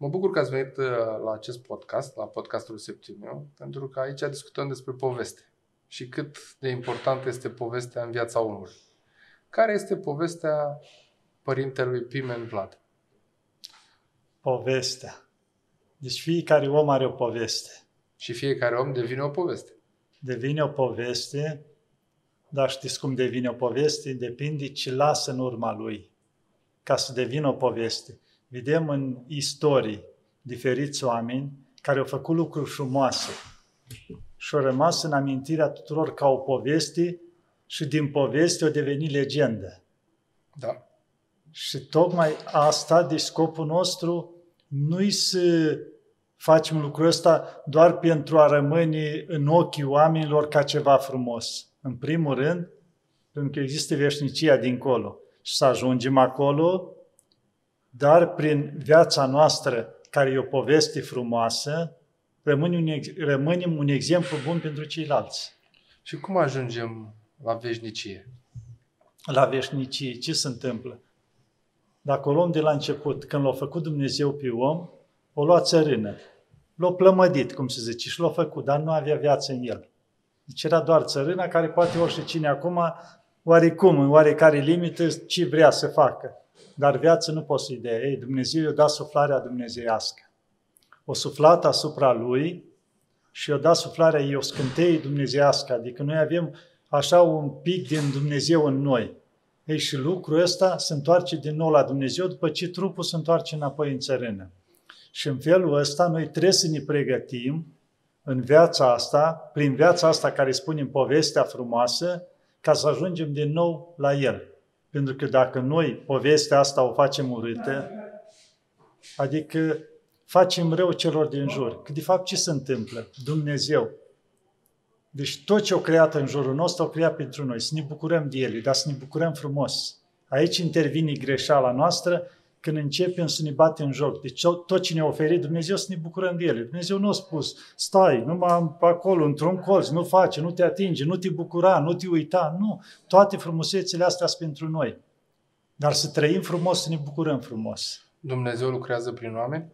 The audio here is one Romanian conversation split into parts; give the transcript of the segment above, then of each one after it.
Mă bucur că ați venit uh, la acest podcast, la podcastul Septimiu, pentru că aici discutăm despre poveste și cât de importantă este povestea în viața omului. Care este povestea părintelui Pimen Vlad? Povestea. Deci fiecare om are o poveste. Și fiecare om devine o poveste. Devine o poveste, dar știți cum devine o poveste? Depinde ce lasă în urma lui ca să devină o poveste. Vedem în istorii diferiți oameni care au făcut lucruri frumoase și au rămas în amintirea tuturor ca o poveste și din poveste au devenit legendă. Da. Și tocmai asta, de scopul nostru, nu-i să facem lucrul ăsta doar pentru a rămâne în ochii oamenilor ca ceva frumos. În primul rând, pentru că există veșnicia dincolo. Și să ajungem acolo, dar prin viața noastră, care e o poveste frumoasă, rămânem un, rămânem un exemplu bun pentru ceilalți. Și cum ajungem la veșnicie? La veșnicie, ce se întâmplă? Dacă o luăm de la început, când l-a făcut Dumnezeu pe om, o lua țărână. L-a plămădit, cum se zice, și l-a făcut, dar nu avea viață în el. Deci era doar țărâna care poate orice cine acum, oarecum, în oarecare limită, ce vrea să facă. Dar viață nu poți să-i dea. Ei, Dumnezeu i-a dat suflarea dumnezeiască. O suflat asupra lui și i-a dat suflarea, ei o scânteie dumnezeiască. Adică noi avem așa un pic din Dumnezeu în noi. Ei, și lucrul ăsta se întoarce din nou la Dumnezeu după ce trupul se întoarce înapoi în țărână. Și în felul ăsta noi trebuie să ne pregătim în viața asta, prin viața asta care spunem povestea frumoasă, ca să ajungem din nou la El. Pentru că dacă noi povestea asta o facem urâtă, adică facem rău celor din jur. Că de fapt ce se întâmplă? Dumnezeu. Deci tot ce o creat în jurul nostru, o creat pentru noi. Să ne bucurăm de ele, dar să ne bucurăm frumos. Aici intervine greșeala noastră când începem să ne batem în joc. Deci tot ce ne-a oferit Dumnezeu să ne bucurăm de ele. Dumnezeu nu a spus, stai, numai acolo, într-un colț, nu face, nu te atinge, nu te bucura, nu te uita. Nu, toate frumusețile astea sunt pentru noi. Dar să trăim frumos, să ne bucurăm frumos. Dumnezeu lucrează prin oameni?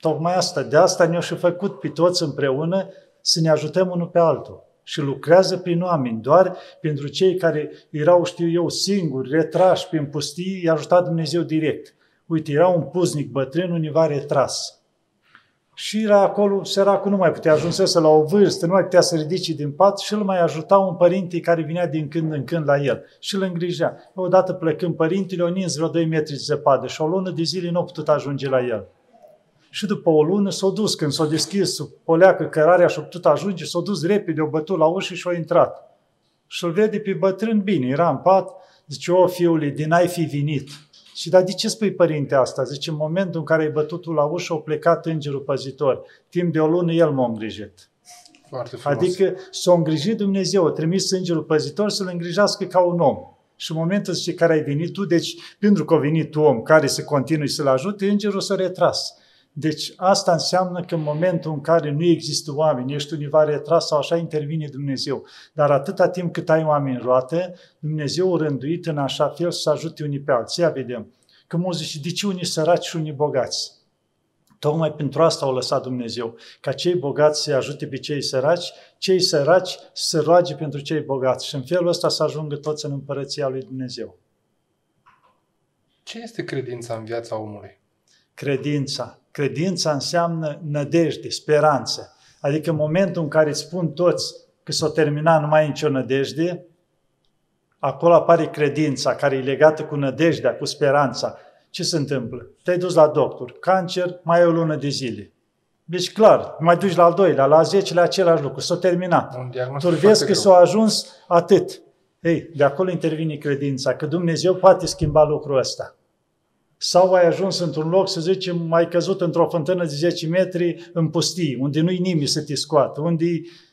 Tocmai asta. De asta ne-a și făcut pe toți împreună să ne ajutăm unul pe altul și lucrează prin oameni. Doar pentru cei care erau, știu eu, singuri, retrași prin pustii, i-a ajutat Dumnezeu direct. Uite, era un puznic bătrân univa retras. Și era acolo, săracul nu mai putea, ajunsese la o vârstă, nu mai putea să ridice din pat și îl mai ajuta un părinte care vinea din când în când la el și îl îngrijea. Odată plecând părintele, o nins vreo 2 metri de zăpadă și o lună de zile nu a putut ajunge la el. Și după o lună s-a dus, când s-a deschis o leacă cărarea și a putut ajunge, s-a dus repede, o bătut la ușă și a intrat. Și îl vede pe bătrân bine, era în pat, zice, o fiule, din ai fi venit. Și dar de ce spui părinte asta? Zice, în momentul în care ai bătut la ușă, a plecat îngerul păzitor. Timp de o lună el m-a îngrijit. Foarte frumos. Adică s-a îngrijit Dumnezeu, a trimis îngerul păzitor să-l îngrijească ca un om. Și în momentul zice, care ai venit tu, deci pentru că a venit tu om care să continui să-l ajute, îngerul s-a retras. Deci asta înseamnă că în momentul în care nu există oameni, ești univa retras sau așa, intervine Dumnezeu. Dar atâta timp cât ai oameni în roate, Dumnezeu a rânduit în așa fel să ajute unii pe alții. Ia vedem. Că mulți zice, de ce unii săraci și unii bogați? Tocmai pentru asta au lăsat Dumnezeu, ca cei bogați să ajute pe cei săraci, cei săraci să roage pentru cei bogați. Și în felul ăsta să ajungă toți în împărăția lui Dumnezeu. Ce este credința în viața omului? Credința Credința înseamnă nădejde, speranță. Adică în momentul în care îți spun toți că s-o terminat, nu mai e nicio nădejde, acolo apare credința care e legată cu nădejdea, cu speranța. Ce se întâmplă? Te-ai dus la doctor, cancer, mai e o lună de zile. Deci clar, mai duci la al doilea, la al zecelea, același lucru, s-a terminat. Tu vezi că s-a ajuns atât. Ei, de acolo intervine credința, că Dumnezeu poate schimba lucrul ăsta sau ai ajuns într-un loc, să zicem, ai căzut într-o fântână de 10 metri în pustii, unde nu-i nimeni să te scoată, unde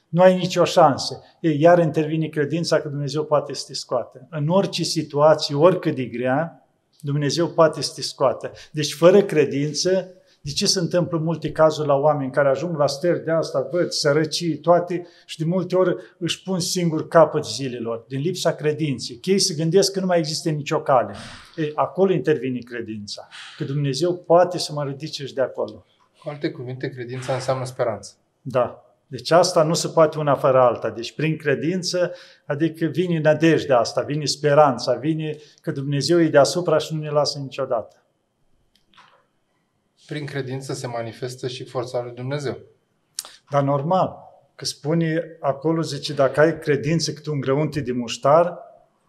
nu ai nicio șansă. Ei, iar intervine credința că Dumnezeu poate să te scoată. În orice situație, oricât de grea, Dumnezeu poate să te scoată. Deci, fără credință, De ce se întâmplă multe cazuri la oameni care ajung la stări de asta, văd, sărăcii, toate, și de multe ori își pun singur capăt zilelor, din lipsa credinței. Că ei se gândesc că nu mai există nicio cale. Ei, acolo intervine credința. Că Dumnezeu poate să mă ridice și de acolo. Cu alte cuvinte, credința înseamnă speranță. Da. Deci asta nu se poate una fără alta. Deci prin credință, adică vine nădejdea asta, vine speranța, vine că Dumnezeu e deasupra și nu ne lasă niciodată. Prin credință se manifestă și forța lui Dumnezeu. Dar normal, că spune acolo, zice, dacă ai credință cât un grăunte de muștar,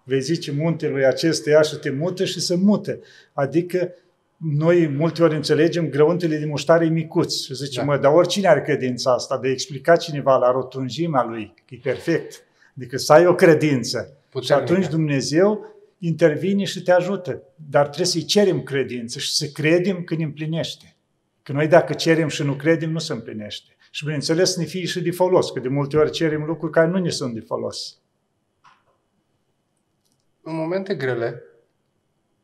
vei zice muntelui acesteia și te mută și se mute. Adică noi multe ori înțelegem grăuntele de muștare micuți și zicem, da. mă, dar oricine are credința asta, de a explica cineva la rotunjimea lui, că e perfect. Adică să ai o credință. Puternică. Și atunci Dumnezeu intervine și te ajută. Dar trebuie să-i cerem credință și să credem când împlinește. Că noi dacă cerem și nu credem, nu se împlinește. Și bineînțeles să ne fie și de folos, că de multe ori cerem lucruri care nu ne sunt de folos. În momente grele,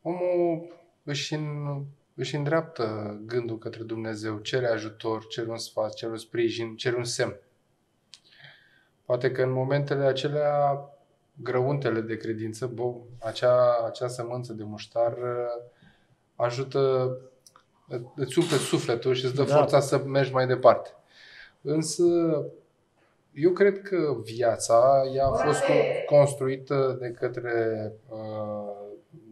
omul își, în, își îndreaptă gândul către Dumnezeu, cere ajutor, cere un sfat, cere un sprijin, cere un semn. Poate că în momentele acelea grăuntele de credință, bo, acea, acea sămânță de muștar uh, ajută, îți umple sufletul și îți dă da. forța să mergi mai departe. Însă, eu cred că viața ea a fost construită de către uh,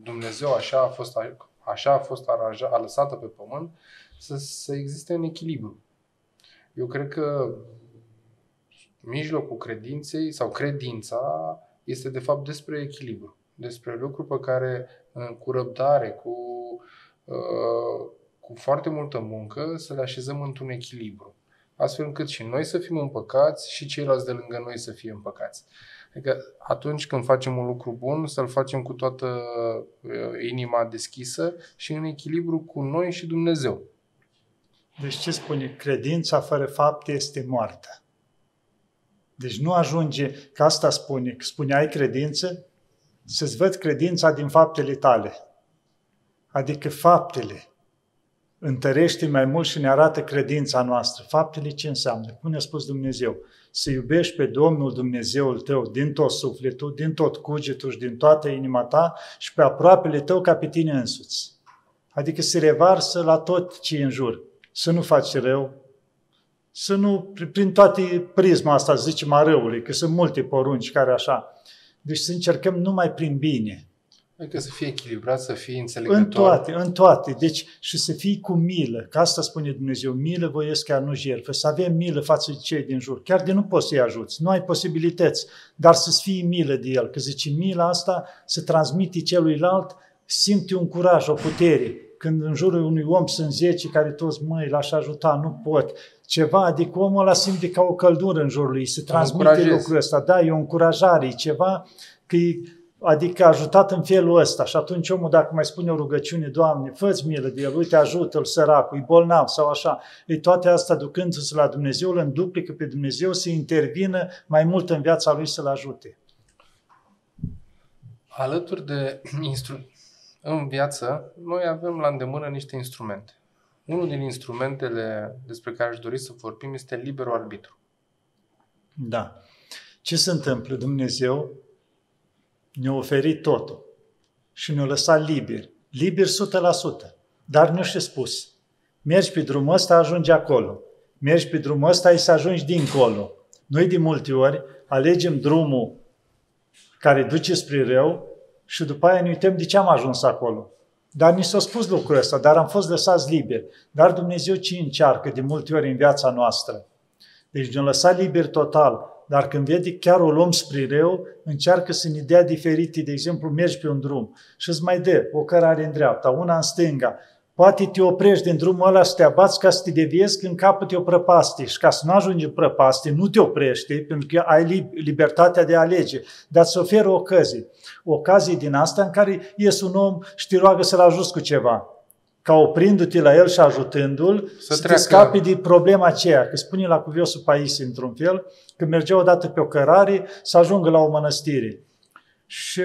Dumnezeu, așa a fost, așa a fost aranjat, a lăsată pe pământ, să, să existe un echilibru. Eu cred că mijlocul credinței sau credința este de fapt despre echilibru, despre lucruri pe care cu răbdare, cu, uh, cu foarte multă muncă să le așezăm într-un echilibru, astfel încât și noi să fim împăcați și ceilalți de lângă noi să fie împăcați. Adică atunci când facem un lucru bun, să-l facem cu toată uh, inima deschisă și în echilibru cu noi și Dumnezeu. Deci ce spune? Credința fără fapte este moartă. Deci nu ajunge, că asta spune, că spune ai credință, să-ți văd credința din faptele tale. Adică faptele întărește mai mult și ne arată credința noastră. Faptele ce înseamnă? Cum ne-a spus Dumnezeu? Să iubești pe Domnul Dumnezeul tău din tot sufletul, din tot cugetul și din toată inima ta și pe aproapele tău ca pe tine însuți. Adică se revarsă la tot ce e în jur. Să nu faci rău, să nu, prin toate prisma asta, zicem, a răului, că sunt multe porunci care așa. Deci să încercăm numai prin bine. Adică să fie echilibrat, să fie înțelegător. În toate, în toate. Deci și să fii cu milă. Că asta spune Dumnezeu, milă voiesc chiar nu jertfă. Să avem milă față de cei din jur. Chiar de nu poți să-i ajuți, nu ai posibilități, dar să-ți fii milă de el. Că zice, mila asta se transmite celuilalt, simte un curaj, o putere. Când în jurul unui om sunt zece care toți, măi, l-aș ajuta, nu pot ceva, adică omul ăla simte ca o căldură în jurul lui, se transmite lucrul ăsta, da, e o încurajare, e ceva, că e, adică ajutat în felul ăsta. Și atunci omul, dacă mai spune o rugăciune, Doamne, fă milă de el, uite, ajută-l săracul, e bolnav sau așa, e toate astea ducându-se la Dumnezeu, îl înduplică pe Dumnezeu să intervină mai mult în viața lui să-l ajute. Alături de instru- în viață, noi avem la îndemână niște instrumente. Unul din instrumentele despre care aș dori să vorbim este liberul arbitru. Da. Ce se întâmplă? Dumnezeu ne-a oferit totul și ne-a lăsat liberi. Liberi 100%. Dar nu și spus. Mergi pe drumul ăsta, ajungi acolo. Mergi pe drumul ăsta, ai să ajungi dincolo. Noi de multe ori alegem drumul care duce spre rău și după aia ne uităm de ce am ajuns acolo. Dar ni s-a spus lucrul ăsta, dar am fost lăsați liberi. Dar Dumnezeu ce încearcă de multe ori în viața noastră? Deci ne-a lăsat liber total, dar când vede chiar o luăm spre rău, încearcă să ne dea diferite. De exemplu, mergi pe un drum și îți mai dă o cărare în dreapta, una în stânga, Poate te oprești din drumul ăla să te abați ca să te deviezi când capăt o prăpastie și ca să nu ajungi în prăpastie, nu te oprești, pentru că ai libertatea de a alege, dar îți oferă ocazie. Ocazie din asta în care ies un om și te roagă să-l ajuți cu ceva. Ca oprindu-te la el și ajutându-l, să, să te scapi de problema aceea. Că spune la cuviosul Paisie, într-un fel, că mergea odată pe o cărare să ajungă la o mănăstire. Și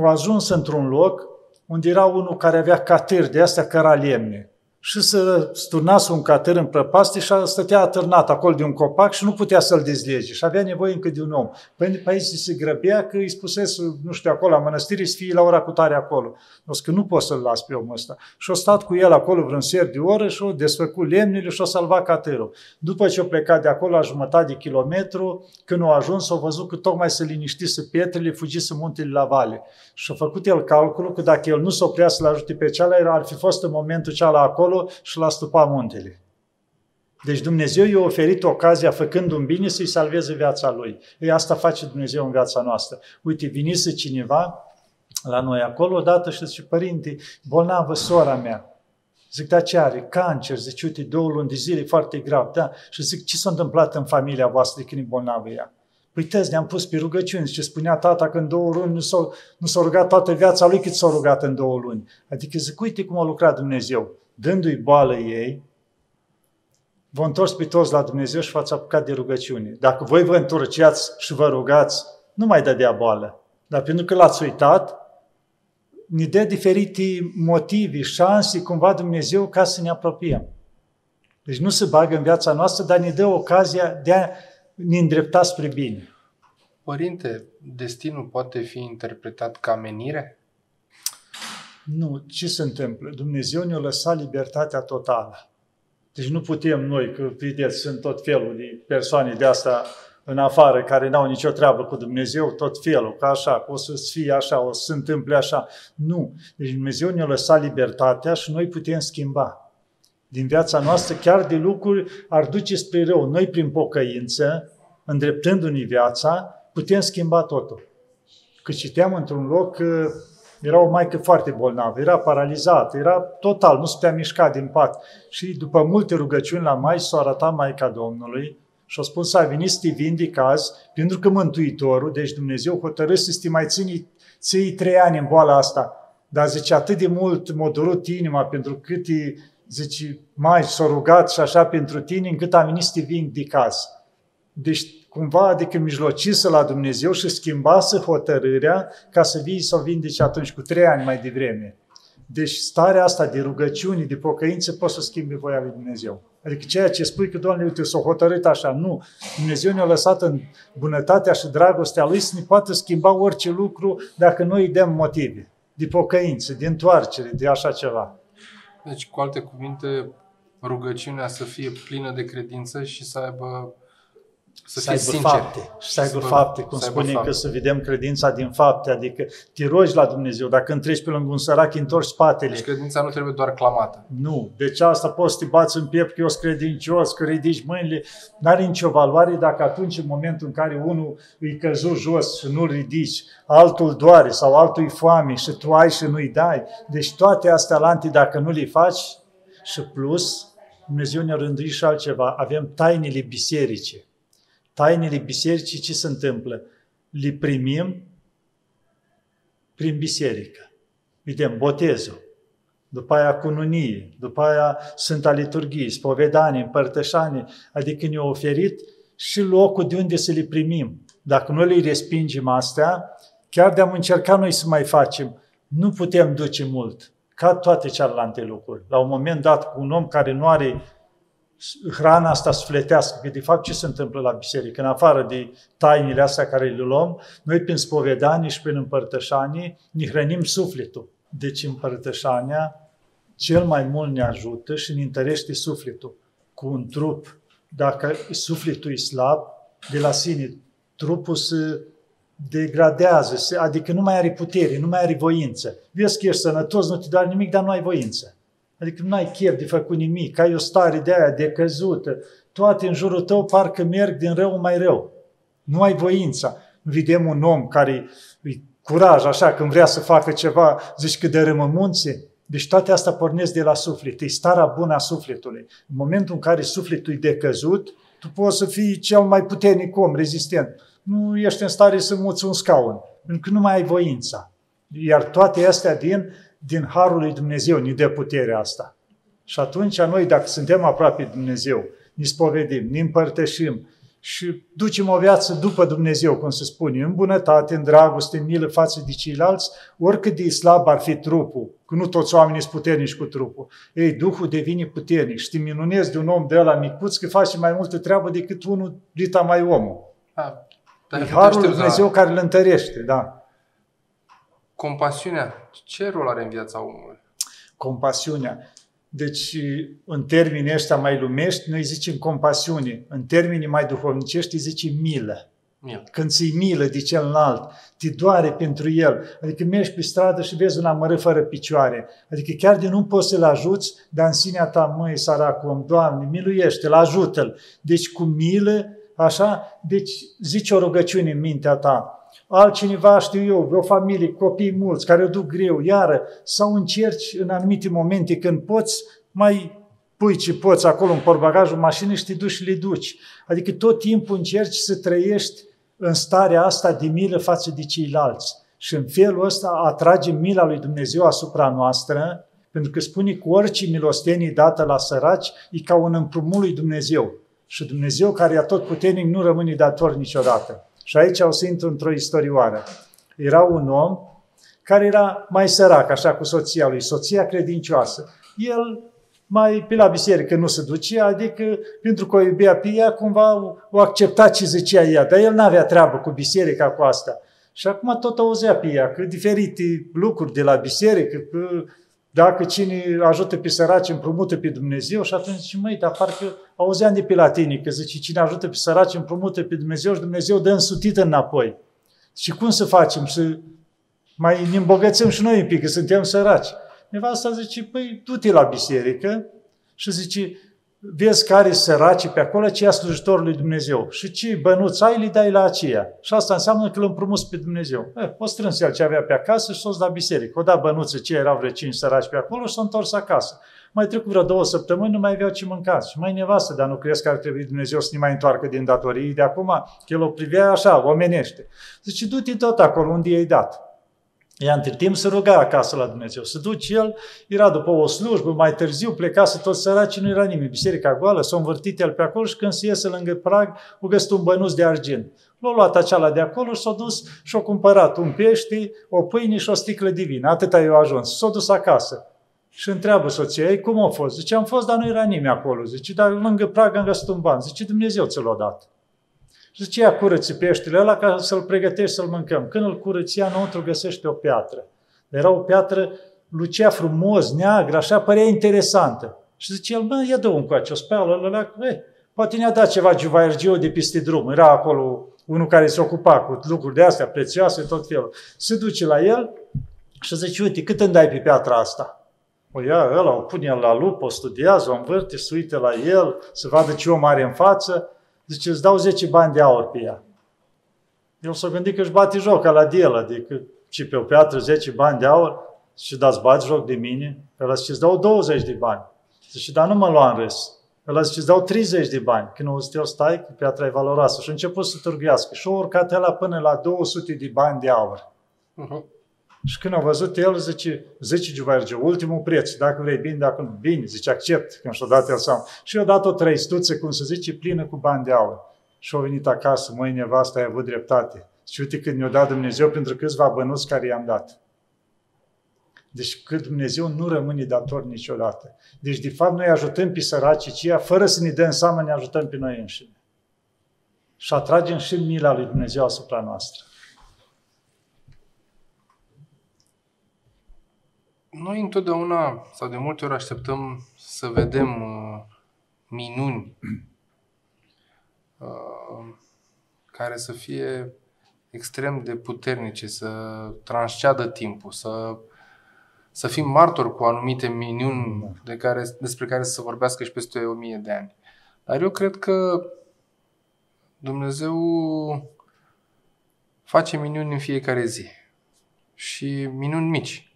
a ajuns într-un loc unde era unul care avea catâri de astea căra lemne. Și să sturnase un catâr în prăpastie și stătea atârnat acolo de un copac și nu putea să-l dezlege și avea nevoie încă de un om. Păi pe aici se grăbea că îi spusese, nu știu, acolo la mănăstire să fie la ora cu tare acolo. O că nu pot să-l las pe omul ăsta. Și o stat cu el acolo vreun ser de oră și o desfăcut lemnele și o salvat catârul. După ce o plecat de acolo la jumătate de kilometru, când a ajuns, au văzut că tocmai se liniștise pietrele, fugise muntele la vale. Și a făcut el calculul că dacă el nu s-o oprea să-l ajute pe cealaltă, ar fi fost în momentul cealaltă acolo acolo și l-a stupat muntele. Deci Dumnezeu i-a oferit ocazia, făcând un bine, să-i salveze viața lui. Ei, asta face Dumnezeu în viața noastră. Uite, vinise cineva la noi acolo odată și zice, părinte, bolnavă sora mea. Zic, da, ce are? Cancer. Zice, uite, două luni de zile, foarte grav. Da. Și zic, ce s-a întâmplat în familia voastră de când e bolnavă ea? Păi tăzi, ne-am pus pe rugăciuni. Ce spunea tata că în două luni nu s-a, nu s-a rugat toată viața lui cât s-a rugat în două luni. Adică zic, uite cum a lucrat Dumnezeu dându-i boală ei, vă întors pe toți la Dumnezeu și v-ați apucat de rugăciune. Dacă voi vă întorceați și vă rugați, nu mai dădea boală. Dar pentru că l-ați uitat, ne dă diferite motive, șanse, cumva Dumnezeu, ca să ne apropiem. Deci nu se bagă în viața noastră, dar ne dă ocazia de a ne îndrepta spre bine. Părinte, destinul poate fi interpretat ca menire? Nu, ce se întâmplă? Dumnezeu ne-a lăsat libertatea totală. Deci nu putem noi, că vedeți, sunt tot felul de persoane de asta în afară care n-au nicio treabă cu Dumnezeu, tot felul, ca așa, că o să fie așa, o să se întâmple așa. Nu. Deci Dumnezeu ne-a lăsat libertatea și noi putem schimba. Din viața noastră, chiar de lucruri ar duce spre rău. Noi, prin pocăință, îndreptându-ne viața, putem schimba totul. Că citeam într-un loc că era o maică foarte bolnavă, era paralizată, era total, nu se putea mișca din pat. Și după multe rugăciuni la mai s-a arătat Maica Domnului și a spus să a venit să te vindic azi, pentru că Mântuitorul, deci Dumnezeu, hotărât să te mai ții, ții trei ani în boala asta. Dar zice, atât de mult m-a durut inima pentru cât e, zice, mai s-a rugat și așa pentru tine, încât a venit să te vindic azi. Deci cumva, adică mijlocisă la Dumnezeu și schimbase hotărârea ca să vii să o vindeci atunci cu trei ani mai devreme. Deci starea asta de rugăciune, de pocăință, poți să schimbi voia lui Dumnezeu. Adică ceea ce spui că, Doamne, uite, s-a hotărât așa. Nu. Dumnezeu ne-a lăsat în bunătatea și dragostea Lui să ne poată schimba orice lucru dacă noi îi dăm motive de pocăință, de întoarcere, de așa ceva. Deci, cu alte cuvinte, rugăciunea să fie plină de credință și să aibă să, să aibă sincer. fapte. Și să aibă fapte, cum spune că să vedem credința din fapte, adică te rogi la Dumnezeu. Dacă întreci pe lângă un sărac, întorci spatele. Deci credința nu trebuie doar clamată. Nu. Deci asta poți să te bați în piept că eu sunt credincios, că ridici mâinile. N-are nicio valoare dacă atunci, în momentul în care unul îi căzut jos și nu-l ridici, altul doare sau altul îi foame și tu ai și nu-i dai. Deci toate astea lanti, dacă nu le faci, și plus, Dumnezeu ne-a rânduit și altceva. Avem tainele bisericii tainele bisericii, ce se întâmplă? Le primim prin biserică. Vedem botezul, după aia cununie, după aia Sfânta Liturghie, spovedanie, împărtășanie, adică ne-a oferit și locul de unde să le primim. Dacă noi le respingem astea, chiar de-am încercat noi să mai facem, nu putem duce mult, ca toate celelalte lucruri. La un moment dat, cu un om care nu are hrana asta sufletească, că de fapt ce se întâmplă la biserică? În afară de tainile astea care le luăm, noi prin spovedanie și prin împărtășanie ne hrănim sufletul. Deci împărtășania cel mai mult ne ajută și ne întărește sufletul cu un trup. Dacă sufletul e slab, de la sine trupul se degradează, adică nu mai are putere, nu mai are voință. Vezi că ești sănătos, nu te doare nimic, dar nu ai voință. Adică nu ai chef de făcut nimic, ai o stare de aia de căzută. Toate în jurul tău parcă merg din rău mai rău. Nu ai voința. Nu vedem un om care îi curaj, așa, când vrea să facă ceva, zici că dărâmă munții. Deci toate astea pornesc de la suflet. E starea bună a sufletului. În momentul în care sufletul e decăzut, tu poți să fii cel mai puternic om, rezistent. Nu ești în stare să muți un scaun, pentru că nu mai ai voința. Iar toate astea din din Harul lui Dumnezeu ne dă puterea asta. Și atunci noi, dacă suntem aproape de Dumnezeu, ne spovedim, ne împărtășim și ducem o viață după Dumnezeu, cum se spune, în bunătate, în dragoste, în milă față de ceilalți, oricât de slab ar fi trupul, că nu toți oamenii sunt puternici cu trupul. Ei, Duhul devine puternic și te minunezi de un om de ăla micuț că face mai multă treabă decât unul dita mai omul. Da, e Harul lui Dumnezeu da. care îl întărește, da. Compasiunea, ce rol are în viața omului? Compasiunea. Deci, în termenii ăștia mai lumești, noi zicem compasiune. În termenii mai duhovnicești, îi zicem milă. Milă. Când ți milă de celălalt, te doare pentru el. Adică mergi pe stradă și vezi un amărât fără picioare. Adică chiar de nu poți să-l ajuți, dar în sinea ta, măi, săracul om, Doamne, miluiește-l, ajută-l. Deci cu milă, așa, deci zici o rugăciune în mintea ta altcineva, știu eu, o familie, copii mulți, care o duc greu, iară, sau încerci în anumite momente când poți, mai pui ce poți acolo în porbagajul mașinii și te duci și le duci. Adică tot timpul încerci să trăiești în starea asta de milă față de ceilalți. Și în felul ăsta atrage mila lui Dumnezeu asupra noastră, pentru că spune că orice milostenie dată la săraci e ca un împrumut lui Dumnezeu. Și Dumnezeu, care e tot puternic, nu rămâne dator niciodată. Și aici o să intru într-o istorioară. Era un om care era mai sărac, așa cu soția lui, soția credincioasă. El mai pe la biserică nu se ducea, adică pentru că o iubea pe ea, cumva o accepta ce zicea ea, dar el n-avea treabă cu biserica cu asta. Și acum tot auzea pe ea că diferite lucruri de la biserică, că dacă cine ajută pe săraci, împrumută pe Dumnezeu și atunci zice, măi, dar parcă auzeam de pe latini, că zice, cine ajută pe săraci, împrumută pe Dumnezeu și Dumnezeu dă însutit înapoi. Și cum să facem? Să mai ne îmbogățim și noi un pic, că suntem săraci. Nevasta zice, păi, du-te la biserică și zice, vezi care săraci pe acolo, ce ia slujitorul lui Dumnezeu. Și ce bănuți ai, le dai la aceea. Și asta înseamnă că îl împrumuți pe Dumnezeu. Eh, o strâns el ce avea pe acasă și s-o la biserică. O da bănuță ce erau vreo cinci săraci pe acolo și s-a întors acasă. Mai trecut vreo două săptămâni, nu mai aveau ce mânca. Și mai nevastă, dar nu crezi că ar trebui Dumnezeu să ne mai întoarcă din datorii de acum? Că el o privea așa, omenește. Zice, du-te tot acolo unde i-ai dat. Ea între timp se ruga acasă la Dumnezeu. Să duce el, era după o slujbă, mai târziu plecase toți săraci, nu era nimeni. Biserica goală, s-a învârtit el pe acolo și când se iese lângă prag, o găsit un bănuț de argint. L-a luat aceala de acolo și s-a dus și a cumpărat un pește, o pâine și o sticlă de vin. Atâta i-a ajuns. S-a dus acasă. Și întreabă soția ei, cum a fost? Zice, am fost, dar nu era nimeni acolo. Zice, dar lângă prag am găsit un ban. Zice, Dumnezeu ți l-a dat. Și zice, ia curăți peștele ăla ca să-l pregătești să-l mâncăm. Când îl curăți, ea înăuntru găsește o piatră. Era o piatră, lucea frumos, neagră, așa, părea interesantă. Și zice el, bă, ia dă un coace, o speală, ăla, eh, poate ne-a dat ceva Giuvaergiu de peste drum. Era acolo unul care se ocupa cu lucruri de astea prețioase, tot felul. Se duce la el și zice, uite, cât îmi dai pe piatra asta? O ia ăla, o pune el la lup, o studiază, o învârte, se uite la el, să vadă ce om are în față. Zice, îți dau 10 bani de aur pe ea. El s-a gândit că își bate joc la el, adică și pe o piatră 10 bani de aur și dați bați joc de mine. El zice, îți dau 20 de bani. Zice, dar nu mă lua în râs. El zice, îți dau 30 de bani. Când o zis, eu stai, că piatra e valoroasă. Și a început să târguiască. Și a urcat el până la 200 de bani de aur. Uh-huh. Și când a văzut el, zice, zice Giuvarge, ultimul preț, dacă vrei bine, dacă nu, bine, zice, accept, când și-a dat el seama. Și i-a dat o trăistuță, cum se zice, plină cu bani de aur. Și a venit acasă, măi, nevasta, ai avut dreptate. Și uite cât ne-a dat Dumnezeu pentru câțiva bănuți care i-am dat. Deci că Dumnezeu nu rămâne dator niciodată. Deci, de fapt, noi ajutăm pe săracii ceea, fără să ne dăm seama, ne ajutăm pe noi înșine. Și atragem și mila lui Dumnezeu asupra noastră. Noi întotdeauna, sau de multe ori așteptăm să vedem uh, minuni uh, care să fie extrem de puternice, să transceadă timpul, să, să fim martori cu anumite minuni de care, despre care să se vorbească și peste o mie de ani. Dar eu cred că Dumnezeu face minuni în fiecare zi. Și minuni mici.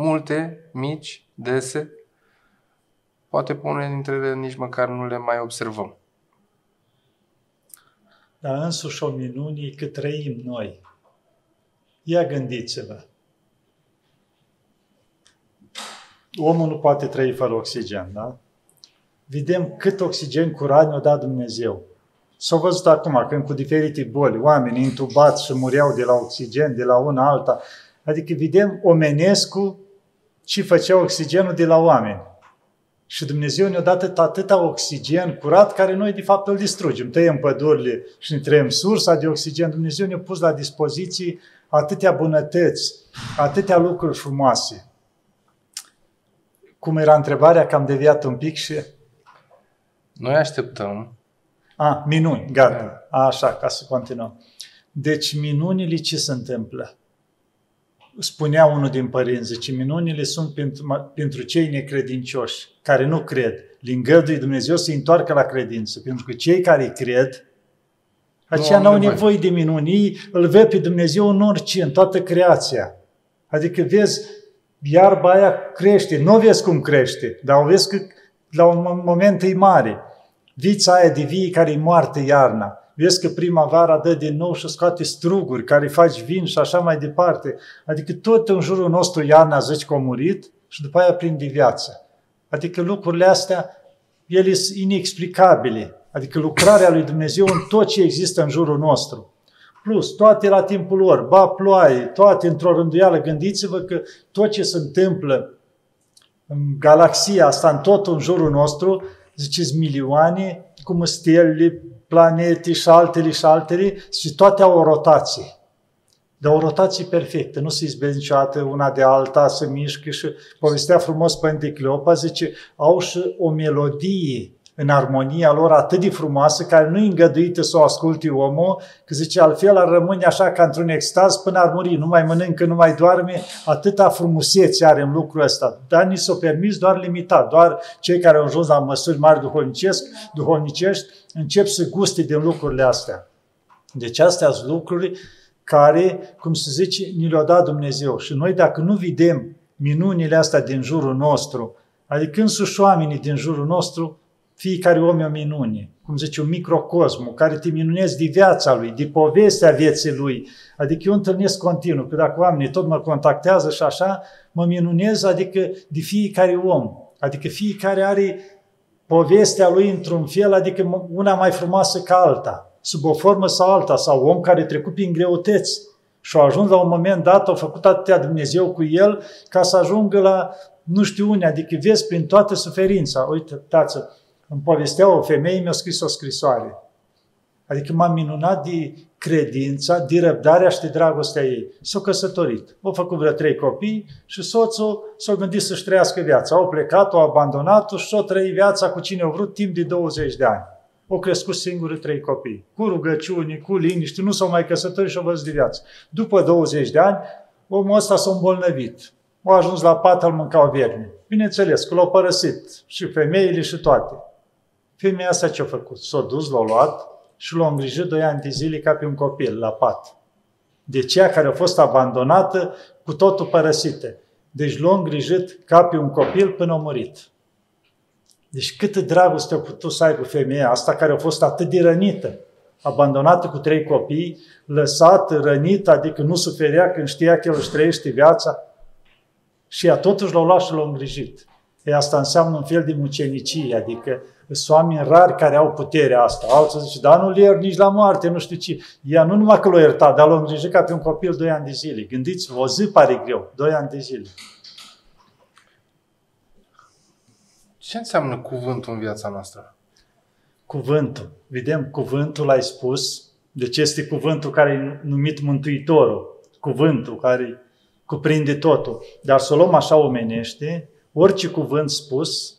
Multe, mici, dese. Poate pe unele dintre ele nici măcar nu le mai observăm dar însuși o minune că trăim noi. Ia gândiți-vă. Omul nu poate trăi fără oxigen, da? Vedem cât oxigen curat ne-a dat Dumnezeu. S-au văzut acum când cu diferite boli, oameni intubați și mureau de la oxigen, de la una alta. Adică vedem omenescu ce făcea oxigenul de la oameni. Și Dumnezeu ne-a dat atâta oxigen curat care noi de fapt îl distrugem. Tăiem pădurile și ne trăim sursa de oxigen. Dumnezeu ne-a pus la dispoziție atâtea bunătăți, atâtea lucruri frumoase. Cum era întrebarea, că am deviat un pic și... Noi așteptăm. A, minuni, gata. A, așa, ca să continuăm. Deci minunile ce se întâmplă? Spunea unul din părinți, zice, minunile sunt pentru, pentru cei necredincioși, care nu cred. Le îngădui Dumnezeu să întoarcă la credință, pentru că cei care cred, aceia nu au nevoie de minuni. Ei îl văd pe Dumnezeu în orice, în toată creația. Adică vezi, iarba aia crește, nu vezi cum crește, dar o vezi că la un moment e mare. Vița aia de vie care e moarte iarna, vezi că primăvara dă din nou și scoate struguri care faci vin și așa mai departe. Adică tot în jurul nostru iarna zici că a murit și după aia prinde viață. Adică lucrurile astea, ele sunt inexplicabile. Adică lucrarea lui Dumnezeu în tot ce există în jurul nostru. Plus, toate la timpul lor, ba ploaie, toate într-o rânduială. Gândiți-vă că tot ce se întâmplă în galaxia asta, în tot în jurul nostru, ziceți milioane, cum stelele, planete și altele și altele și toate au o rotație. Dar o rotație perfectă, nu se izbezi niciodată una de alta, să mișcă și povestea frumos Părinte Cleopa, zice, au și o melodie în armonia lor atât de frumoasă, care nu e îngăduită să o asculte omul, că zice, altfel ar rămâne așa ca într-un extaz până ar muri, nu mai mănâncă, nu mai doarme, atâta frumusețe are în lucrul ăsta. Dar ni s-o permis doar limitat, doar cei care au ajuns la măsuri mari duhovnicesc, duhovnicești, încep să guste din lucrurile astea. Deci astea sunt lucruri care, cum se zice, ni le-a dat Dumnezeu. Și noi dacă nu vedem minunile astea din jurul nostru, adică însuși oamenii din jurul nostru, fiecare om e o minune, cum zice, un microcosm, care te minunezi de viața lui, de povestea vieții lui. Adică eu întâlnesc continuu, că dacă oamenii tot mă contactează și așa, mă minunez, adică de fiecare om. Adică fiecare are povestea lui într-un fel, adică una mai frumoasă ca alta, sub o formă sau alta, sau om care trecut prin greutăți și a ajuns la un moment dat, a făcut atâtea Dumnezeu cu el ca să ajungă la nu știu unde, adică vezi prin toată suferința. Uite, tață, îmi povestea o femeie, mi-a scris o scrisoare. Adică m-am minunat de credința, de răbdarea și de dragostea ei. S-a căsătorit. Au făcut vreo trei copii și soțul s-a gândit să-și trăiască viața. Au plecat, au abandonat-o și s-a trăit viața cu cine au vrut timp de 20 de ani. Au crescut singuri trei copii. Cu rugăciuni, cu liniște, nu s-au mai căsătorit și au văzut de viață. După 20 de ani, omul ăsta s-a îmbolnăvit. Au ajuns la pat, îl mâncau vierni. Bineînțeles că l-au părăsit și femeile și toate. Femeia asta ce-a făcut? S-a dus, l-a luat și l-a îngrijit doi ani de zile ca pe un copil, la pat. De cea care a fost abandonată, cu totul părăsită. Deci l-a îngrijit ca pe un copil până a murit. Deci câtă dragoste a putut să aibă femeia asta care a fost atât de rănită, abandonată cu trei copii, lăsată, rănită, adică nu suferea când știa că el își trăiește viața. Și ea totuși l-a luat și l-a îngrijit. E asta înseamnă un fel de mucenicie, adică sunt oameni rari care au puterea asta. Alții zice, dar nu-l iert nici la moarte, nu știu ce. Ea nu numai că l-a iertat, dar l-a îngrijit ca pe un copil doi ani de zile. Gândiți-vă, o zi pare greu, doi ani de zile. Ce înseamnă cuvântul în viața noastră? Cuvântul. Vedem, cuvântul l-ai spus. Deci este cuvântul care e numit Mântuitorul. Cuvântul care cuprinde totul. Dar să o luăm așa omenește, orice cuvânt spus,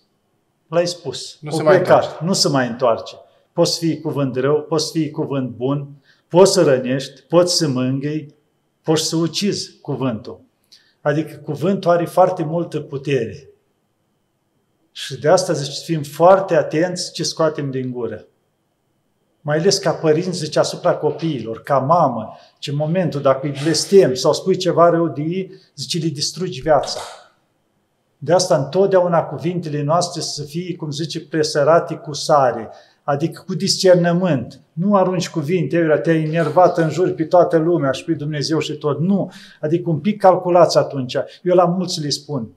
l-ai spus. Nu se mai întoarce. Nu se mai întoarce. Poți fi cuvânt rău, poți fi cuvânt bun, poți să rănești, poți să mângâi, poți să ucizi cuvântul. Adică cuvântul are foarte multă putere. Și de asta zice, fim foarte atenți ce scoatem din gură. Mai ales ca părinți, zice, asupra copiilor, ca mamă, ce momentul, dacă îi blestem sau spui ceva rău de ei, zice, le distrugi viața. De asta întotdeauna cuvintele noastre să fie, cum zice, presărate cu sare, adică cu discernământ. Nu arunci cuvinte, eu te-ai enervat în jur pe toată lumea și pe Dumnezeu și tot. Nu. Adică un pic calculați atunci. Eu la mulți le spun.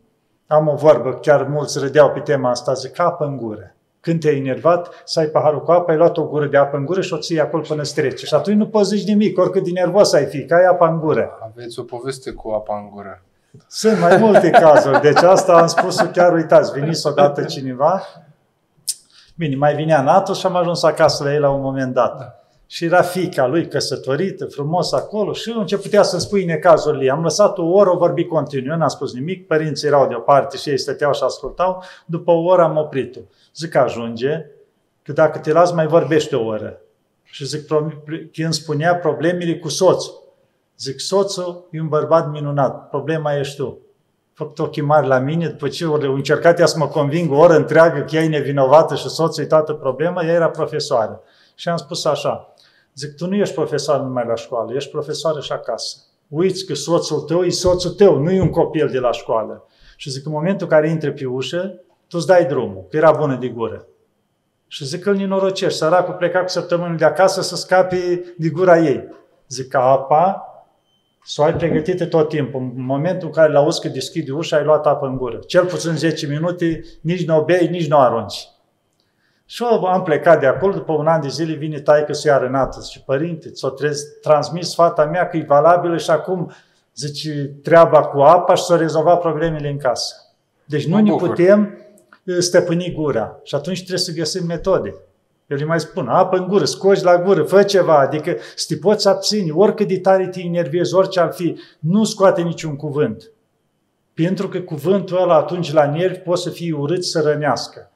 Am o vorbă, chiar mulți râdeau pe tema asta, zic, capă în gură. Când te-ai enervat, să ai paharul cu apă, ai luat o gură de apă în gură și o ții acolo până strece. Și atunci nu poți zici nimic, oricât de nervos ai fi, că ai apa în gură. Aveți o poveste cu apa în gură. Sunt mai multe cazuri, deci asta am spus chiar, uitați, veniți odată cineva, bine, mai vinea natul și am ajuns acasă la ei la un moment dat. Da. Și era fica lui căsătorită, frumos acolo și ce putea să-mi spui necazurile. Am lăsat o oră, o vorbi continuu, n-am spus nimic, părinții erau deoparte și ei stăteau și ascultau. După o oră am oprit-o. Zic, ajunge, că dacă te las mai vorbește o oră. Și zic, când spunea problemele cu soțul. Zic, soțul e un bărbat minunat, problema ești tu. Făcut ochii mari la mine, după ce au încercat ea să mă conving o oră întreagă că ea e nevinovată și soțul e toată problema, ea era profesoară. Și am spus așa, zic, tu nu ești profesor numai la școală, ești profesoară și acasă. Uiți că soțul tău e soțul tău, nu e un copil de la școală. Și zic, în momentul în care intre pe ușă, tu îți dai drumul, că era bună de gură. Și zic că îl ninorocești, săracul pleca cu săptămâni de acasă să scape de gura ei. Zic că apa să o ai pregătită tot timpul. În momentul în care la auzi că deschide ușa, ai luat apă în gură. Cel puțin 10 minute, nici nu o bei, nici nu o arunci. Și eu am plecat de acolo, după un an de zile vine taică să ia Renată. Zice, părinte, ți-o transmis fata mea că e valabilă și acum, zice, treaba cu apa și s-o rezolva problemele în casă. Deci nu ne putem uh, stăpâni gura. Și atunci trebuie să găsim metode. Eu îi mai spun, apă în gură, scoți la gură, fă ceva, adică să te poți abține, oricât de tare te enervezi, orice ar fi, nu scoate niciun cuvânt. Pentru că cuvântul ăla atunci la nervi poate să fie urât să rănească.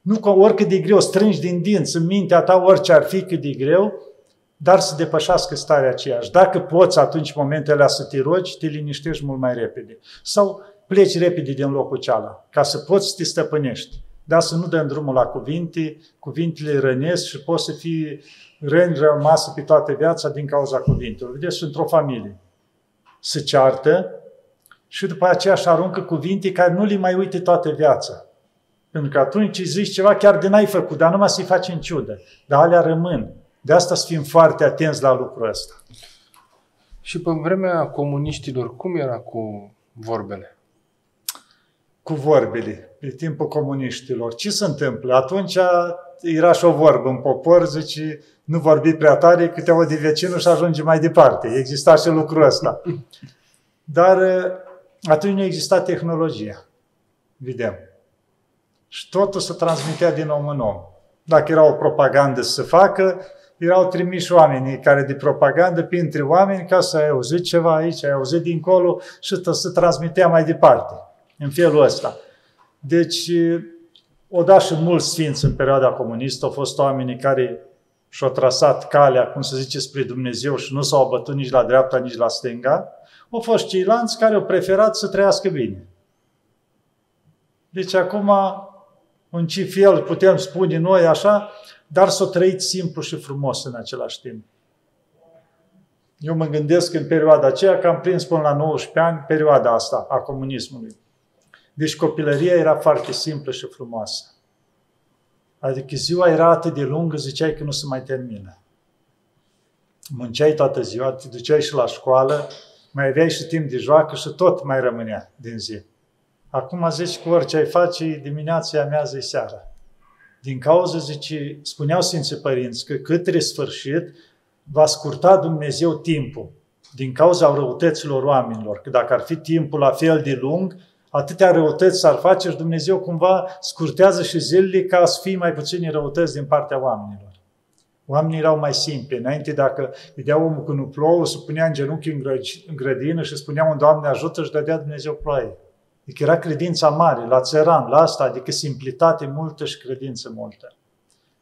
Nu că oricât de greu strângi din dinți în mintea ta orice ar fi cât de greu, dar să depășească starea aceeași. Dacă poți atunci în momentele alea să te rogi, te liniștești mult mai repede. Sau pleci repede din locul cealaltă, ca să poți să te stăpânești. Dar să nu dăm drumul la cuvinte, cuvintele rănesc și poți să fii răni rămasă pe toată viața din cauza cuvintelor. Vedeți, într-o familie se ceartă și după aceea își aruncă cuvinte care nu le mai uite toată viața. Pentru că atunci îi zici ceva chiar de n-ai făcut, dar numai să-i faci în ciudă. Dar alea rămân. De asta să fim foarte atenți la lucrul ăsta. Și pe vremea comuniștilor, cum era cu vorbele? Cu vorbele, pe timpul comuniștilor. Ce se întâmplă? Atunci era și o vorbă în popor, zice, nu vorbi prea tare, câte o de vecinul și ajunge mai departe. Exista și lucrul ăsta. Dar atunci nu exista tehnologia. Vedem și totul se transmitea din om în om. Dacă era o propagandă să se facă, erau trimiși oamenii care de propagandă printre oameni ca să ai auzit ceva aici, ai auzit dincolo și se transmitea mai departe. În felul ăsta. Deci, o da și mulți sfinți în perioada comunistă, au fost oamenii care și-au trasat calea, cum să zice, spre Dumnezeu și nu s-au abătut nici la dreapta, nici la stânga. Au fost ceilalți care au preferat să trăiască bine. Deci acum în ce fel putem spune noi așa, dar să o trăiți simplu și frumos în același timp. Eu mă gândesc în perioada aceea că am prins până la 19 ani perioada asta a comunismului. Deci copilăria era foarte simplă și frumoasă. Adică ziua era atât de lungă, ziceai că nu se mai termină. Munceai toată ziua, te duceai și la școală, mai aveai și timp de joacă și tot mai rămânea din zi. Acum zici cu orice ai face, dimineața amează seara. Din cauza, zice, spuneau Sfinții Părinți că către sfârșit va scurta Dumnezeu timpul din cauza răutăților oamenilor. Că dacă ar fi timpul la fel de lung, atâtea răutăți s-ar face și Dumnezeu cumva scurtează și zilele ca să fie mai puține răutăți din partea oamenilor. Oamenii erau mai simpli. Înainte, dacă vedea omul că nu plouă, se punea în genunchi în grădină și spunea un Doamne ajută și dădea Dumnezeu ploaie. Adică era credința mare, la țăran, la asta, adică simplitate multă și credință multă.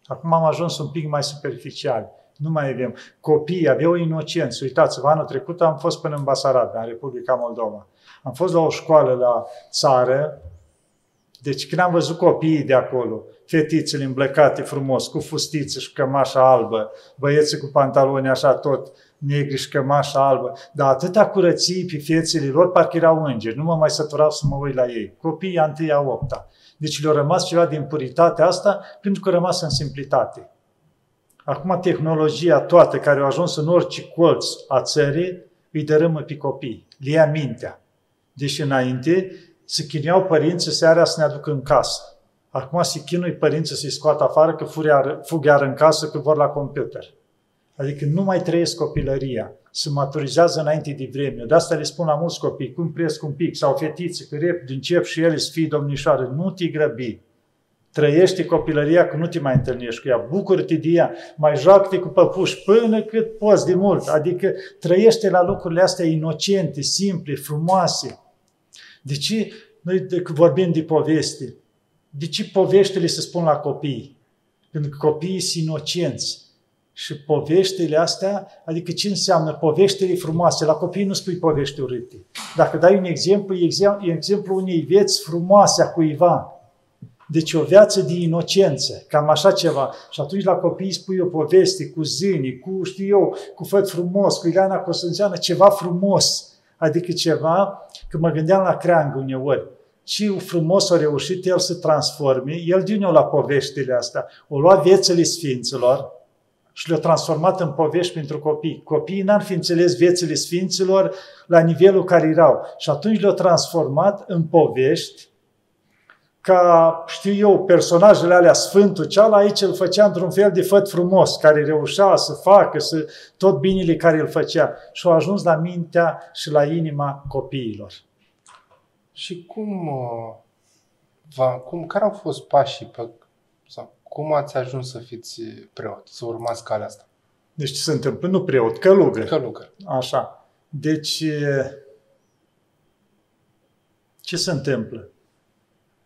Acum am ajuns un pic mai superficial. Nu mai avem. Copiii aveau inocență. Uitați-vă, anul trecut am fost până în Basarabia, în Republica Moldova. Am fost la o școală la țară, deci când am văzut copiii de acolo, fetițele îmblăcate frumos, cu fustiță și cămașa albă, băieții cu pantaloni așa tot negri și cămașa albă, dar atâta curăție pe fețele lor, parcă erau îngeri, nu mă mai săturau să mă uit la ei. Copiii a întâia opta. Deci le-a rămas ceva din puritatea asta, pentru că a rămas în simplitate. Acum tehnologia toată care a ajuns în orice colț a țării, îi dărâmă pe copii, le ia mintea. Deci înainte se chineau părinții seara să ne aducă în casă. Acum se chinui părinții să-i scoată afară că fug iar în casă, că vor la computer. Adică nu mai trăiesc copilăria, se maturizează înainte de vreme. De asta le spun la mulți copii, cum cresc un pic, sau fetițe, că rep, din încep și ele să fie domnișoare, nu te grăbi. Trăiește copilăria că nu te mai întâlnești cu ea, bucură-te de ea, mai joacă-te cu păpuși până cât poți de mult. Adică trăiește la lucrurile astea inocente, simple, frumoase. De ce noi vorbim de poveste? De ce poveștile se spun la copii? Pentru că copiii sunt inocenți. Și poveștile astea, adică ce înseamnă poveștile frumoase? La copii nu spui povești urâte. Dacă dai un exemplu, e exemplu unei vieți frumoase a cuiva. Deci o viață de inocență, cam așa ceva. Și atunci la copii spui o poveste cu zânii, cu, știu eu, cu făt frumos, cu Ileana Cosânțeană, ceva frumos. Adică ceva, că mă gândeam la creangă uneori ce frumos a reușit el să transforme, el din nou la poveștile astea, o lua viețile Sfinților și le-a transformat în povești pentru copii. Copiii n-ar fi înțeles viețile Sfinților la nivelul care erau. Și atunci le-a transformat în povești ca, știu eu, personajele alea, Sfântul ceala, aici îl făcea într-un fel de făt frumos, care reușea să facă să, tot binele care îl făcea. Și a ajuns la mintea și la inima copiilor. Și cum, uh, va, cum, care au fost pașii pe, sau cum ați ajuns să fiți preot, să urmați calea asta? Deci ce se întâmplă? Nu preot, călugăr. Călugăr. Așa. Deci, ce se întâmplă?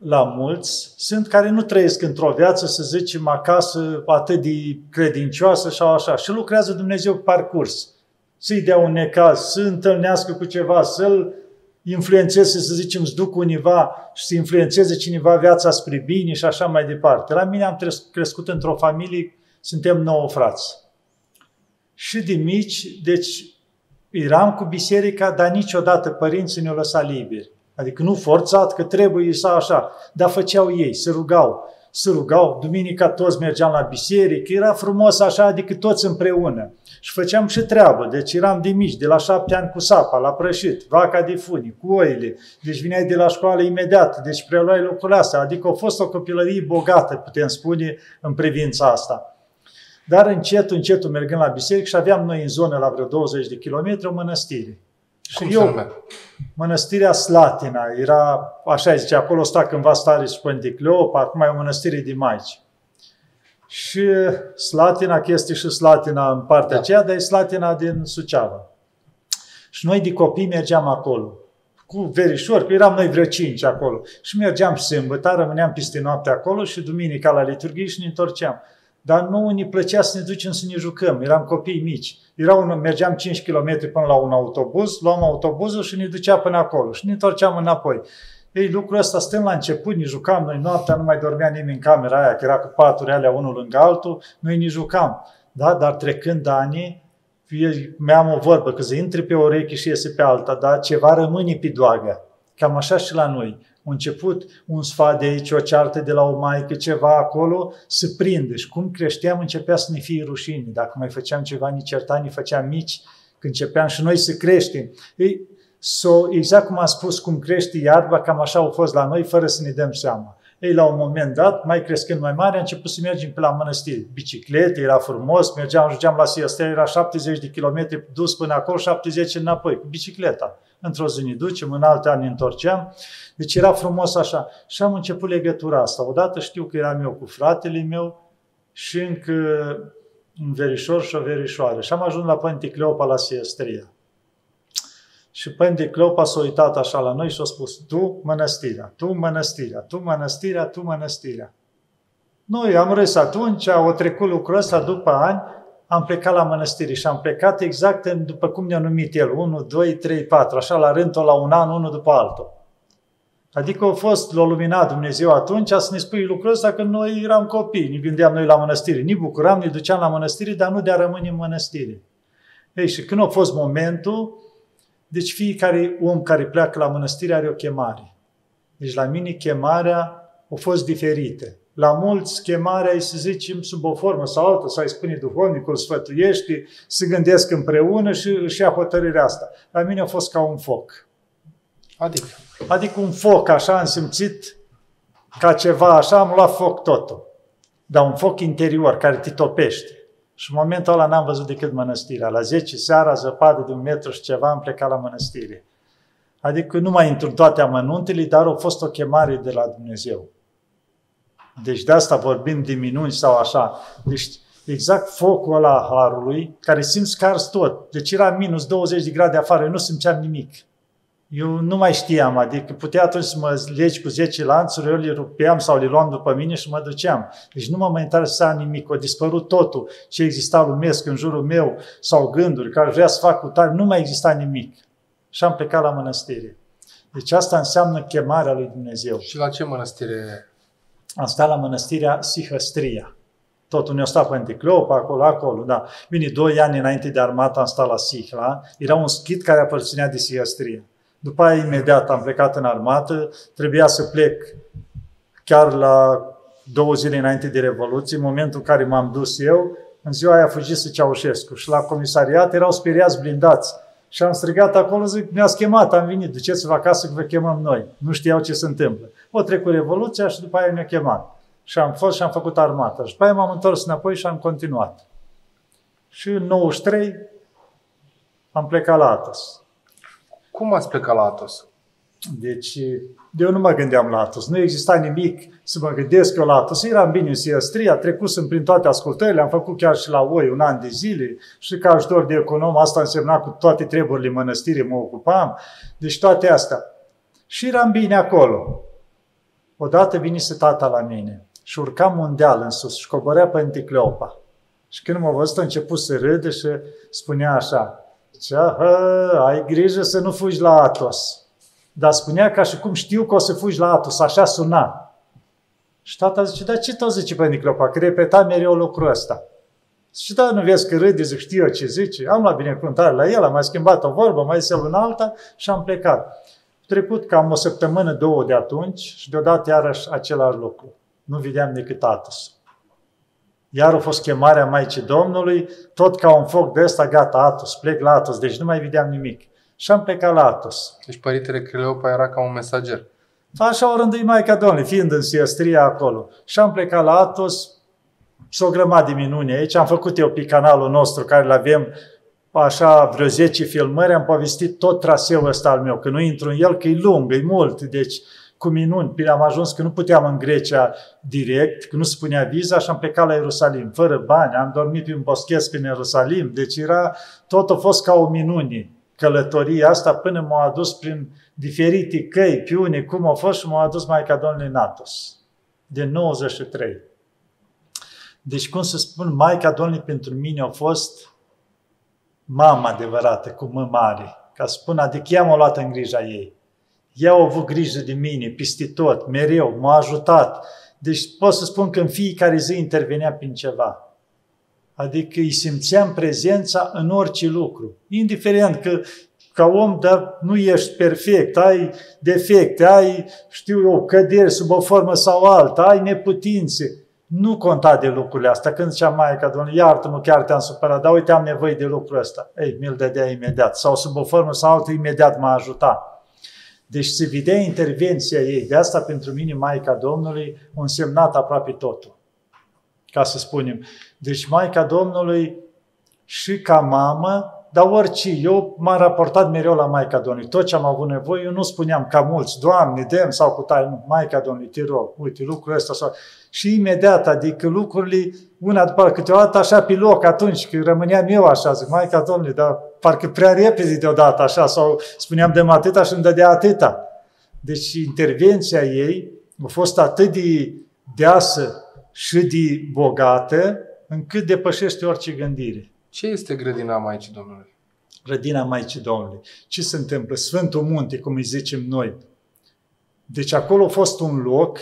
La mulți sunt care nu trăiesc într-o viață, să zicem, acasă atât de credincioasă sau așa. Și lucrează Dumnezeu parcurs. Să-i dea un necaz, să întâlnească cu ceva, să-l influențeze, să zicem, să duc univa și să influențeze cineva viața spre bine și așa mai departe. La mine am crescut într-o familie, suntem nouă frați. Și de mici, deci eram cu biserica, dar niciodată părinții ne-au lăsat liberi. Adică nu forțat că trebuie să așa, dar făceau ei, se rugau. Se rugau, duminica toți mergeam la biserică, era frumos așa, adică toți împreună. Și făceam și treabă, deci eram de mici, de la șapte ani cu sapa, la prășit, vaca de funi, cu oile, deci vineai de la școală imediat, deci preluai lucrurile astea, adică a fost o copilărie bogată, putem spune, în privința asta. Dar încet, încet mergând la biserică și aveam noi în zonă la vreo 20 de kilometri o mănăstire. Și Cum eu, mănăstirea Slatina, era, așa zice, acolo sta cândva stare Sfântii Cleopa, acum e o mănăstire de maici. Și Slatina, că este și Slatina în partea da. aceea, dar e Slatina din Suceava. Și noi de copii mergeam acolo cu verișor, că eram noi vreo cinci acolo. Și mergeam sâmbătă, rămâneam peste noapte acolo și duminica la liturghie și ne întorceam. Dar nu ne plăcea să ne ducem să ne jucăm, eram copii mici. Era un, mergeam 5 km până la un autobuz, luam autobuzul și ne ducea până acolo și ne întorceam înapoi. Ei, lucrul ăsta, stăm la început, ne jucam, noi noaptea nu mai dormea nimeni în camera aia, că era cu paturi alea unul lângă altul, noi ne jucam. Da? Dar trecând ani, mi-am o vorbă, că se intre pe o ureche și iese pe alta, dar ceva rămâne pe doagă. Cam așa și la noi. Un început un sfat de aici, o ceartă de la o maică, ceva acolo, se prinde. Și cum creșteam, începea să ne fie rușine. Dacă mai făceam ceva, ni certa, ni făceam mici, când începeam și noi să creștem. Ei, so, exact cum am spus, cum crește iarba, cam așa au fost la noi, fără să ne dăm seama. Ei, la un moment dat, mai crescând mai mare, a început să mergem pe la mănăstiri. Biciclete, era frumos, mergeam, ajungeam la Siestea, era 70 de kilometri dus până acolo, 70 înapoi, cu bicicleta. Într-o zi ne ducem, în alte ani ne întorceam. Deci era frumos așa. Și am început legătura asta. Odată știu că eram eu cu fratele meu și încă un verișor și o verișoară. Și am ajuns la Pânte Cleopa la Siestria. Și Pânte Cleopa s-a uitat așa la noi și a spus, tu mănăstirea, tu mănăstirea, tu mănăstirea, tu mănăstirea. Noi am râs atunci, o trecut lucrul ăsta după ani, am plecat la mănăstire și am plecat exact după cum ne-a numit el, 1, 2, 3, 4, așa la rând la un an, unul după altul. Adică a fost, l-a luminat Dumnezeu atunci să ne spui lucrul ăsta că noi eram copii, ne gândeam noi la mănăstire, ne bucuram, ne duceam la mănăstire, dar nu de a rămâne în mănăstire. Ei, și când a fost momentul, deci fiecare om care pleacă la mănăstire are o chemare. Deci la mine chemarea a fost diferită. La mulți chemarea e să zicem sub o formă sau altă, sau îi spune duhovnicul, sfătuiește, se gândesc împreună și își ia hotărârea asta. La mine a fost ca un foc. Adică? Adică un foc, așa am simțit ca ceva așa, am luat foc totul. Dar un foc interior care te topește. Și în momentul ăla n-am văzut decât mănăstirea. La 10 seara, zăpadă de un metru și ceva, am plecat la mănăstire. Adică nu mai intru în toate amănuntele, dar a fost o chemare de la Dumnezeu. Deci de asta vorbim de minuni sau așa. Deci exact focul ăla harului, care simți că ars tot. Deci era minus 20 de grade afară, eu nu simțeam nimic. Eu nu mai știam, adică putea atunci să mă legi cu 10 lanțuri, eu le rupeam sau le luam după mine și mă duceam. Deci nu mă mai interesa nimic, a dispărut totul ce exista lumesc în jurul meu sau gânduri care vrea să fac cu tare, nu mai exista nimic. Și am plecat la mănăstire. Deci asta înseamnă chemarea lui Dumnezeu. Și la ce mănăstire? Am stat la mănăstirea Sihăstria. Totul ne-a stat pe Anticleopa, acolo, acolo, da. Bine, doi ani înainte de armată am stat la Sihla. Era un schit care aparținea de Sihăstria. După aia, imediat, am plecat în armată. Trebuia să plec chiar la două zile înainte de Revoluție, în momentul în care m-am dus eu, în ziua aia a fugit să Ceaușescu și la comisariat erau speriați blindați. Și am strigat acolo, zic, ne-ați chemat, am venit, duceți-vă acasă că vă chemăm noi. Nu știau ce se întâmplă. O trecut Revoluția și după aia ne-a chemat. Și am fost și am făcut armata. Și după aia m-am întors înapoi și am continuat. Și în 93 am plecat la Atos. Cum ați plecat la Atos? Deci, eu nu mă gândeam la Atos. Nu exista nimic să mă gândesc eu la Atos. Eram bine în Siastria, trecusem prin toate ascultările, am făcut chiar și la OI un an de zile și ca ajutor de econom, asta însemna cu toate treburile mănăstirii mă ocupam. Deci toate astea. Și eram bine acolo. Odată vinise tata la mine și urcam un deal în sus și coborea pe Anticleopa. Și când m-a văzut, a început să râde și spunea așa, Zicea, ai grijă să nu fugi la Atos. Dar spunea ca și cum știu că o să fugi la Atos, așa suna. Și tata zice, dar ce tot zice pe Niclopa? Că repeta mereu lucrul ăsta. Și da, nu vezi că râde, zic, știu eu ce zice. Am luat binecuvântare la el, am mai schimbat o vorbă, mai zis în alta și am plecat. Trecut cam o săptămână, două de atunci și deodată iarăși același lucru. Nu vedeam decât Atos. Iar a fost chemarea Maicii Domnului, tot ca un foc de ăsta, gata, Atos, plec la Atos, deci nu mai vedeam nimic. Și am plecat la Atos. Deci Părintele Cleopa era ca un mesager. Așa o rândui Maica Domnului, fiind în Siestria acolo. Și am plecat la Atos, s-o grămadă de minuni aici. Am făcut eu pe canalul nostru, care îl avem așa vreo 10 filmări, am povestit tot traseul ăsta al meu, că nu intru în el, că e lung, e mult, deci cu minuni. Am ajuns că nu puteam în Grecia direct, că nu se punea viza și am plecat la Ierusalim, fără bani. Am dormit pe un boschet prin Ierusalim. Deci era, tot a fost ca o minune. Călătoria asta până m-a adus prin diferite căi, piune, cum a fost și m-a adus Maica Domnului Natos. De 93. Deci, cum să spun, Maica Domnului pentru mine a fost mama adevărată, cu mă mare. Ca să spun, adică ea m-a luat în grija ei. Ea a avut grijă de mine, peste tot, mereu, m-a ajutat. Deci pot să spun că în fiecare zi intervenea prin ceva. Adică îi simțeam prezența în orice lucru. Indiferent că ca om, dar nu ești perfect, ai defecte, ai, știu eu, căderi sub o formă sau alta, ai neputințe. Nu conta de lucrurile astea. Când zicea Maica, Doamne, iartă-mă, chiar te-am supărat, dar uite, am nevoie de lucrul ăsta. Ei, mi-l dădea imediat. Sau sub o formă sau altă, imediat m-a ajutat. Deci se vedea intervenția ei. De asta, pentru mine, Maica Domnului a însemnat aproape totul. Ca să spunem. Deci Maica Domnului și ca mamă, dar orice, eu m-am raportat mereu la Maica Domnului. Tot ce am avut nevoie, eu nu spuneam ca mulți, Doamne, dăm sau cu tare, nu, Maica Domnului, te rog, uite, lucrul ăsta sau... Și imediat, adică lucrurile, una după alta, câteodată așa pe loc, atunci, că rămâneam eu așa, zic, Maica Domnului, dar parcă prea repede deodată așa, sau spuneam de atâta și îmi dădea atâta. Deci intervenția ei a fost atât de deasă și de bogată, încât depășește orice gândire. Ce este grădina Maicii Domnului? Grădina Maicii Domnului. Ce se întâmplă? Sfântul Munte, cum îi zicem noi. Deci acolo a fost un loc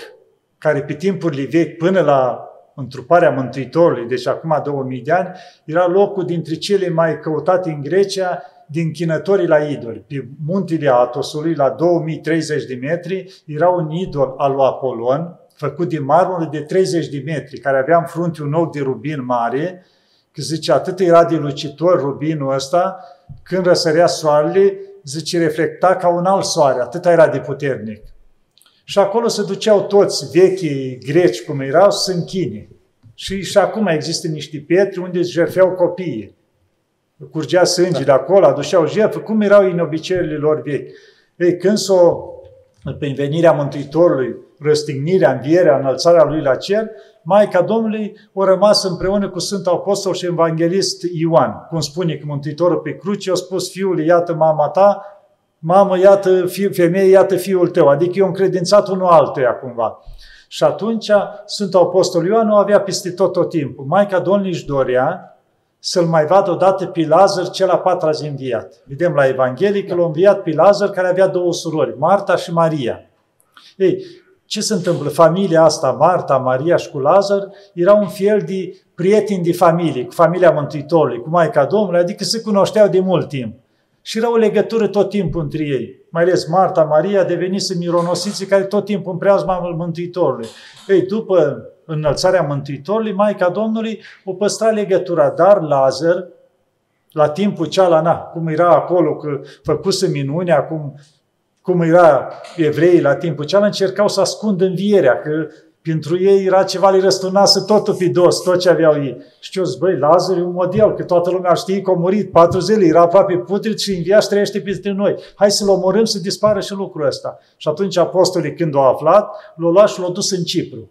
care pe timpurile vechi, până la întruparea Mântuitorului, deci acum 2000 de ani, era locul dintre cele mai căutate în Grecia din chinătorii la idoli. Pe muntele Atosului, la 2030 de metri, era un idol al lui Apolon, făcut din marmură de 30 de metri, care avea în frunte un ochi de rubin mare, că zice, atât era de lucitor rubinul ăsta, când răsărea soarele, zice, reflecta ca un alt soare, atât era de puternic. Și acolo se duceau toți vechii greci cum erau să închine. Și, și acum există niște pietre unde îți jertfeau copiii. Curgea sânge da. de acolo, aduceau jertfă, cum erau în obiceiurile lor vechi. Ei, când s-o, prin venirea Mântuitorului, răstignirea, învierea, înălțarea lui la cer, Maica Domnului a rămas împreună cu Sfântul Apostol și Evanghelist Ioan. Cum spune că Mântuitorul pe cruce a spus fiului, iată mama ta, mamă, iată, fi, femeie, iată fiul tău. Adică eu încredințat unul altuia cumva. Și atunci Sfântul Apostol Ioan nu avea peste tot tot timpul. Maica Domnului își dorea să-l mai vadă odată pe Lazar, cel a patra zi înviat. Vedem la Evanghelie că l-a înviat pe Lazar, care avea două surori, Marta și Maria. Ei, ce se întâmplă? Familia asta, Marta, Maria și cu Lazar, era un fel de prieteni de familie, cu familia Mântuitorului, cu Maica Domnului, adică se cunoșteau de mult timp. Și era o legătură tot timpul între ei. Mai ales Marta, Maria devenise mironosiții care tot timpul în preajma Mântuitorului. Ei, după înălțarea Mântuitorului, Maica Domnului o păstra legătura, dar Lazar, la timpul cealaltă, cum era acolo, că făcuse minuni, acum cum era evreii la timpul cealaltă, încercau să ascundă învierea, că pentru ei era ceva, le răsturnase totul pe dos, tot ce aveau ei. Și eu zic, băi, Lazar e un model, că toată lumea știe că a murit patru zile, era aproape putrit și învia și trăiește peste noi. Hai să-l omorâm să dispară și lucrul ăsta. Și atunci apostolii, când au aflat, l-au luat și l-au dus în Cipru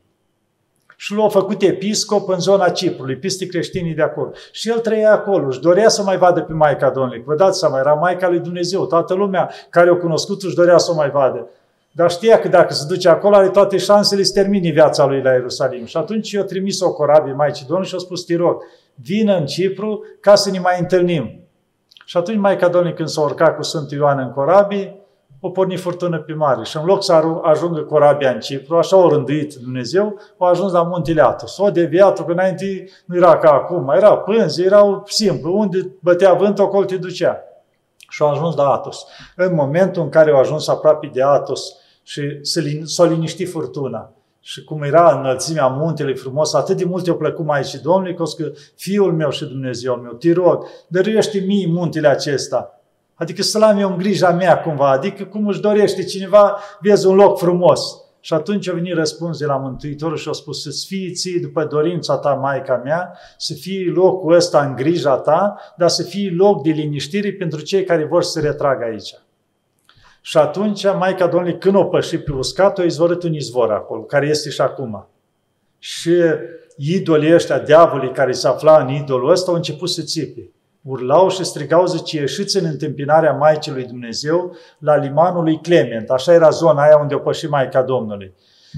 și l-a făcut episcop în zona Ciprului, peste creștinii de acolo. Și el trăia acolo, își dorea să mai vadă pe Maica Domnului. Vă dați seama, era Maica lui Dumnezeu. Toată lumea care o cunoscut își dorea să o mai vadă. Dar știa că dacă se duce acolo, are toate șansele să termine viața lui la Ierusalim. Și atunci eu trimis o corabie Maicii Domnului și a spus, te rog, vină în Cipru ca să ne mai întâlnim. Și atunci Maica Domnului, când s-a urcat cu Sfântul Ioan în corabie, o porni furtună pe mare și în loc să ajungă corabia în Cipru, așa o rânduit Dumnezeu, au ajuns la muntele Atos. O deviat că înainte nu era ca acum, era pânzi, erau simplu, unde bătea vânt, acolo te ducea. Și au ajuns la Atos. În momentul în care au ajuns aproape de Atos și s-a liniștit furtuna, și cum era înălțimea muntelui frumos, atât de mult i-a plăcut Maicii Domnului, că Fiul meu și Dumnezeu meu, te rog, dăruiește mie muntele acesta, Adică să-l am eu în grija mea cumva, adică cum își dorește cineva, vezi un loc frumos. Și atunci a venit răspuns de la Mântuitorul și a spus să-ți fie ție după dorința ta, Maica mea, să fie locul ăsta în grija ta, dar să fie loc de liniștire pentru cei care vor să se retragă aici. Și atunci Maica Domnului, când o păși pe uscat, o izvorât un izvor acolo, care este și acum. Și idolii ăștia, diavolii care se afla în idolul ăsta, au început să țipe urlau și strigau, zice, ieșiți în întâmpinarea Maicii lui Dumnezeu la limanul lui Clement. Așa era zona aia unde o păși Maica Domnului.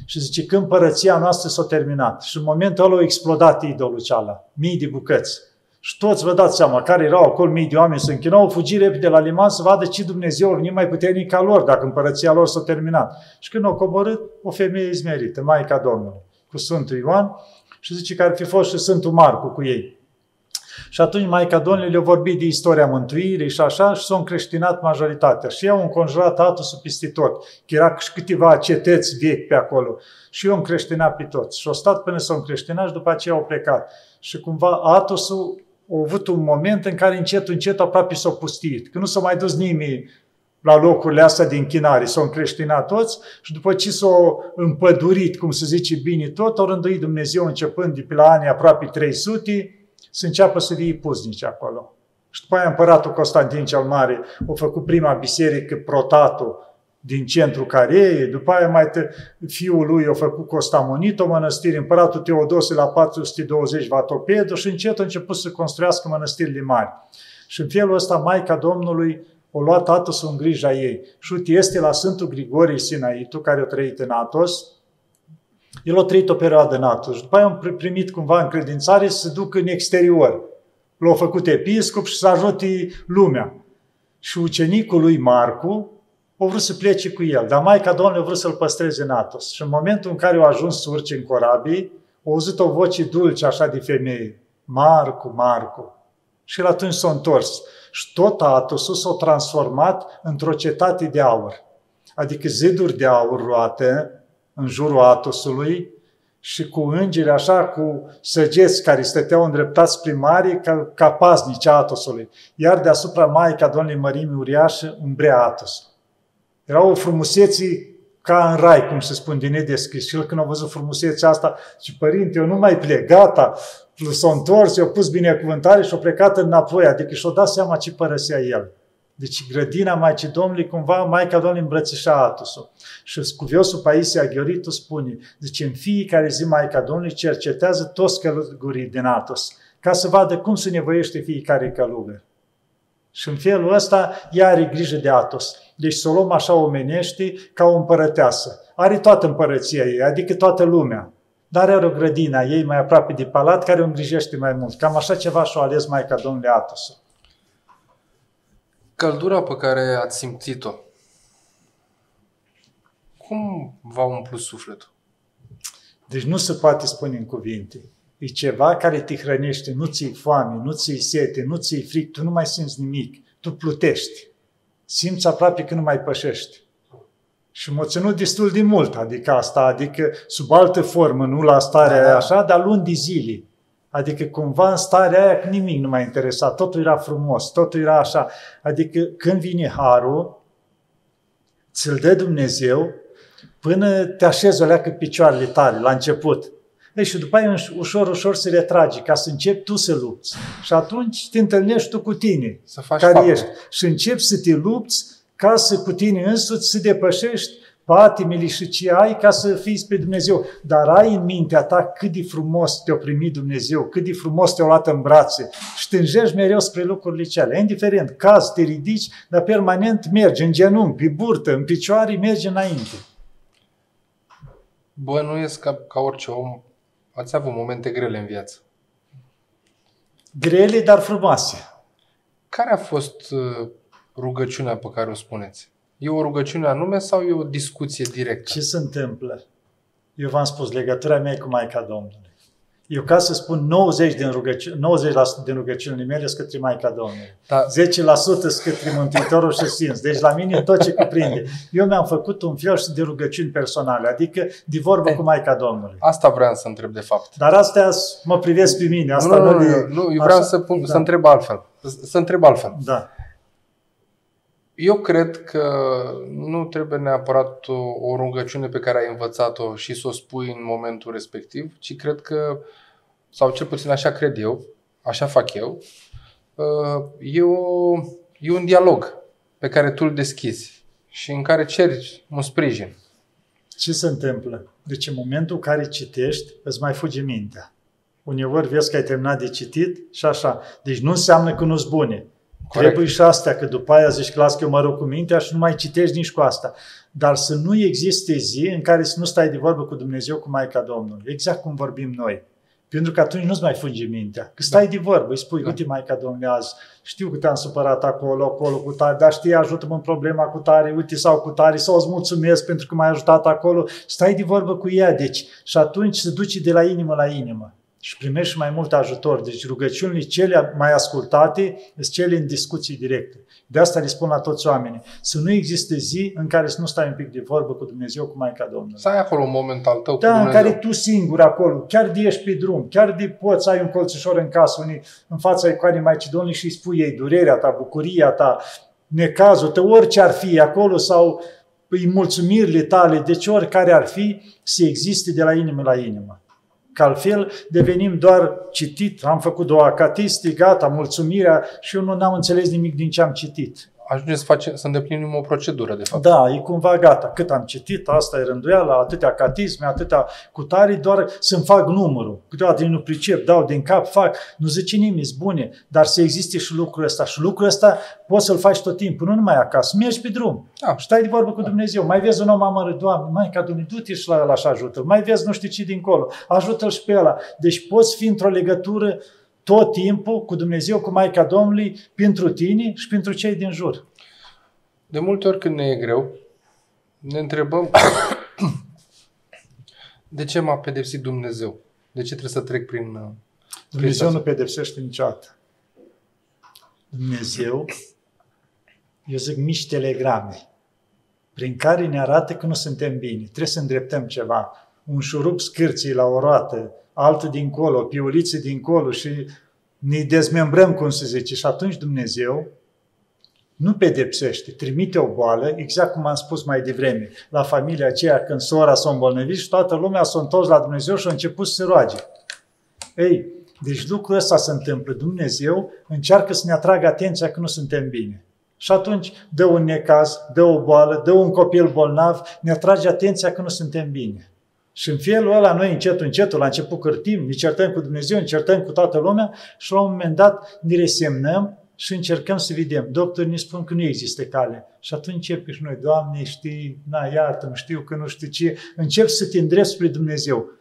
Și zice, când părăția noastră s-a terminat. Și în momentul ăla a explodat idolul ceala, mii de bucăți. Și toți vă dați seama, care erau acolo mii de oameni, se închinau, au fugit repede la liman să vadă ce Dumnezeu a venit mai puternic ca lor, dacă împărăția lor s-a terminat. Și când au coborât, o femeie izmerită, Maica Domnului, cu Sfântul Ioan, și zice că ar fi fost și Sfântul Marcu cu ei. Și atunci Maica Domnului le-a vorbit de istoria mântuirii și așa și s-au încreștinat majoritatea. Și eu am înconjurat Atosul peste tot, că era și câteva cetăți vechi pe acolo. Și eu am încreștinat pe toți. Și au stat până s-au încreștinat și după aceea au plecat. Și cumva Atosul a avut un moment în care încet, încet aproape s-a pustit. Că nu s-a mai dus nimeni la locurile astea de închinare. S-au încreștinat toți și după ce s-au împădurit, cum se zice bine tot, au rânduit Dumnezeu începând de pe la anii aproape 300, să înceapă să fie puznici acolo. Și după aia împăratul Constantin cel Mare a făcut prima biserică, Protatul, din centrul Careiei, după aia mai te, fiul lui a făcut Costamonit, o mănăstire, împăratul Teodose la 420 Vatopedu și încet a început să construiască mănăstirile mari. Și în felul ăsta Maica Domnului o luat Atos în grija ei. Și uite, este la Sfântul Grigorie Sinaitu, care a trăit în Atos, el a trăit o perioadă în Atos. După aia a primit cumva încredințare să se ducă în exterior. L-a făcut episcop și să ajute lumea. Și ucenicul lui Marcu a vrut să plece cu el, dar Maica Domnului a vrut să-l păstreze în Atos. Și în momentul în care a ajuns să urce în corabii, a auzit o voce dulce așa de femeie. Marcu, Marcu. Și el atunci s-a întors. Și tot Atosul s-a transformat într-o cetate de aur. Adică ziduri de aur roate, în jurul Atosului și cu îngeri așa, cu săgeți care stăteau îndreptați prin mare ca, ca paznici Atosului. Iar deasupra Maica Domnului Mărimi Uriașă umbrea Atos. Era o frumusețe ca în rai, cum se spune, din nedeschis. Și el când a văzut frumusețea asta, și părinte, eu nu mai plec, gata, s-a întors, i-a pus binecuvântare și a plecat înapoi, adică și-a dat seama ce părăsea el. Deci grădina Maicii Domnului, cumva Maica Domnului îmbrățișa Atosul. Și scuviosul Paisia Gheoritu spune, zice, în fiecare zi Maica Domnului cercetează toți călăgurii din Atos, ca să vadă cum se nevoiește fiecare călugăr. Și în felul ăsta ea are grijă de Atos. Deci să o luăm așa omenește ca o împărăteasă. Are toată împărăția ei, adică toată lumea. Dar are o grădină a ei mai aproape de palat care o îngrijește mai mult. Cam așa ceva și-o ales Maica Domnului Atos. Căldura pe care ați simțit-o, cum v-a umplut sufletul? Deci nu se poate spune în cuvinte. E ceva care te hrănește, nu ți-i foame, nu ți-i sete, nu ți-i fric, tu nu mai simți nimic, tu plutești. Simți aproape că nu mai pășești. Și m-a ținut destul de mult, adică asta, adică sub altă formă, nu la starea da. aia așa, dar luni de zile. Adică cumva în starea aia nimic nu m-a interesat, totul era frumos, totul era așa. Adică când vine harul, ți-l dă Dumnezeu până te așezi o leacă picioarele tale la început. Ei, și după aia ușor, ușor se retrage ca să începi tu să lupți. Și atunci te întâlnești tu cu tine, să faci care fapte. ești. Și începi să te lupți ca să cu tine însuți să depășești patimile și ce ai ca să fii spre Dumnezeu. Dar ai în mintea ta cât de frumos te-a primit Dumnezeu, cât de frumos te-a luat în brațe și te înjești mereu spre lucrurile cele. Indiferent, caz, te ridici, dar permanent mergi în genunchi, pe burtă, în picioare, mergi înainte. Bănuiesc ca, ca orice om, ați avut momente grele în viață. Grele, dar frumoase. Care a fost uh, rugăciunea pe care o spuneți? E o rugăciune anume sau e o discuție directă? Ce se întâmplă? Eu v-am spus, legătura mea e cu Maica Domnului. Eu ca să spun 90 din rugăciune, 90% din rugăciunile mele sunt către Maica Domnului. Da. 10% sunt către Mântuitorul și Sfinț. Deci la mine tot ce cuprinde. Eu mi-am făcut un fel și de rugăciuni personale, adică de vorbă Eh. cu Maica Domnului. Asta vreau să întreb de fapt. Dar astea mă privesc pe mine. Asta nu, nu, nu, le- nu, eu vreau așa- să, pun, da. să întreb altfel. Să să întreb altfel. Da. Eu cred că nu trebuie neapărat o, o rugăciune pe care ai învățat-o și să o spui în momentul respectiv, ci cred că, sau cel puțin așa cred eu, așa fac eu, uh, e, o, e un dialog pe care tu îl deschizi și în care ceri un sprijin. Ce se întâmplă? Deci în momentul în care citești, îți mai fuge mintea. Uneori vezi că ai terminat de citit și așa. Deci nu înseamnă că nu-s bune. Corect. Trebuie și astea, că după aia zici că las că eu mă rog cu mintea și nu mai citești nici cu asta. Dar să nu existe zi în care să nu stai de vorbă cu Dumnezeu, cu Maica Domnului. Exact cum vorbim noi. Pentru că atunci nu-ți mai fuge mintea. Că stai de vorbă, îi spui, Da. uite Maica Domnului azi, știu că te-am supărat acolo, acolo cu tare, dar știi, ajută-mă în problema cu tare, uite sau cu tare, sau îți mulțumesc pentru că m-ai ajutat acolo. Stai de vorbă cu ea, deci. Și atunci se duce de la inimă la inimă și primești mai mult ajutor. Deci rugăciunile cele mai ascultate sunt cele în discuții directe. De asta le spun la toți oamenii. Să nu existe zi în care să nu stai un pic de vorbă cu Dumnezeu, cu Maica Domnului. Să ai acolo un moment al tău cu Da, în Dumnezeu. care tu singur acolo, chiar de ești pe drum, chiar de poți ai un colțișor în casă, unii în fața icoanei Maicii Domnului și îi spui ei durerea ta, bucuria ta, necazul tău, orice ar fi acolo sau îi mulțumirile tale, deci oricare ar fi, să existe de la inimă la inimă. Că altfel devenim doar citit, am făcut două acatiste, gata, mulțumirea și eu nu am înțeles nimic din ce am citit. Ajunge să, face, să îndeplinim o procedură, de fapt. Da, e cumva gata. Cât am citit, asta e rânduiala, atâtea catisme, atâtea cutarii, doar să-mi fac numărul. Câteodată nu pricep, dau din cap, fac. Nu zice nimeni, sunt bune, dar să existe și lucrul ăsta. Și lucrul ăsta poți să-l faci tot timpul, nu numai acasă. Mergi pe drum. Da. Stai de vorbă cu Dumnezeu. Mai vezi un om amărât, Doamne, mai ca Dumnezeu, du-te și la ăla și ajută-l. Mai vezi nu știu ce dincolo, ajută-l și pe ăla. Deci poți fi într-o legătură tot timpul cu Dumnezeu, cu Maica Domnului, pentru tine și pentru cei din jur. De multe ori când ne e greu, ne întrebăm de ce m-a pedepsit Dumnezeu? De ce trebuie să trec prin... uh, Dumnezeu asta. nu pedepsește niciodată. Dumnezeu, eu zic mici telegrame, prin care ne arată că nu suntem bine. Trebuie să îndreptăm ceva. Un șurup scârții la o roată, altul dincolo, piulițe dincolo și ne dezmembrăm, cum se zice. Și atunci Dumnezeu nu pedepsește, trimite o boală, exact cum am spus mai devreme, la familia aceea când sora s-a îmbolnăvit și toată lumea s-a întors la Dumnezeu și a început să se roage. Ei, deci lucrul ăsta se întâmplă. Dumnezeu încearcă să ne atragă atenția că nu suntem bine. Și atunci dă un necaz, dă o boală, dă un copil bolnav, ne atrage atenția că nu suntem bine. Și în felul ăla noi încet, încet, la început cârtim, ne certăm cu Dumnezeu, ne certăm cu toată lumea și la un moment dat ne resemnăm și încercăm să vedem. Doctorii ne spun că nu există cale. Și atunci încep și noi, Doamne, știi, na, iartă știu că nu știu ce. Încep să te îndrept spre Dumnezeu.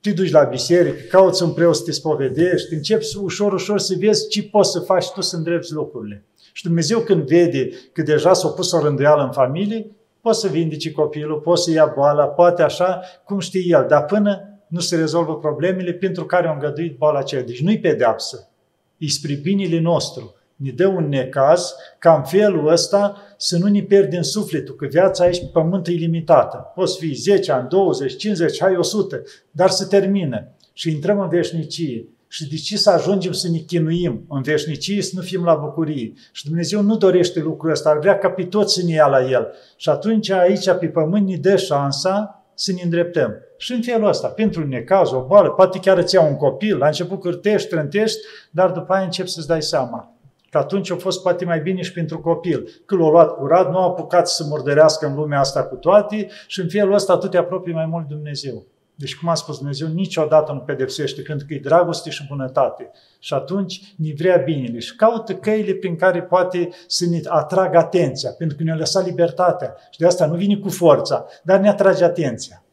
Te duci la biserică, cauți un preot să te spovedești, începi ușor, ușor să vezi ce poți să faci tu să îndrepți lucrurile. Și Dumnezeu când vede că deja s-a pus o rânduială în familie, poți să vindeci copilul, poți să ia boala, poate așa, cum știe el, dar până nu se rezolvă problemele pentru care au îngăduit boala aceea. Deci nu-i pedeapsă, e spre binele nostru ne dă un necaz, ca în felul ăsta să nu ne pierdem sufletul, că viața aici pe pământ e limitată. Poți fi 10 ani, 20, 50, hai 100, dar se termină și intrăm în veșnicie. Și de ce să ajungem să ne chinuim în veșnicie, să nu fim la bucurie? Și Dumnezeu nu dorește lucrul ăsta, ar vrea ca pe toți să ne ia la El. Și atunci aici pe pământ ne dă șansa să ne îndreptăm. Și în felul ăsta, pentru un necaz, o boală, poate chiar îți ia un copil, la început cârtești, trântești, dar după aia începi să-ți dai seama Că atunci a fost poate mai bine și pentru copil. Că l-a luat curat, nu a apucat să murdărească în lumea asta cu toate și în felul ăsta tu te apropii mai mult de Dumnezeu. Deci, cum a spus Dumnezeu, niciodată nu pedepsește, când că e dragoste și bunătate. Și atunci ne vrea binele și caută căile prin care poate să ne atragă atenția, pentru că ne-a lăsat libertatea. Și de asta nu vine cu forța, dar ne atrage atenția.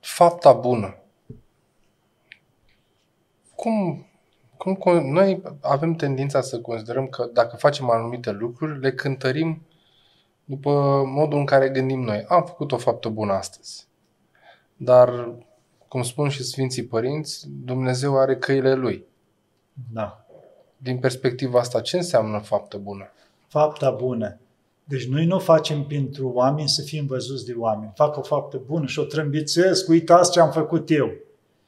Fapta bună. Cum cum noi avem tendința să considerăm că dacă facem anumite lucruri, le cântărim după modul în care gândim noi. Am făcut o faptă bună astăzi. Dar, cum spun și Sfinții Părinți, Dumnezeu are căile Lui. Da. Din perspectiva asta, ce înseamnă faptă bună? Fapta bună. Deci noi nu facem pentru oameni să fim văzuți de oameni. Fac o faptă bună și o trâmbițesc, uitați ce am făcut eu.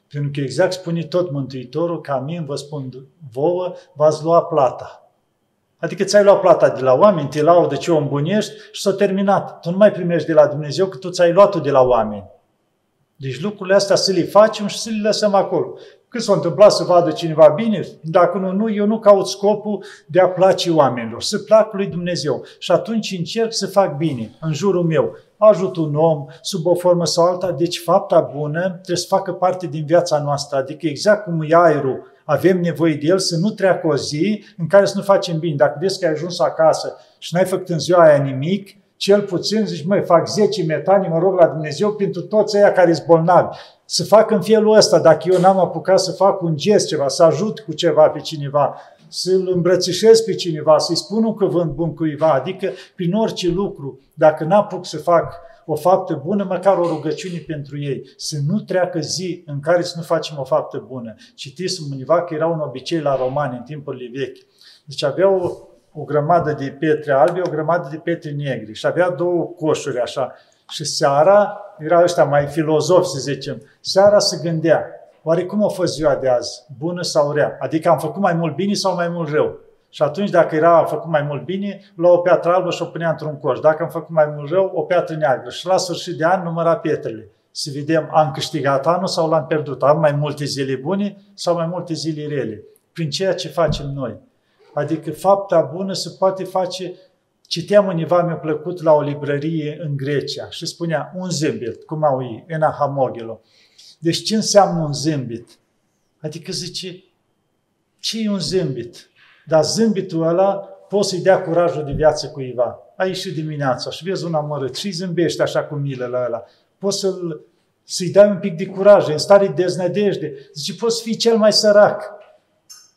Pentru că exact spune tot Mântuitorul, ca mie vă spun vouă, v-ați lua plata. Adică ți-ai luat plata de la oameni, te laudă ce o îmbunești și s-a terminat. Tu nu mai primești de la Dumnezeu, că tu ți-ai luat-o de la oameni. Deci lucrurile astea să le facem și să le lăsăm acolo. Cât s-a întâmplat să vadă cineva bine, dacă nu, nu, eu nu caut scopul de a place oamenilor, să plac lui Dumnezeu. Și atunci încerc să fac bine în jurul meu ajut un om sub o formă sau alta, deci fapta bună trebuie să facă parte din viața noastră, adică exact cum e aerul, avem nevoie de el, să nu treacă o zi în care să nu facem bine. Dacă vezi că ai ajuns acasă și n-ai făcut în ziua aia nimic, cel puțin zici, măi, fac 10 metani, mă rog la Dumnezeu pentru toți aia care sunt bolnavi. Să fac în felul ăsta, dacă eu n-am apucat să fac un gest ceva, să ajut cu ceva pe cineva, să-l îmbrățișez pe cineva, să-i spun un cuvânt bun cuiva, adică prin orice lucru, dacă n-apuc să fac o faptă bună, măcar o rugăciune pentru ei. Să nu treacă zi în care să nu facem o faptă bună. Citiți univa că era un obicei la romani în timpurile vechi. Deci aveau o grămadă de pietre albe, o grămadă de pietre negre și avea două coșuri așa. Și seara, erau ăștia mai filozofi să zicem, seara se gândea, Oare cum a fost ziua de azi? Bună sau rea? Adică am făcut mai mult bine sau mai mult rău? Și atunci, dacă era făcut mai mult bine, lua o piatră albă și o punea într-un coș. Dacă am făcut mai mult rău, o piatră neagră. Și la sfârșit de an număra pietrele. Să vedem, am câștigat anul sau l-am pierdut? Am mai multe zile bune sau mai multe zile rele? Prin ceea ce facem noi. Adică fapta bună se poate face Citeam univa, mi-a plăcut la o librărie în Grecia și spunea un zâmbet, cum au ei, în Ahamogelo. Deci ce înseamnă un zâmbit? Adică zice, ce e un zâmbit? Dar zâmbitul ăla poți să-i dea curajul de viață cuiva. Ai ieșit dimineața și vezi un amărât și zâmbești așa cu milă la ăla. Poți să-l, să-i dai un pic de curaj, în stare de deznădejde. Zice, poți fi cel mai sărac.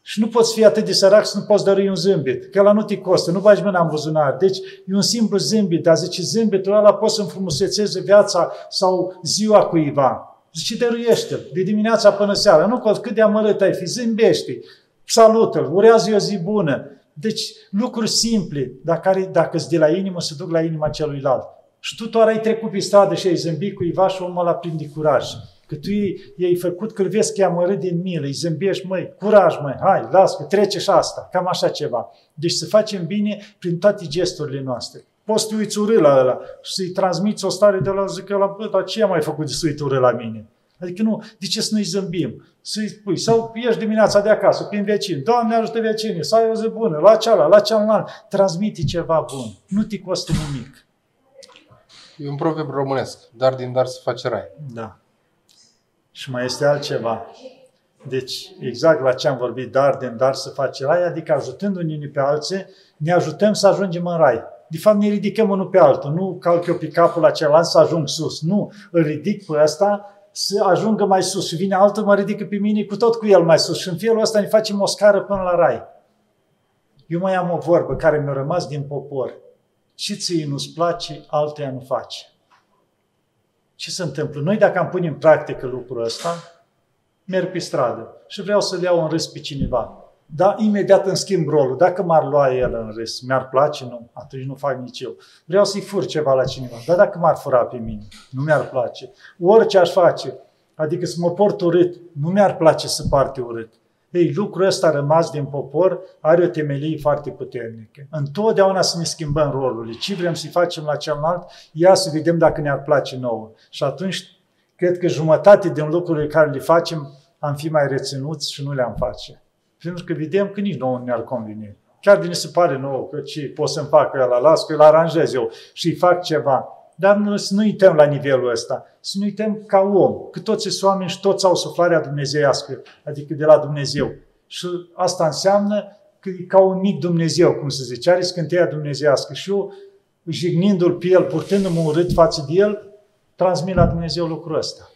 Și nu poți fi atât de sărac să nu poți dărui un zâmbit, că la nu te costă, nu bagi mâna în buzunar. Deci e un simplu zâmbit, dar zice, zâmbitul ăla poți să înfrumusețeze viața sau ziua cuiva. Zice, dăruiește-l, de dimineața până seara. Nu cât de amărât ai fi, zâmbește salută-l, urează o zi bună. Deci lucruri simple, dar care, dacă îți de la inimă, se duc la inima celuilalt. Și tu doar ai trecut pe stradă și ai zâmbit cuiva și omul ăla plin de curaj. Că tu i-ai făcut că îl vezi că e amărât din milă, îi zâmbești, măi, curaj, măi, hai, las că trece și asta. Cam așa ceva. Deci să facem bine prin toate gesturile noastre. Poți să te uiți urât la ăla și să-i transmiți o stare de la zic la bă, dar ce am mai făcut de să uiți urât la mine? Adică nu, de ce să nu-i zâmbim? Să-i spui, sau ieși dimineața de acasă, prin vecini, Doamne ajută vecinii, să ai o zi bună, la cealaltă, la cealaltă, transmite ceva bun. Nu te costă nimic. E un proverb românesc, dar din dar se face rai. Da. Și mai este altceva. Deci, exact la ce am vorbit, dar din dar să face rai, adică ajutându-ne unii pe alții, ne ajutăm să ajungem în rai. De fapt, ne ridicăm unul pe altul. Nu calc eu pe capul la celălalt să ajung sus. Nu, îl ridic pe ăsta să ajungă mai sus. Și vine altul, mă ridică pe mine cu tot cu el mai sus. Și în felul ăsta ne facem o scară până la rai. Eu mai am o vorbă care mi-a rămas din popor. Ce ție nu-ți place, altuia nu face. Ce se întâmplă? Noi dacă am pune în practică lucrul ăsta, merg pe stradă și vreau să-l iau în râs pe cineva. Da, imediat îmi schimb rolul. Dacă m-ar lua el în râs, mi-ar place? Nu. Atunci nu fac nici eu. Vreau să-i fur ceva la cineva. Dar dacă m-ar fura pe mine, nu mi-ar place. Orice aș face, adică să mă port urât, nu mi-ar place să parte urât. Ei, lucrul ăsta rămas din popor are o temelie foarte puternică. Întotdeauna să ne schimbăm rolurile. Ce vrem să-i facem la celălalt, ia să vedem dacă ne-ar place nouă. Și atunci, cred că jumătate din lucrurile care le facem am fi mai reținuți și nu le-am face. Pentru că vedem că nici nouă nu ne-ar conveni. Chiar din se pare nouă că ce pot să-mi fac ăla, las că îl aranjez eu și îi fac ceva. Dar nu, să nu uităm la nivelul ăsta, să nu uităm ca om, că toți sunt oameni și toți au suflarea dumnezeiască, adică de la Dumnezeu. Și asta înseamnă că e ca un mic Dumnezeu, cum se zice, are scânteia dumnezeiască. Și eu, jignindu-l pe el, purtându-mă urât față de el, transmit la Dumnezeu lucrul ăsta.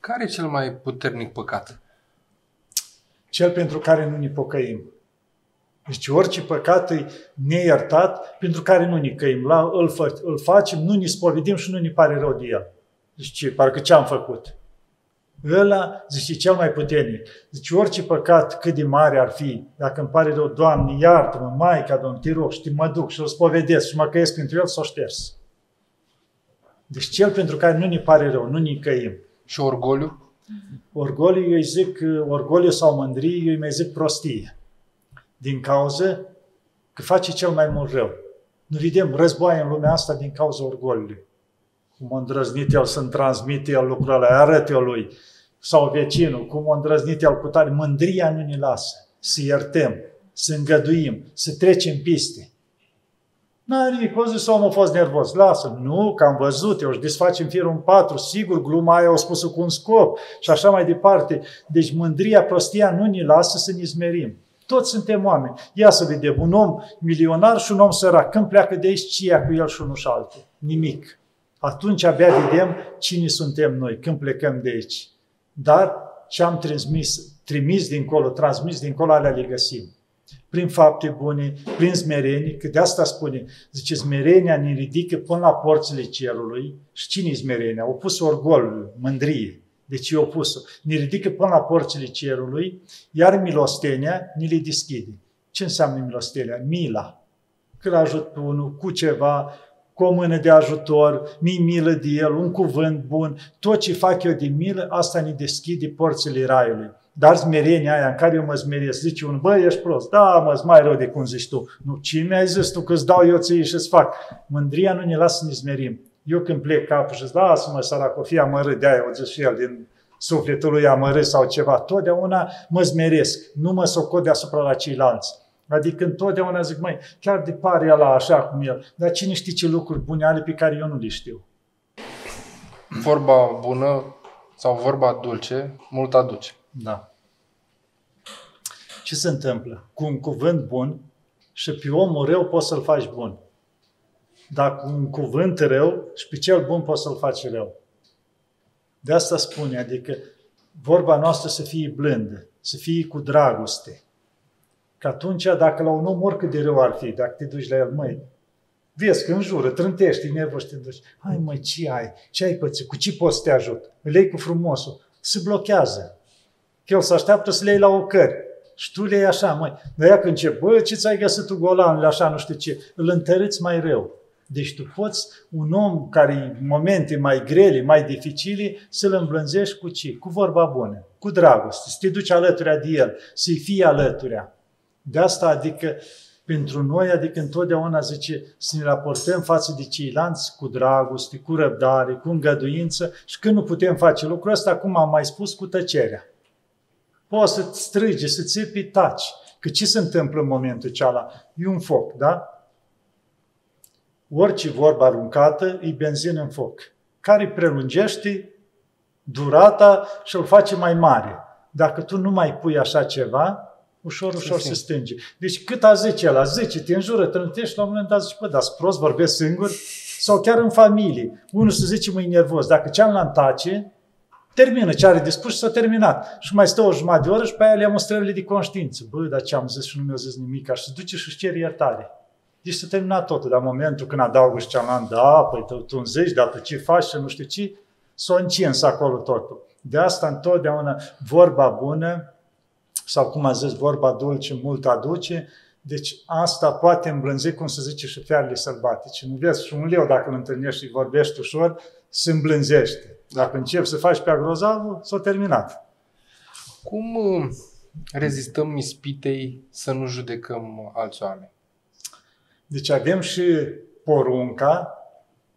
Care e cel mai puternic păcat? Cel pentru care nu ne pocăim. Deci orice păcat e neiertat pentru care nu ne căim. La, îl, fă, îl facem, nu ne spovedim și nu ne pare rău de el. Deci ce, parcă ce am făcut? Ăla, zice, cel mai puternic. Deci orice păcat, cât de mare ar fi, dacă îmi pare rău, Doamne, iartă-mă, Maica, Domn, te rog, și te mă duc și îl spovedesc și mă căiesc pentru el, s-o șters. Deci cel pentru care nu ne pare rău, nu ne căim. Și orgoliu? Orgoliu, eu îi zic, orgoliu sau mândrie, eu îi mai zic prostie din cauză că face cel mai mult rău. Nu vedem războaie în lumea asta din cauza orgolului. Cum a îndrăznit el să-mi transmite el lucrurile alea, arăt eu lui. Sau vecinul, cum a îndrăznit el cu tare. Mândria nu ne lasă să iertăm, să îngăduim, să trecem piste. N-are nimic, o zis omul a fost nervos. Lasă, nu, că am văzut, eu își desfacem firul în patru, sigur, gluma aia o spus cu un scop și așa mai departe. Deci mândria, prostia nu ne lasă să ne zmerim. Toți suntem oameni. Ia să vedem, un om milionar și un om sărac. Când pleacă de aici, ce ia cu el și unul și altul? Nimic. Atunci abia vedem cine suntem noi, când plecăm de aici. Dar ce am transmis, trimis dincolo, transmis dincolo, alea le găsim. Prin fapte bune, prin smerenie, că de asta spune, zice, smerenia ne ridică până la porțile cerului. Și cine e smerenia? Au pus orgol, mândrie. Deci e opusul. Ne ridică până la porțile cerului, iar milostenia ne le deschide. Ce înseamnă milostenia? Mila. Că ajut pe unul cu ceva, cu o mână de ajutor, mi milă de el, un cuvânt bun, tot ce fac eu de milă, asta ne deschide porțile raiului. Dar smerenia aia în care eu mă smeresc, zice un băi, ești prost, da, mă, mai rău de cum zici tu. Nu, ce mi-ai zis tu că-ți dau eu ție și-ți fac? Mândria nu ne lasă să ne smerim. Eu când plec capul și zic, lasă-mă, sărac, o fi amărât, de-aia o zis și el din sufletul lui amărât sau ceva. Totdeauna mă zmeresc, nu mă socot deasupra la ceilalți. Adică întotdeauna zic, mai chiar de pare la așa cum el, dar cine știe ce lucruri bune ale pe care eu nu le știu. Vorba bună sau vorba dulce, mult aduce. Da. Ce se întâmplă? Cu un cuvânt bun și pe omul rău poți să-l faci bun. Dar cu un cuvânt rău și pe cel bun poți să-l faci rău. De asta spune, adică vorba noastră să fie blândă, să fie cu dragoste. Că atunci, dacă la un om oricât de rău ar fi, dacă te duci la el, măi, vezi că înjură, trântești, nervos și te duci. Hai măi, ce ai? Ce ai pățit? Cu ce poți să te ajut? Îl iei cu frumosul. Se blochează. Că el se așteaptă să le iei la ocări. Și tu le iei așa, măi. Dar ea când ce, bă, ce ți-ai găsit tu golanule, așa, nu știu ce, îl întărâți mai rău. Deci tu poți un om care în momente mai grele, mai dificile, să-l îmblânzești cu ce? Cu vorba bună, cu dragoste, să te duci alături de el, să-i fii alături. De asta, adică, pentru noi, adică întotdeauna zice să ne raportăm față de ceilalți cu dragoste, cu răbdare, cu îngăduință și când nu putem face lucrul ăsta, cum am mai spus, cu tăcerea. Poți să strige, să țipi, taci. Că ce se întâmplă în momentul ceala? E un foc, da? Orice vorbă aruncată e benzină în foc, care prelungește durata și îl face mai mare. Dacă tu nu mai pui așa ceva, ușor, ușor se stânge. Deci cât a zice el, a zice, te înjură, te întâlnești, la un moment dat zici, bă, dar prost, vorbesc singur? Sau chiar în familie. Unul se zice, mă nervos. Dacă cealaltă tace, termină ce are de spus și s-a terminat. Și mai stă o jumătate de oră și pe aia le am strările de conștiință. Bă, dar ce am zis și nu mi-a zis nimic, și se duce și își cere iertare. Deci s-a terminat totul, dar în momentul când adaugă și cealaltă, da, păi tu, tu zici, dar tu ce faci și nu știu ce, s-a încins acolo totul. De asta întotdeauna vorba bună, sau cum a zis, vorba dulce, mult aduce, deci asta poate îmblânzi, cum se zice, și fiarele sălbatice. Nu vezi, și un leu dacă îl întâlnești și vorbești ușor, se îmblânzește. Dacă începi să faci pe agrozavul, s-a terminat. Cum uh, rezistăm ispitei să nu judecăm alți oameni? Deci avem și porunca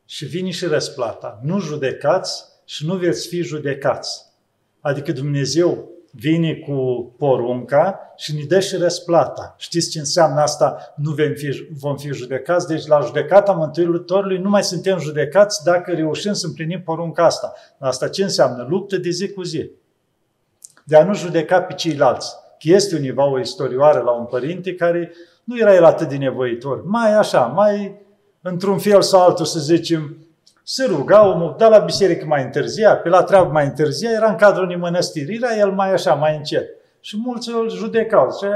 și vine și răsplata. Nu judecați și nu veți fi judecați. Adică Dumnezeu vine cu porunca și ne dă și răsplata. Știți ce înseamnă asta? Nu vom fi, vom fi judecați. Deci la judecata Mântuitorului nu mai suntem judecați dacă reușim să împlinim porunca asta. Asta ce înseamnă? Luptă de zi cu zi. De a nu judeca pe ceilalți. Este univa o istorioară la un părinte care nu era el atât de nevoitor. Mai așa, mai într-un fel sau altul să zicem, se ruga omul, da la biserică mai întârzia, pe la treabă mai întârzia, era în cadrul unei mănăstiri, era el mai așa, mai încet. Și mulți îl judecau, ce,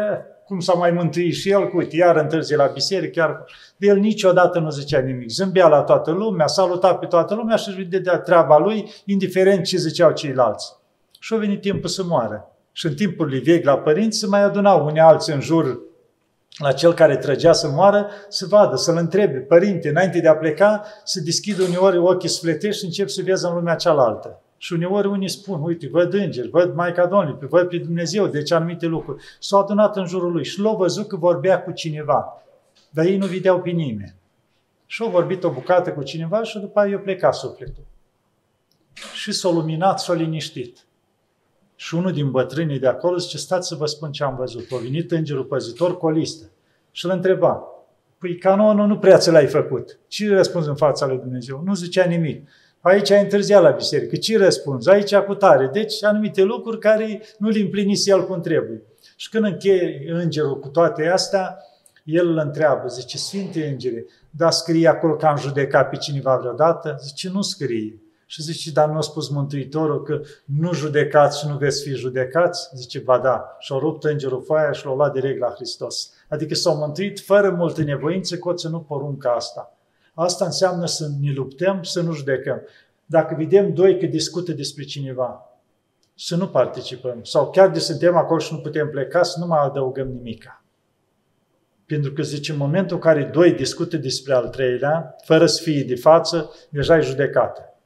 cum s-a mai mântuit și el, cu uite, iar întârzie la biserică, iar de el niciodată nu zicea nimic. Zâmbea la toată lumea, saluta pe toată lumea și își vedea treaba lui, indiferent ce ziceau ceilalți. Și a venit timpul să moară. Și în timpul vechi la părinți se mai adunau unii alții în jur la cel care trăgea să moară, să vadă, să-l întrebe, părinte, înainte de a pleca, să deschidă uneori ochii sufletești și încep să vezi în lumea cealaltă. Și uneori unii spun, uite, văd îngeri, văd Maica Domnului, văd pe Dumnezeu, deci anumite lucruri. S-au adunat în jurul lui și l-au văzut că vorbea cu cineva, dar ei nu vedeau pe nimeni. Și au vorbit o bucată cu cineva și după aia i-a plecat sufletul. Și s-a luminat, s-a liniștit. Și unul din bătrânii de acolo zice, stați să vă spun ce am văzut. A venit îngerul păzitor cu o listă și îl întreba, păi canonul nu prea ți l-ai făcut. Ce răspunzi în fața lui Dumnezeu? Nu zicea nimic. Aici ai întârziat la biserică. Ce răspunzi? Aici cu tare. Deci anumite lucruri care nu le împlinise el cum trebuie. Și când încheie îngerul cu toate astea, el îl întreabă, zice, Sfinte Îngere, dar scrie acolo că am judecat pe cineva vreodată? Zice, nu scrie. Și zice, dar nu a spus Mântuitorul că nu judecați și nu veți fi judecați? Zice, ba da. Și au rupt îngerul foaia și l-au luat direct la Hristos. Adică s-au mântuit fără multe nevoințe, că o ținut porunca asta. Asta înseamnă să ne luptăm, să nu judecăm. Dacă vedem doi că discută despre cineva, să nu participăm. Sau chiar de suntem acolo și nu putem pleca, să nu mai adăugăm nimica. Pentru că zice, în momentul în care doi discută despre al treilea, fără să fie de față, deja e judecată.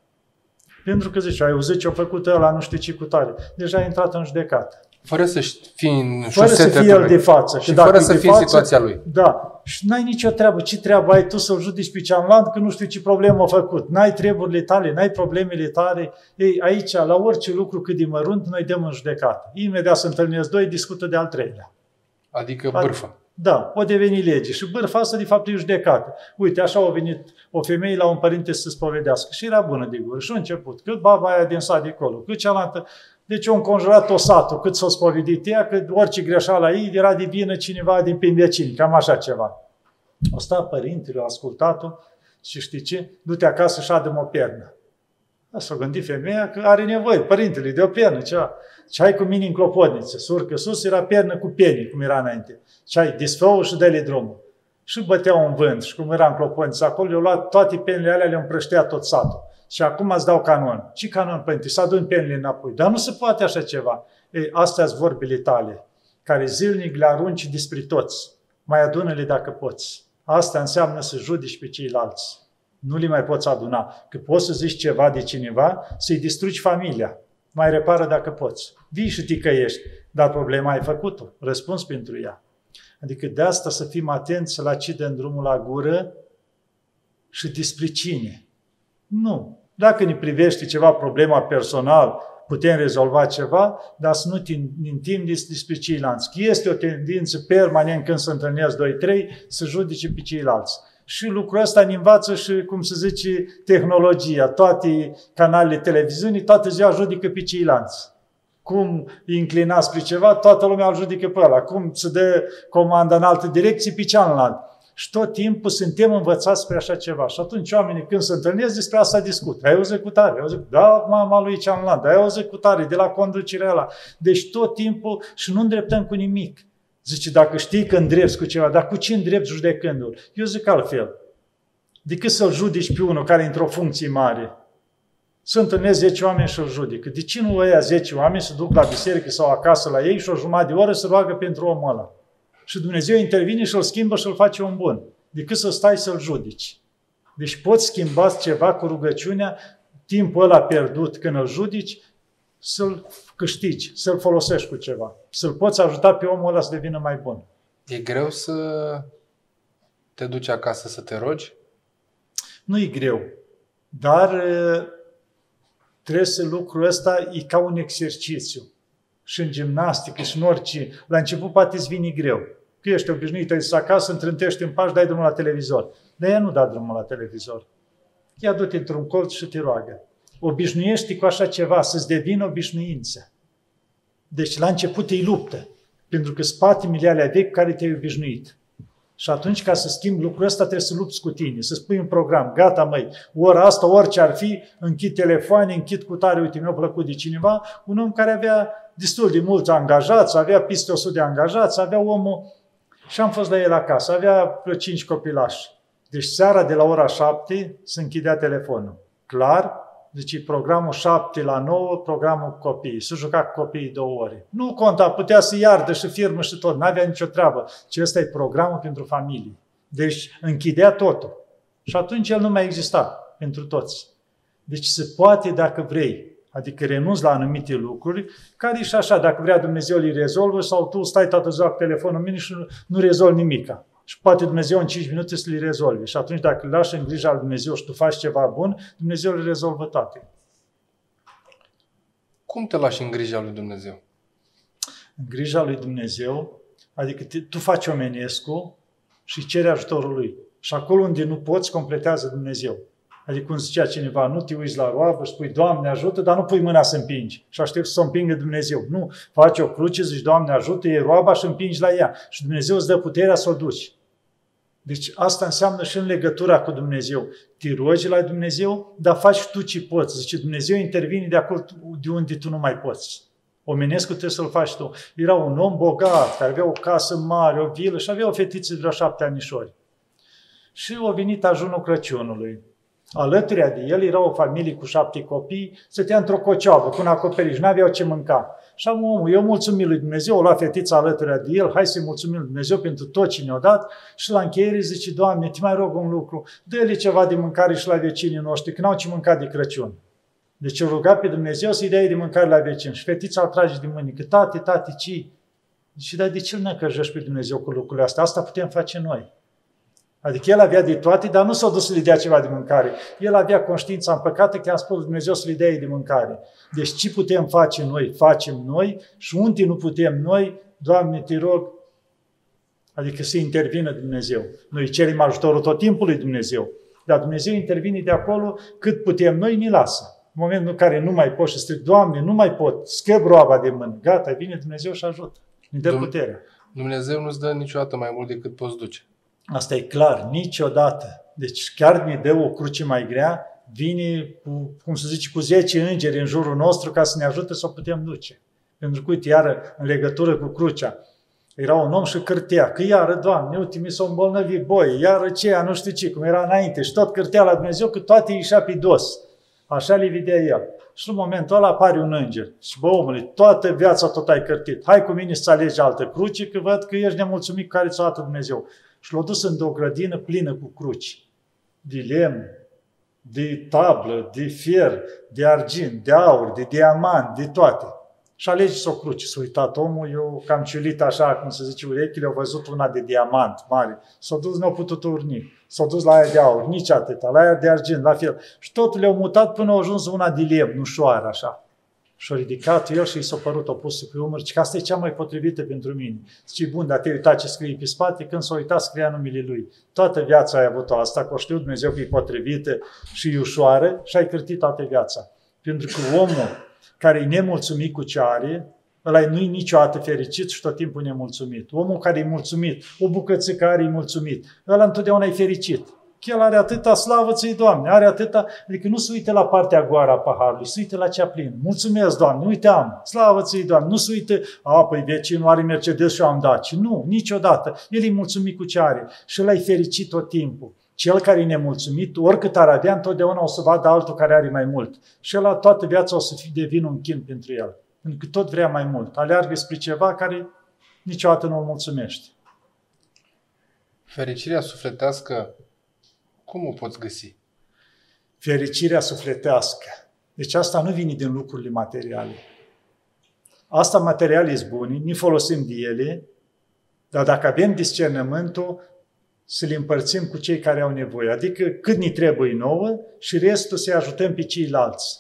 Pentru că zice, ai auzit ce-a făcut ăla, nu știu ce cu tare. Deja a intrat în judecată. Fără să fii în Fără să fie el de față. Și fără să fie în situația lui. Da. Și n-ai nicio treabă. Ce treabă ai tu să-l judici pe cealaltă că nu știu ce problemă a făcut? N-ai treburile tale, n-ai problemele tale. Ei, aici, la orice lucru cât de mărunt, noi dăm în judecată. Imediat se întâlnesc doi, discută de al treilea. Adică bârfă. Da, o deveni lege. Și bârfa asta, de fapt, e judecată. Uite, așa a venit o femeie la un părinte să spovedească și era bună de gură. Și a început, cât baba aia din sat de acolo, cât cealaltă. Deci a înconjurat o satul, cât s-a spovedit ea, că orice greșeală ei era de vină cineva din prin vecini, cam așa ceva. O stat părintele, a ascultat-o și știi ce? Du-te acasă și adă o pernă. S-a gândit femeia că are nevoie, părintele, de o pernă, ceva. Ce ai cu mine în clopotniță? Surcă sus era pernă cu penii, cum era înainte. Ce ai, desfă și dă-le drumul. Și băteau un vânt și cum era în clopotniță acolo, le-au luat toate penile alea, le-au împrăștea tot satul. Și acum îți dau canon. Ce canon, părinte? Să adun penile înapoi. Dar nu se poate așa ceva. Ei, astea sunt vorbile tale, care zilnic le arunci despre toți. Mai adună-le dacă poți. Asta înseamnă să judici pe ceilalți. Nu li mai poți aduna. Că poți să zici ceva de cineva, să-i distrugi familia. Mai repară dacă poți. Vii și ticăiești, dar problema ai făcut-o. Răspuns pentru ea. Adică de asta să fim atenți să-l în drumul la gură și despre cine. Nu. Dacă ne privește ceva problema personal, putem rezolva ceva, dar să nu mintim despre ceilalți. Este o tendință permanent când se întâlnesc 2-3 să judece pe ceilalți. Și lucrul ăsta ne învață și, cum se zice, tehnologia. Toate canalele televiziunii, toată ziua judecă pe ceilalți. Cum inclina spre ceva, toată lumea îl judecă pe ăla. Cum se dă comanda în altă direcție, pe cealaltă. Și tot timpul suntem învățați spre așa ceva. Și atunci oamenii când se întâlnesc despre asta discută. Ai o zecutare, ai o zecutare. Da, mama lui cealaltă, ai o zecutare de la conducerea ăla. Deci tot timpul și nu îndreptăm cu nimic. Zice, dacă știi că îndrepți cu ceva, dar cu ce îndrepți judecându-l? Eu zic altfel. Decât să-l judici pe unul care e într-o funcție mare. Să întâlnesc 10 oameni și-l judecă. De ce nu ăia 10 oameni să duc la biserică sau acasă la ei și o jumătate de oră să roagă pentru omul ăla? Și Dumnezeu intervine și îl schimbă și îl face un bun. Decât să stai să-l judici. Deci poți schimba ceva cu rugăciunea, timpul ăla pierdut când îl judici, să-l câștigi, să-l folosești cu ceva. Să-l poți ajuta pe omul ăla să devină mai bun. E greu să te duci acasă să te rogi? Nu e greu. Dar trebuie să lucrul ăsta e ca un exercițiu. Și în gimnastică și în orice. La început poate îți vine greu. Că ești obișnuit, ai să acasă, întrântești în pași, dai drumul la televizor. Dar ea nu da drumul la televizor. Ia du-te într-un colț și te roagă. Obișnuiești cu așa ceva, să-ți devină obișnuință. Deci la început e luptă, pentru că spate alea vechi care te-ai obișnuit. Și atunci, ca să schimbi lucrul ăsta, trebuie să lupți cu tine, să spui un program, gata măi, ora asta, orice ar fi, închid telefoane, închid cu tare, uite, mi-a plăcut de cineva, un om care avea destul de mulți angajați, avea peste 100 de angajați, avea omul, și am fost la el acasă, avea vreo 5 copilași. Deci seara de la ora 7 se închidea telefonul. Clar, deci programul 7 la 9, programul copiii. Să juca cu copiii două ore. Nu conta, putea să iardă și firmă și tot, n-avea nicio treabă. Ci ăsta e programul pentru familie. Deci închidea totul. Și atunci el nu mai exista pentru toți. Deci se poate dacă vrei. Adică renunți la anumite lucruri, care e și așa, dacă vrea Dumnezeu îi rezolvă sau tu stai toată ziua cu telefonul în mine și nu, nu rezolvi nimica. Și poate Dumnezeu în 5 minute să le rezolve. Și atunci dacă îl lași în grija lui Dumnezeu și tu faci ceva bun, Dumnezeu le rezolvă toate. Cum te lași în grija lui Dumnezeu? În grija lui Dumnezeu, adică te, tu faci omenescul și ceri ajutorul lui. Și acolo unde nu poți, completează Dumnezeu. Adică cum zicea cineva, nu te uiți la roabă și spui, Doamne ajută, dar nu pui mâna să împingi și aștept să o împingă Dumnezeu. Nu, faci o cruce, zici, Doamne ajută, e roaba și împingi la ea. Și Dumnezeu îți dă puterea să o duci. Deci asta înseamnă și în legătura cu Dumnezeu. Te rogi la Dumnezeu, dar faci tu ce poți. Zice, Dumnezeu intervine de acolo de unde tu nu mai poți. Omenescul trebuie să-l faci tu. Era un om bogat, care avea o casă mare, o vilă și avea o fetiță de vreo șapte anișori. Și a venit ajunul Crăciunului. Alături de el era o familie cu șapte copii, stătea într-o cocioabă cu un acoperiș, nu aveau ce mânca. Și am omul, eu mulțumim lui Dumnezeu, o lua fetița alături de el, hai să-i mulțumim lui Dumnezeu pentru tot ce ne-a dat și la încheiere zice, Doamne, te mai rog un lucru, dă-le ceva de mâncare și la vecinii noștri, că n-au ce mânca de Crăciun. Deci o ruga pe Dumnezeu să-i dea de mâncare la vecini. Și fetița îl trage din mâini, că tate, tate, ci? Și dar de ce nu ne pe Dumnezeu cu lucrurile astea? Asta putem face noi. Adică el avea de toate, dar nu s-a dus să le dea ceva de mâncare. El avea conștiința împăcată că a spus Dumnezeu să le dea de mâncare. Deci ce putem face noi, facem noi și unde nu putem noi, Doamne, te rog, adică să intervină Dumnezeu. Noi cerem ajutorul tot timpul lui Dumnezeu, dar Dumnezeu intervine de acolo cât putem noi, ne lasă. În momentul în care nu mai pot și stric, Doamne, nu mai pot, scăp roaba de mână. Gata, vine Dumnezeu și ajută. Ne dă puterea. Dumnezeu nu-ți dă niciodată mai mult decât poți duce. Asta e clar, niciodată. Deci chiar ne dă o cruce mai grea, vine cu, cum să zice, cu 10 îngeri în jurul nostru ca să ne ajute să o putem duce. Pentru că, uite, iară, în legătură cu crucea, era un om și cârtea, că iară, Doamne, uite, mi s-o îmbolnăvit boi, iară ceea, nu știu ce, cum era înainte, și tot cârtea la Dumnezeu, că toate ieșea pe dos. Așa le vedea el. Și în momentul ăla apare un înger. Și bă, omule, toată viața tot ai cărtit. Hai cu mine să alegi altă cruce, că văd că ești nemulțumit care ți-o Dumnezeu. Și l-a dus în o grădină plină cu cruci. De lemn, de tablă, de fier, de argint, de aur, de diamant, de toate. Și alege să o cruci. S-a uitat omul, eu cam ciulit așa, cum se zice, urechile, au văzut una de diamant mare. S-a dus, nu au putut urni. S-a dus la aia de aur, nici atâta, la aia de argint, la fel. Și totul le-au mutat până au ajuns una de lemn, ușoară așa. Și-a ridicat el și i s-a părut, a pus pe umăr, că asta e cea mai potrivită pentru mine. Zice, bun, dar te-ai uitat ce scrie pe spate, când s-a uitat, scria numele lui. Toată viața ai avut asta, că știu Dumnezeu că e potrivită și e ușoară și ai cârtit toată viața. Pentru că omul care e nemulțumit cu ce are, ăla nu-i niciodată fericit și tot timpul nemulțumit. Omul care e mulțumit, o bucățică are e mulțumit, ăla întotdeauna e fericit. El are atâta slavă ți Doamne, are atâta, adică nu se uite la partea goară a paharului, se uite la cea plină. Mulțumesc, Doamne, uite am, slavă ți Doamne, nu se uite, a, păi vecinul are Mercedes și am Daci. Nu, niciodată. El e mulțumit cu ce are și ăla e fericit tot timpul. Cel care e nemulțumit, oricât ar avea, întotdeauna o să vadă altul care are mai mult. Și ăla toată viața o să fie devin un chin pentru el. Pentru că tot vrea mai mult. Aleargă spre ceva care niciodată nu o mulțumește. Fericirea sufletească cum o poți găsi? Fericirea sufletească. Deci asta nu vine din lucrurile materiale. Asta materiale sunt bune, ne folosim de ele, dar dacă avem discernământul, să le împărțim cu cei care au nevoie. Adică cât ne trebuie nouă și restul să ajutăm pe ceilalți.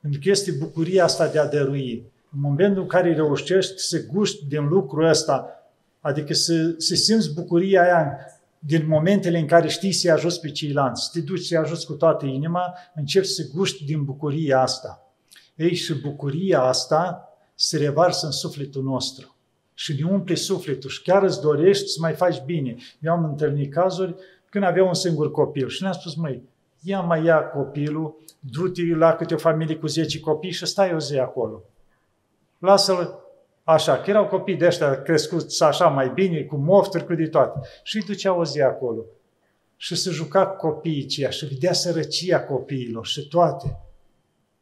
Pentru că este bucuria asta de a dărui. În momentul în care reușești să guști din lucrul ăsta, adică să, să simți bucuria aia din momentele în care știi să-i ajuți pe ceilalți, să te duci să-i ajuți cu toată inima, începi să guști din bucuria asta. Ei, și bucuria asta se revarsă în sufletul nostru și ne umple sufletul și chiar îți dorești să mai faci bine. Eu am întâlnit cazuri când avea un singur copil și ne-a spus, măi, ia mai ia copilul, du-te la câte o familie cu 10 copii și stai o zi acolo. Lasă-l Așa, că erau copii de ăștia crescuți așa mai bine, cu mofturi, cu de toate. Și îi ducea o zi acolo. Și se juca cu copiii aceia și vedea sărăcia copiilor și toate.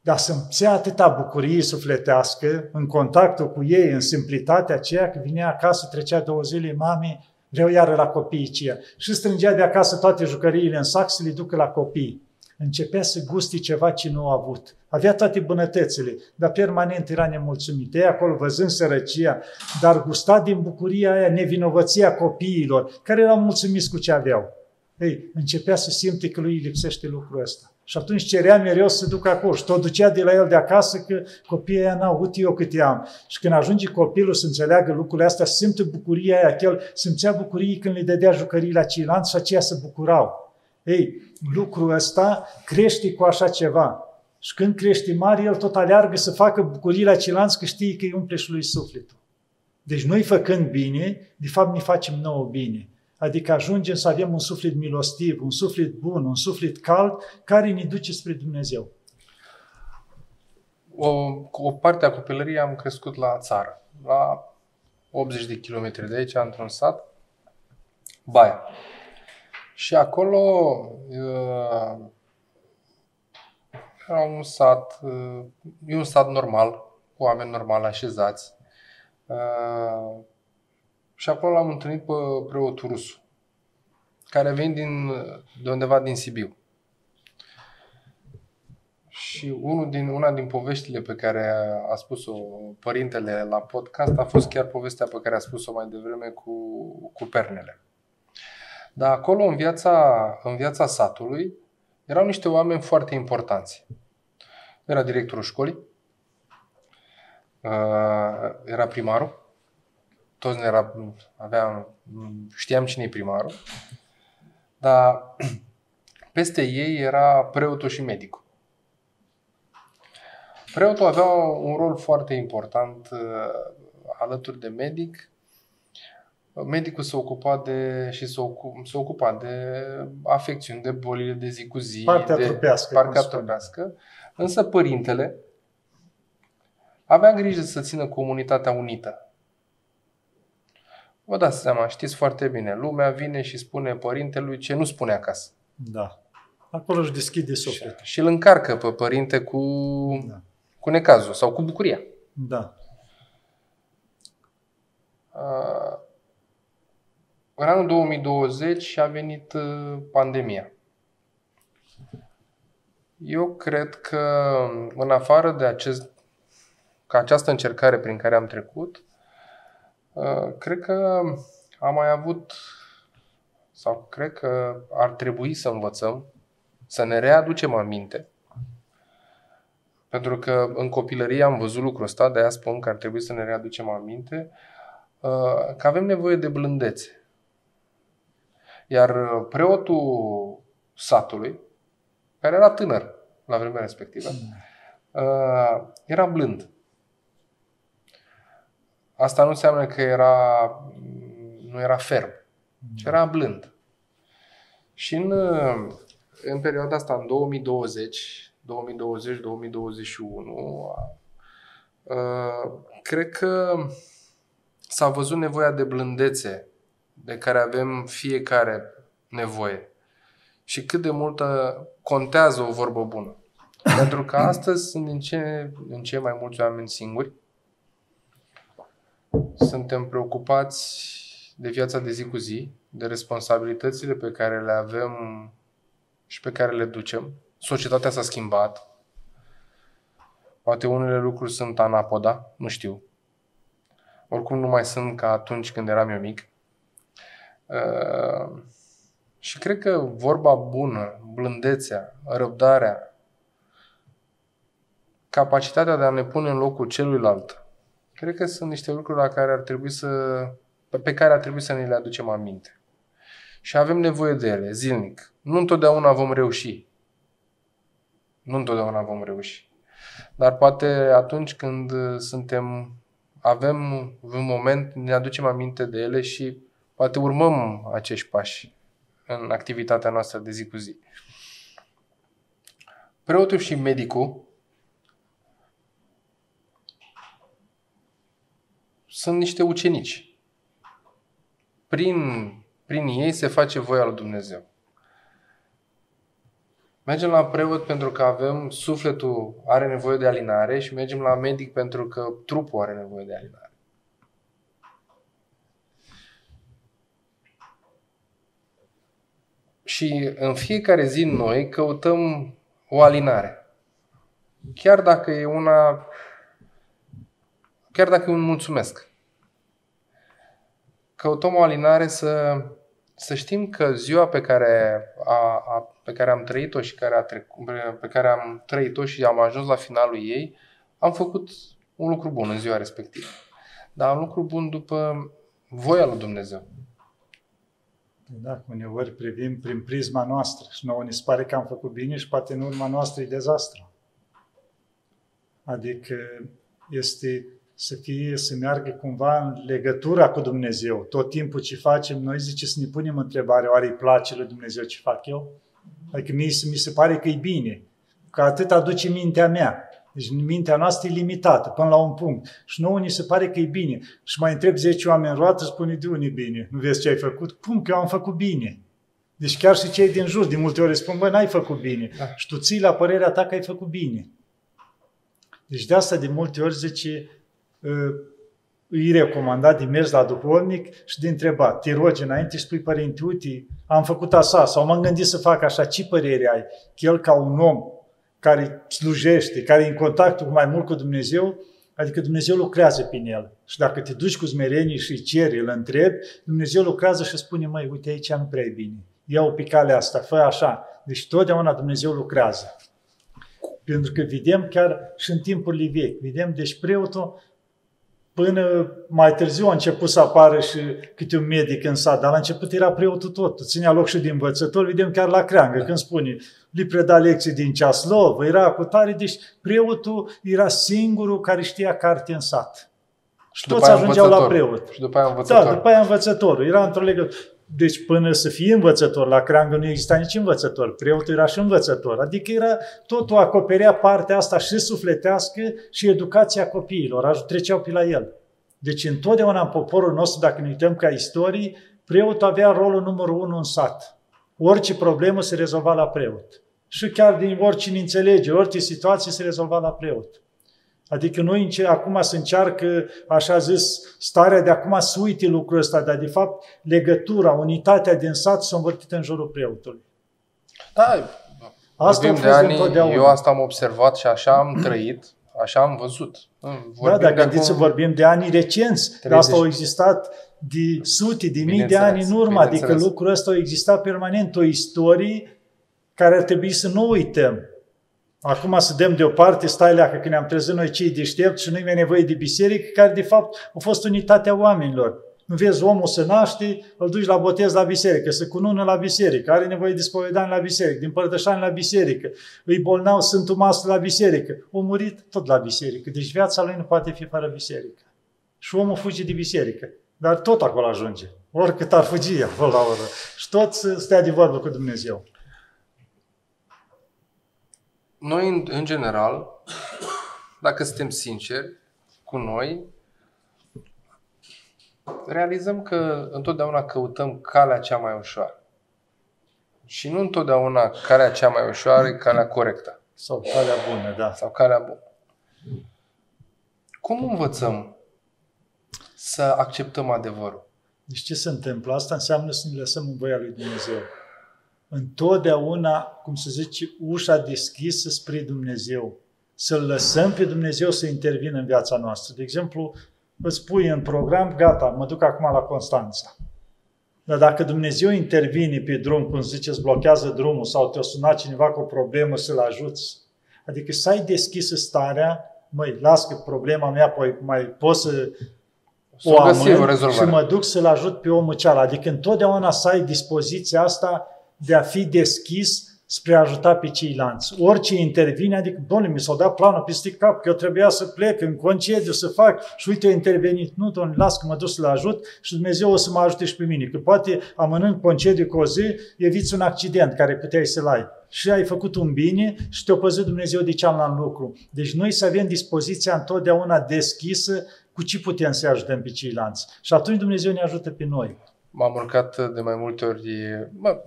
Dar să împțea atâta bucurie sufletească în contactul cu ei, în simplitatea aceea, că vinea acasă, trecea două zile, mami, vreau iară la copiii aceia. Și strângea de acasă toate jucăriile în sac să le ducă la copii începea să guste ceva ce nu a avut. Avea toate bunătățile, dar permanent era nemulțumit. Ei acolo văzând sărăcia, dar gusta din bucuria aia, nevinovăția copiilor, care erau mulțumiți cu ce aveau. Ei, începea să simte că lui îi lipsește lucrul ăsta. Și atunci cerea mereu să se ducă acolo și tot ducea de la el de acasă că copiii aia n-au avut eu cât am. Și când ajunge copilul să înțeleagă lucrurile astea, simte bucuria aia, că el simțea bucurie când le dădea jucării la ceilalți și aceia se bucurau. Ei, lucrul ăsta crește cu așa ceva. Și când crește mare, el tot aleargă să facă bucurii la ceilalți, că știe că îi umple și lui sufletul. Deci noi făcând bine, de fapt ne facem nouă bine. Adică ajungem să avem un suflet milostiv, un suflet bun, un suflet cald, care ne duce spre Dumnezeu. O, o parte a copilăriei am crescut la țară, la 80 de kilometri de aici, într-un sat, Baia. Și acolo uh, era un sat, uh, e un sat normal, cu oameni normali așezați. Uh, și acolo l-am întâlnit pe preotul Rusu, care vine din, de undeva din Sibiu. Și unul din, una din poveștile pe care a spus-o părintele la podcast a fost chiar povestea pe care a spus-o mai devreme cu, cu pernele. Dar acolo, în viața, în viața satului, erau niște oameni foarte importanți. Era directorul școlii, uh, era primarul, toți ne era, aveam, știam cine e primarul, dar peste ei era preotul și medicul. Preotul avea un rol foarte important uh, alături de medic, medicul se ocupa de și se, ocupa, se ocupa de afecțiuni, de bolile de zi cu zi, partea de trupească, partea trupească. Însă părintele avea grijă să țină comunitatea unită. Vă dați seama, știți foarte bine, lumea vine și spune părintelui ce nu spune acasă. Da. Acolo își deschide sufletul. Și, și îl încarcă pe părinte cu, da. cu necazul sau cu bucuria. Da. Uh, în anul 2020 a venit uh, pandemia. Eu cred că în afară de acest, că această încercare prin care am trecut, uh, cred că am mai avut sau cred că ar trebui să învățăm să ne readucem aminte pentru că în copilărie am văzut lucrul ăsta, de aia spun că ar trebui să ne readucem aminte, uh, că avem nevoie de blândețe. Iar preotul satului, care era tânăr la vremea respectivă, uh, era blând. Asta nu înseamnă că era, nu era ferm, ci era blând. Și în, în perioada asta, în 2020, 2020-2021, uh, cred că s-a văzut nevoia de blândețe de care avem fiecare nevoie și cât de multă contează o vorbă bună. Pentru că astăzi sunt din ce în ce mai mulți oameni singuri. Suntem preocupați de viața de zi cu zi, de responsabilitățile pe care le avem și pe care le ducem societatea s-a schimbat. Poate unele lucruri sunt anapoda, nu știu. Oricum nu mai sunt ca atunci când eram eu mic. Uh, și cred că vorba bună, blândețea, răbdarea, capacitatea de a ne pune în locul celuilalt, cred că sunt niște lucruri la care ar trebui să, pe care ar trebui să ne le aducem aminte. Și avem nevoie de ele, zilnic. Nu întotdeauna vom reuși. Nu întotdeauna vom reuși. Dar poate atunci când suntem, avem un moment, ne aducem aminte de ele și poate urmăm acești pași în activitatea noastră de zi cu zi. Preotul și medicul sunt niște ucenici. Prin, prin ei se face voia lui Dumnezeu. Mergem la preot pentru că avem, sufletul are nevoie de alinare și mergem la medic pentru că trupul are nevoie de alinare. Și în fiecare zi noi căutăm o alinare. Chiar dacă e una chiar dacă e un mulțumesc. Căutăm o alinare să să știm că ziua pe care, a, a, pe care am trăit-o și care a trecut, pe care am trăit-o și am ajuns la finalul ei, am făcut un lucru bun în ziua respectivă. Dar un lucru bun după voia lui Dumnezeu. Da, uneori privim prin prisma noastră și nouă ne pare că am făcut bine și poate în urma noastră e dezastru. Adică este să fie, să meargă cumva în legătura cu Dumnezeu. Tot timpul ce facem, noi zice să ne punem întrebarea, oare îi place lui Dumnezeu ce fac eu? Adică mi, mi se pare că e bine, că atât aduce mintea mea. Deci mintea noastră e limitată până la un punct. Și nouă ni se pare că e bine. Și mai întreb 10 oameni în roată, spune de unde e bine. Nu vezi ce ai făcut? Cum că eu am făcut bine? Deci chiar și cei din jur, de multe ori spun, bă, n-ai făcut bine. Da. Și tu ții la părerea ta că ai făcut bine. Deci de asta de multe ori zice, îi recomanda de mers la duhovnic și de întrebat, te rogi înainte și spui, părinte, uite, am făcut așa sau m-am gândit să fac așa, ce părere ai? Că el ca un om care slujește, care e în contact cu mai mult cu Dumnezeu, adică Dumnezeu lucrează prin el. Și dacă te duci cu smerenie și îi ceri, îl întrebi, Dumnezeu lucrează și spune, măi, uite aici nu prea e bine. Ia-o pe calea asta, fă așa. Deci totdeauna Dumnezeu lucrează. Pentru că vedem chiar și în timpurile vechi, vedem, deci preotul Până mai târziu a început să apară și câte un medic în sat, dar la început era preotul tot. Ținea loc și de învățător, vedem chiar la creangă, da. când spune, li preda lecții din ceaslov, era cu tare, deci preotul era singurul care știa carte în sat. Și, și toți ajungeau la preot. Și după aia învățător. Da, după aia învățătorul. Era într-o legătură. Deci până să fie învățător, la creangă nu exista nici învățător, preotul era și învățător. Adică era, totul acoperea partea asta și sufletească și educația copiilor, treceau pe la el. Deci întotdeauna în poporul nostru, dacă ne uităm ca istorii, preotul avea rolul numărul unu în sat. Orice problemă se rezolva la preot. Și chiar din orice înțelege, orice situație se rezolva la preot. Adică noi înce- acum să încearcă, așa zis, starea de acum să uite lucrul ăsta, dar de fapt legătura, unitatea din sat s-a învârtit în jurul preotului. Da, Asta a vorbim fost de ani, întotdeauna. eu asta am observat și așa am trăit, așa am văzut. Da, Vorbim dar de gândiți să acum- vorbim de ani recenți. Dar 30. asta au existat de sute, de mii de ani Bineînțeles, în urmă. Adică bineînțeles. lucrul ăsta a existat permanent, o istorie care ar trebui să nu uităm. Acum să dăm deoparte, stai leacă, că ne-am trezit noi cei deștepți și nu mai nevoie de biserică, care de fapt a fost unitatea oamenilor. Nu vezi, omul se naște, îl duci la botez la biserică, se cunună la biserică, are nevoie de spovedani la biserică, din părtășani la biserică, îi bolnav Sfântul Maslu la biserică, a murit tot la biserică. Deci viața lui nu poate fi fără biserică. Și omul fuge de biserică, dar tot acolo ajunge. Oricât ar fugi acolo la oră. Și tot să stea de vorbă cu Dumnezeu. Noi, în, în general, dacă suntem sinceri cu noi, realizăm că întotdeauna căutăm calea cea mai ușoară. Și nu întotdeauna calea cea mai ușoară e calea corectă Sau calea bună, da. sau calea bună. Cum învățăm să acceptăm adevărul? Deci ce se întâmplă? Asta înseamnă să ne lăsăm în voia lui Dumnezeu. Întotdeauna, cum se zice, ușa deschisă spre Dumnezeu. Să-L lăsăm pe Dumnezeu să intervină în viața noastră. De exemplu, îți pui în program, gata, mă duc acum la Constanța. Dar dacă Dumnezeu intervine pe drum, cum ziceți, blochează drumul sau te-a sunat cineva cu o problemă să-l ajuți, adică să ai deschisă starea, măi, las că problema mea poi mai pot să Să o găsim o amân rezolvare. și mă duc să-l ajut pe omul cealaltă. Adică întotdeauna să ai dispoziția asta de a fi deschis spre a ajuta pe ceilalți. Orice intervine, adică, domnule, mi s-a dat planul peste cap, că eu trebuia să plec în concediu, să fac și uite, a intervenit. Nu, domnule, las că mă duc să-l ajut și Dumnezeu o să mă ajute și pe mine. Că poate, amânând concediu cu o zi, eviți un accident care puteai să-l ai. Și ai făcut un bine și te-a păzit Dumnezeu de cealaltă lucru. Deci noi să avem dispoziția întotdeauna deschisă cu ce putem să ajutăm pe ceilalți. Și atunci Dumnezeu ne ajută pe noi. M-am urcat de mai multe ori, mă,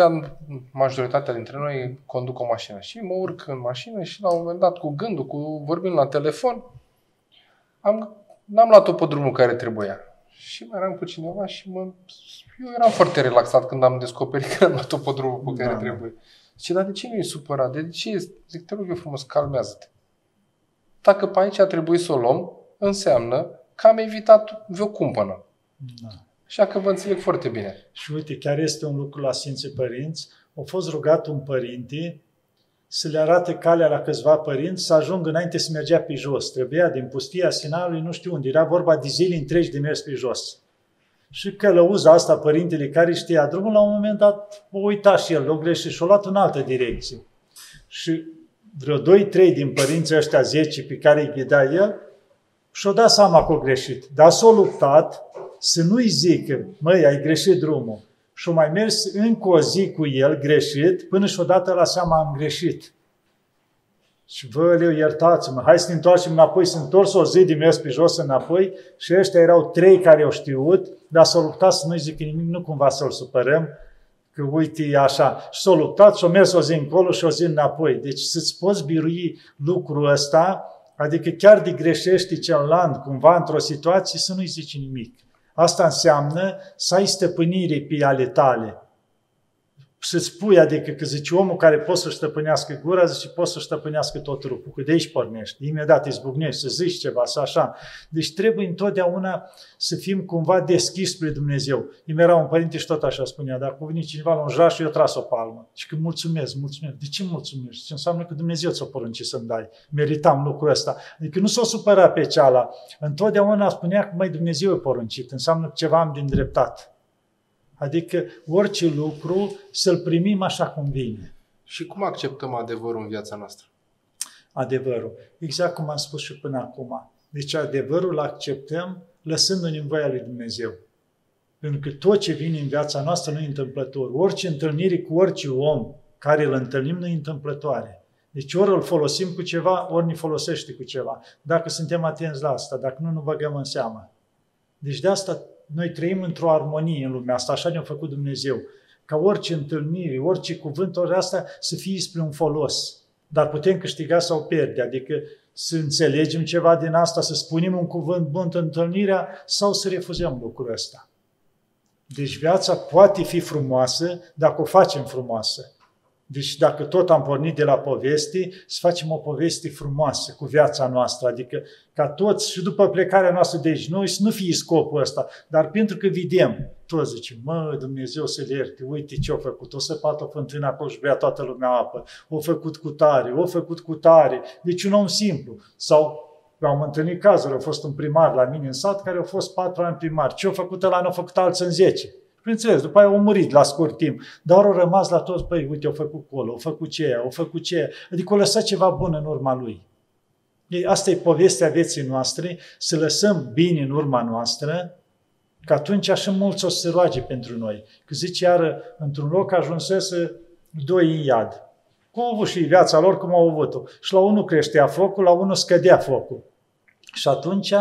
ca majoritatea dintre noi, conduc o mașină și mă urc în mașină și la un moment dat, cu gândul, cu vorbind la telefon, am, n-am luat-o pe drumul care trebuia. Și mai eram cu cineva și mă, eu eram foarte relaxat când am descoperit că am luat-o pe drumul pe care Da. trebuie. Zice, dar de ce nu e supărat? De ce e? Zic, te rog eu frumos, calmează-te. Dacă pe aici a trebuit să o luăm, înseamnă că am evitat vreo cumpănă. Da. Așa că vă înțeleg foarte bine. Și uite, chiar este un lucru la Sfinții Părinți. A fost rugat un părinte să le arate calea la câțiva părinți să ajungă înainte să mergea pe jos. Trebuia din pustia Sinalului, nu știu unde, era vorba de zile întregi de mers pe jos. Și călăuza asta, părintele care știa drumul, la un moment dat o uita și el, o greșit și o luat în altă direcție. Și vreo 2-3 din părinții ăștia 10 pe care îi ghida el, și-o dat seama că o greșit. Dar s-a luptat să nu-i zică, măi, ai greșit drumul. Și-o mai mers încă o zi cu el greșit, până și-o dată la seama am greșit. Și vă, leu, iertați-mă, hai să ne întoarcem înapoi. S-a întors o zi de mers pe jos înapoi și ăștia erau trei care au știut, dar s-au luptat să nu-i zică nimic, nu cumva să-l supărăm, că uite, e așa. Și s-au luptat și au mers o zi încolo și o zi înapoi. Deci să-ți poți birui lucrul ăsta, adică chiar de greșești celălalt cumva într-o situație, să nu-i zici nimic. Asta înseamnă să ai stăpânire pe ale tale. Să-ți spui, adică că zice omul care poate să-și stăpânească gura, zice poate să-și stăpânească tot trupul, că de aici pornești, imediat îi zbucnești, să zici ceva, să așa. Deci trebuie întotdeauna să fim cumva deschiși spre Dumnezeu. Îmi era un părinte și tot așa spunea, dacă a venit cineva la un jar și eu tras o palmă. Și că mulțumesc, mulțumesc. De ce mulțumesc? Ce înseamnă că Dumnezeu ți-a poruncit să-mi dai. Meritam lucrul ăsta. Adică nu s-o supăra pe ceala. Întotdeauna spunea că, mai Dumnezeu a poruncit. Înseamnă că ceva am din dreptate. Adică orice lucru să-l primim așa cum vine. Și cum acceptăm adevărul în viața noastră? Adevărul. Exact cum am spus și până acum. Deci adevărul îl acceptăm lăsându-ne în voia lui Dumnezeu. Pentru că tot ce vine în viața noastră nu e întâmplător. Orice întâlnire cu orice om care îl întâlnim nu e întâmplătoare. Deci ori îl folosim cu ceva, ori ne folosește cu ceva. Dacă suntem atenți la asta, dacă nu, nu băgăm în seamă. Deci de asta noi trăim într-o armonie în lumea asta, așa ne-a făcut Dumnezeu. Ca orice întâlnire, orice cuvânt, ori asta să fie spre un folos. Dar putem câștiga sau pierde, adică să înțelegem ceva din asta, să spunem un cuvânt bun în întâlnirea sau să refuzăm lucrul ăsta. Deci viața poate fi frumoasă dacă o facem frumoasă. Deci dacă tot am pornit de la poveste, să facem o poveste frumoasă cu viața noastră, adică ca toți și după plecarea noastră de aici, noi să nu fie scopul ăsta, dar pentru că vedem, toți zicem, mă, Dumnezeu să le ierte, uite ce-a făcut, o săpat o fântână acolo și bea toată lumea apă, o făcut cu tare, o făcut cu tare, deci un om simplu. Sau am întâlnit cazuri, a fost un primar la mine în sat care a fost patru ani primar. Ce a făcut ăla, n-a făcut alții în zece. Bineînțeles, după aia au murit la scurt timp, dar au rămas la toți, băi, uite, au făcut colo, au făcut ce au făcut ce adică au lăsat ceva bun în urma lui. Ei, asta e povestea vieții noastre, să lăsăm bine în urma noastră, că atunci așa mulți o să se roage pentru noi. Că zice iară, într-un loc ajunsese doi în iad. Cum au avut și viața lor, cum au avut-o. Și la unul creștea focul, la unul scădea focul. Și atunci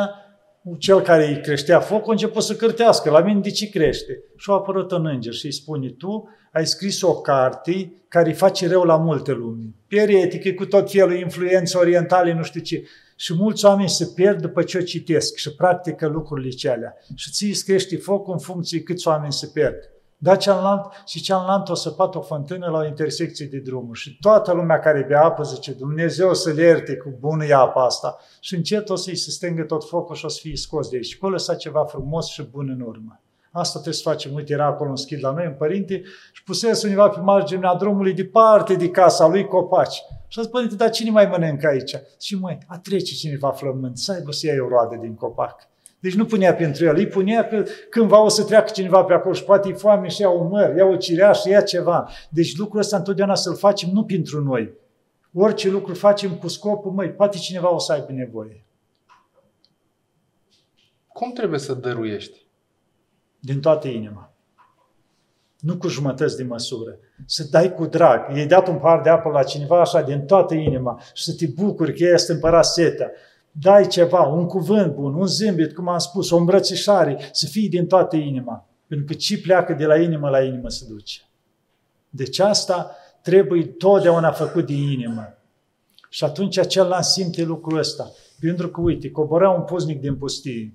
cel care îi creștea focul a început să cârtească. La mine de ce crește? Și a apărut un înger și îi spune, tu ai scris o carte care îi face rău la multe lumi. Peretică, cu tot felul, influențe orientale, nu știu ce. Și mulți oameni se pierd după ce o citesc și practică lucrurile celea. Și ți îți crește focul în funcție câți oameni se pierd. Da cealaltă și cealaltă o să pat o fântână la o intersecție de drumuri și toată lumea care bea apă zice Dumnezeu să le ierte cu bună e apa asta și încet o să-i se stângă tot focul și o să fie scos de aici. Și o lăsa ceva frumos și bun în urmă. Asta trebuie să facem. Uite, era acolo un schid la noi, în părinte, și pusese undeva pe marginea drumului departe de casa lui copaci. Și a zis, părinte, dar cine mai mănâncă aici? Și măi, a trece cineva flământ, să aibă să iei o roadă din copac. Deci nu punea pentru el, îi punea că cândva o să treacă cineva pe acolo și poate e foame și ia un măr, ia o cireașă, ia ceva. Deci lucrul ăsta întotdeauna să-l facem nu pentru noi. Orice lucru facem cu scopul, măi, poate cineva o să aibă nevoie. Cum trebuie să dăruiești? Din toată inima. Nu cu jumătăți de măsură. Să dai cu drag. I-ai dat un par de apă la cineva așa din toată inima și să te bucuri că este împărat setea dai ceva, un cuvânt bun, un zâmbet, cum am spus, o îmbrățișare, să fie din toată inima. Pentru că ce pleacă de la inimă la inimă se duce. Deci asta trebuie totdeauna făcut din inimă. Și atunci acela simte lucrul ăsta. Pentru că, uite, coborea un puznic din pustie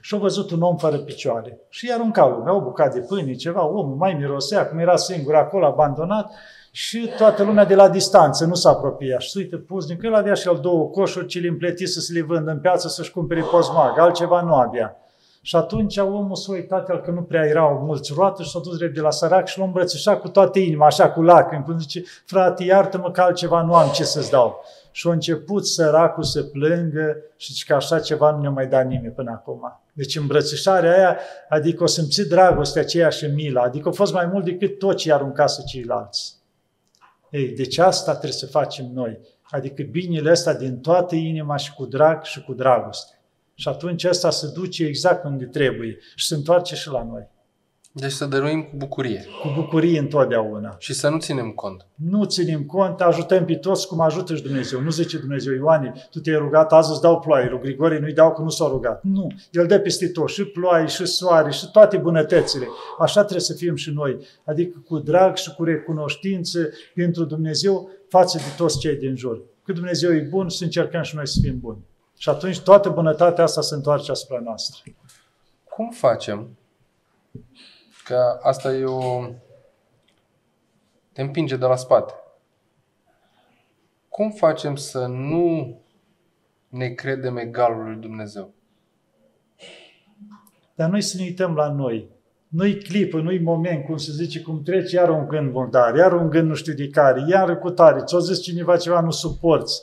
și a văzut un om fără picioare. Și i-a aruncat lumea o bucată de pâine, ceva, omul mai mirosea, cum era singur acolo, abandonat, și toată lumea de la distanță nu s-a apropiat. Și uite, puznic, el avea și el două coșuri ce le împleti să se le vândă în piață să-și cumpere pozmag, altceva nu avea. Și atunci omul s-a uitat el că nu prea erau mulți roate și s-a dus drept de la sărac și l-a îmbrățișat cu toată inima, așa cu lacrimi, cum zice, frate, iartă-mă că altceva nu am ce să-ți dau. Și a început săracul să plângă și zice că așa ceva nu ne-a mai dat nimeni până acum. Deci îmbrățișarea aia, adică o simțit dragostea aceea și mila, adică a fost mai mult decât tot ce i-a aruncase ceilalți. Ei, deci asta trebuie să facem noi. Adică binele ăsta din toată inima și cu drag și cu dragoste. Și atunci ăsta se duce exact unde trebuie și se întoarce și la noi. Deci să dăruim cu bucurie. Cu bucurie întotdeauna. Și să nu ținem cont. Nu ținem cont, ajutăm pe toți cum ajută și Dumnezeu. Nu zice Dumnezeu, Ioane, tu te-ai rugat, azi îți dau ploaie, lui Grigore nu-i dau că nu s-a rugat. Nu, El dă peste tot, și ploaie, și soare, și toate bunătățile. Așa trebuie să fim și noi. Adică cu drag și cu recunoștință pentru Dumnezeu față de toți cei din jur. Că Dumnezeu e bun, să încercăm și noi să fim buni. Și atunci toată bunătatea asta se întoarce asupra noastră. Cum facem Că asta e o... te împinge de la spate. Cum facem să nu ne credem egalul lui Dumnezeu? Dar noi să ne uităm la noi. Nu-i clipă, nu-i moment, cum se zice, cum trece iar un gând murdar, iar un gând nu știu de care, iar cu tare, ți-o zis cineva ceva, nu suporți.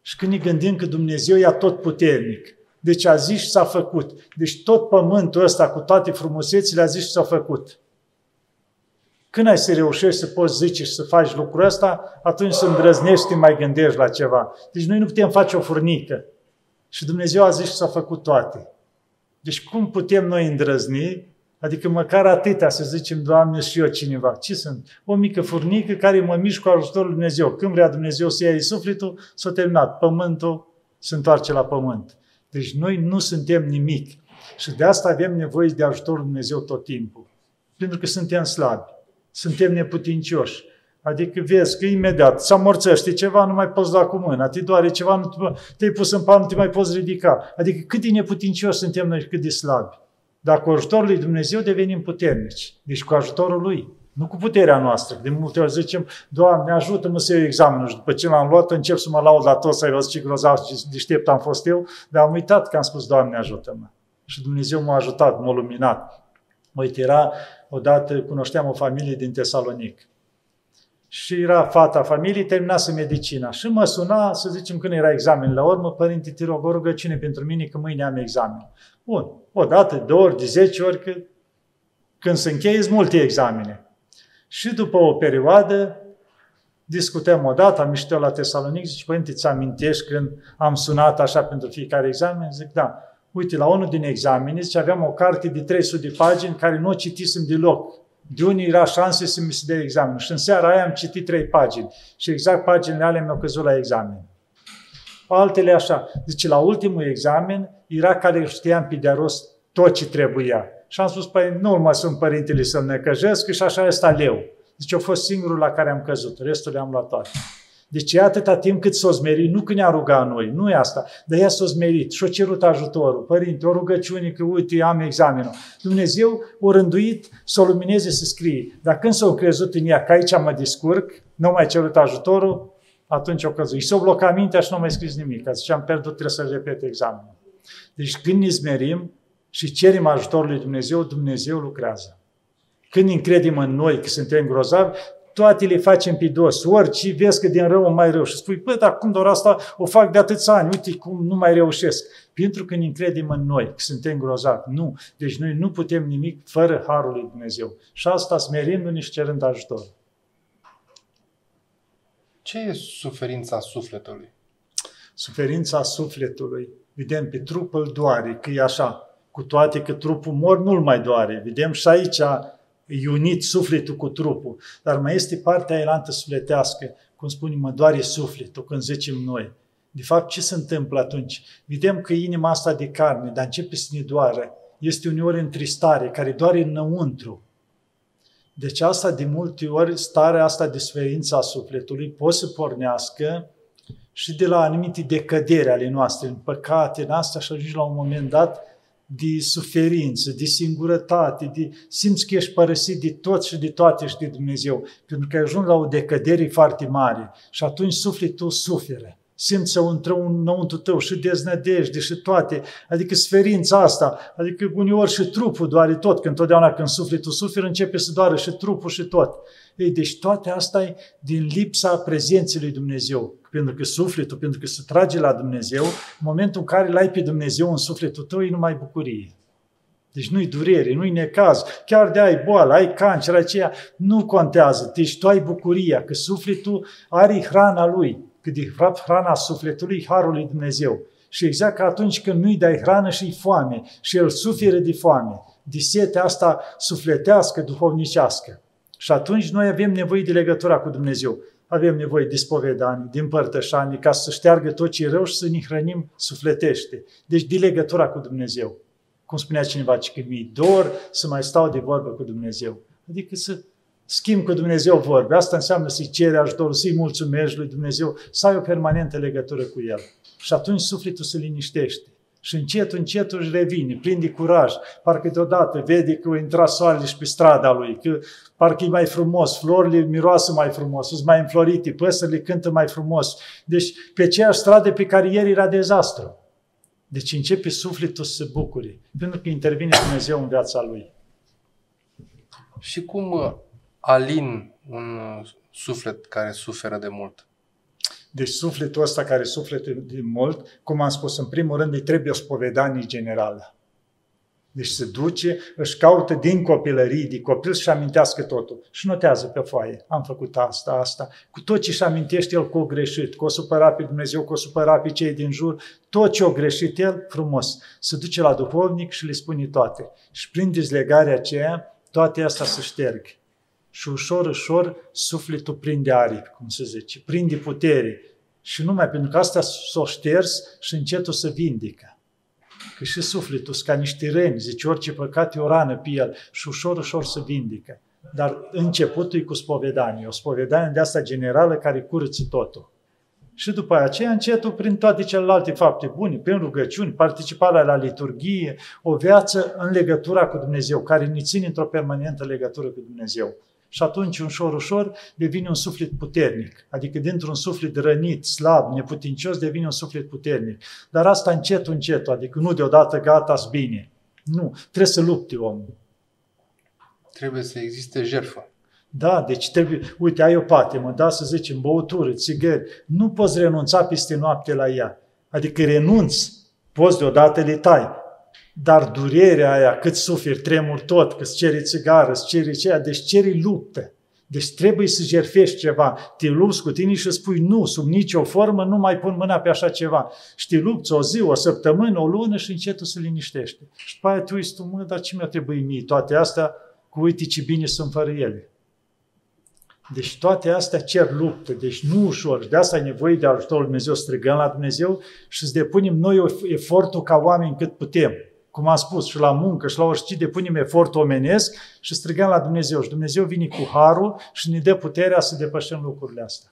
Și când ne gândim că Dumnezeu e tot puternic, deci a zis și s-a făcut. Deci tot pământul ăsta cu toate frumusețile a zis și s-a făcut. Când ai să reușești să poți zice și să faci lucrul ăsta, atunci să îndrăznești să te mai gândești la ceva. Deci noi nu putem face o furnică. Și Dumnezeu a zis și s-a făcut toate. Deci cum putem noi îndrăzni? Adică măcar atâtea să zicem, Doamne, și eu cineva. Ce sunt? O mică furnică care mă mișc cu ajutorul Lui Dumnezeu. Când vrea Dumnezeu să ia sufletul, s-a terminat. Pământul se întoarce la pământ. Deci noi nu suntem nimic. Și de asta avem nevoie de ajutorul Dumnezeu tot timpul. Pentru că suntem slabi, suntem neputincioși. Adică vezi că imediat se amorțește ceva, nu mai poți da cu mâna, te doare ceva, nu te, te-ai pus în pan, nu te mai poți ridica. Adică cât de neputincioși suntem noi, cât de slabi. Dar cu ajutorul lui Dumnezeu devenim puternici. Deci cu ajutorul lui. Nu cu puterea noastră. De multe ori zicem, Doamne, ajută-mă să iau examenul. Și după ce l-am luat, încep să mă laud la toți, să-i văzut ce grozav și deștept am fost eu, dar am uitat că am spus, Doamne, ajută-mă. Și Dumnezeu m-a ajutat, m-a luminat. Uite, era odată, cunoșteam o familie din Tesalonic. Și era fata familiei, terminase medicina. Și mă suna, să zicem, când era examen la urmă, părinte, te rog o rugăciune pentru mine, că mâine am examen. Bun, o dată, de ori, de zece ori, că când se încheie, multe examene. Și după o perioadă, discutăm o dată, am ieșit la Tesalonic, zice, părinte, ți amintești când am sunat așa pentru fiecare examen? Zic, da. Uite, la unul din examene, zice, aveam o carte de 300 de pagini care nu o citisem deloc. De unii era șanse să mi se dea examen. Și în seara aia am citit trei pagini. Și exact paginile alea mi-au căzut la examen. Altele așa. Deci la ultimul examen era care știam pe de rost tot ce trebuia. Și am spus, păi nu mă sunt părintele să-mi necăjesc și așa este leu. Deci a fost singurul la care am căzut, restul le-am luat toate. Deci e atâta timp cât s-o zmerit, nu când ne-a rugat noi, nu e asta, dar ea s-o zmerit și-o cerut ajutorul. Părinte, o rugăciune că uite, am examenul. Dumnezeu o rânduit să o lumineze să scrie. Dar când s-o crezut în ea că aici mă descurc, nu mai cerut ajutorul, atunci o căzut. Și s-o blocat mintea și nu mai scris nimic. Că zice, am pierdut, trebuie să repete examenul. Deci când ne zmerim și cerem ajutorul lui Dumnezeu, Dumnezeu lucrează. Când încredem în noi că suntem grozavi, toate le facem pe dos. Orice vezi că din rău mai rău. Și spui, păi, dar cum doar asta o fac de atâția ani, uite cum nu mai reușesc. Pentru că ne încredem în noi, că suntem grozavi. Nu. Deci noi nu putem nimic fără Harul lui Dumnezeu. Și asta smerindu-ne și cerând ajutor. Ce e suferința sufletului? Suferința sufletului. Vedem pe trupul doare, că e așa. Cu toate că trupul mor nu-l mai doare. Vedem și aici e unit sufletul cu trupul. Dar mai este partea elantă sufletească, cum spunem, mă doare sufletul când zicem noi. De fapt, ce se întâmplă atunci? Vedem că inima asta de carne, dar începe să ne doară. Este uneori întristare, care doare înăuntru. Deci asta de multe ori, starea asta de sferință a sufletului poate să pornească și de la anumite decădere ale noastre, în păcate, în asta și ajungi la un moment dat de suferință, de singurătate, de simți că ești părăsit de tot și de toate și de Dumnezeu, pentru că ai ajuns la o decădere foarte mare și atunci sufletul suferă. Simți să intră înăuntru tău și deznădejde și toate, adică sferința asta, adică uneori și trupul doare tot, că întotdeauna când sufletul suferă începe să doară și trupul și tot. Ei, deci toate asta e din lipsa prezenței lui Dumnezeu. Pentru că sufletul, pentru că se trage la Dumnezeu, în momentul în care l-ai pe Dumnezeu în sufletul tău, e numai bucurie. Deci nu-i durere, nu-i necaz. Chiar de ai boală, ai cancer, aceea, nu contează. Deci tu ai bucuria, că sufletul are hrana lui. Că de hrana sufletului, harul lui Dumnezeu. Și exact ca atunci când nu-i dai hrană și-i foame și el suferă de foame, de setea asta sufletească, duhovnicească. Și atunci noi avem nevoie de legătura cu Dumnezeu. Avem nevoie de spovedanie, de împărtășanie, ca să șteargă tot ce e rău și să ne hrănim sufletește. Deci de legătura cu Dumnezeu. Cum spunea cineva, că mi dor să mai stau de vorbă cu Dumnezeu. Adică să schimb cu Dumnezeu vorbe. Asta înseamnă să-i cere ajutorul, să-i mulțumești lui Dumnezeu, să ai o permanentă legătură cu El. Și atunci sufletul se liniștește. Și încet, încet își revine, plin de curaj. Parcă deodată vede că o intra soarele și pe strada lui, că parcă e mai frumos, florile miroasă mai frumos, sunt mai înflorite, păsările cântă mai frumos. Deci pe aceeași stradă pe care ieri era dezastru. Deci începe sufletul să se bucure, pentru că intervine Dumnezeu în viața lui. Și cum uh, alin un uh, suflet care suferă de mult? Deci sufletul ăsta care sufletă de mult, cum am spus, în primul rând îi trebuie o spovedanie generală. Deci se duce, își caută din copilărie, de copil și amintească totul. Și notează pe foaie. Am făcut asta, asta. Cu tot ce își amintește el că o greșit, că o supăra pe Dumnezeu, că o supăra pe cei din jur, tot ce o greșit el, frumos. Se duce la duhovnic și le spune toate. Și prin dezlegarea aceea, toate astea se șterg și ușor, ușor sufletul prinde aripi, cum se zice, prinde putere. Și numai pentru că asta s-o șters și încetul să vindecă. Că și sufletul sunt ca niște reni, zice, orice păcat e o rană pe el și ușor, ușor să vindecă. Dar începutul e cu spovedanie, o spovedanie de asta generală care curăță totul. Și după aceea, încetul, prin toate celelalte fapte bune, prin rugăciuni, participarea la liturghie, o viață în legătura cu Dumnezeu, care ne ține într-o permanentă legătură cu Dumnezeu. Și atunci, ușor, ușor, devine un suflet puternic. Adică dintr-un suflet rănit, slab, neputincios, devine un suflet puternic. Dar asta încet, încet, adică nu deodată gata, bine. Nu, trebuie să lupte omul. Trebuie să existe jertfă. Da, deci trebuie, uite, ai o patimă, da, să zicem, băutură, țigări, nu poți renunța peste noapte la ea. Adică renunți, poți deodată le tai. Dar durerea aia, cât suferi, tremur tot, că îți ceri țigară, îți ceri ceea, deci ceri luptă. Deci trebuie să jerfești ceva. Te lupți cu tine și spui nu, sub nicio formă nu mai pun mâna pe așa ceva. Și te lupți o zi, o săptămână, o lună și încetul se liniștește. Și după aia tu uiți tu, mă, dar ce mi-a trebuit mie toate astea? Cu uite ce bine sunt fără ele. Deci toate astea cer luptă, deci nu ușor. De asta e nevoie de ajutorul Dumnezeu, strigăm la Dumnezeu și să depunem noi efortul ca oameni cât putem. Cum am spus, și la muncă și la orice, depunem efortul omenesc și strigăm la Dumnezeu. Și Dumnezeu vine cu harul și ne dă puterea să depășim lucrurile astea.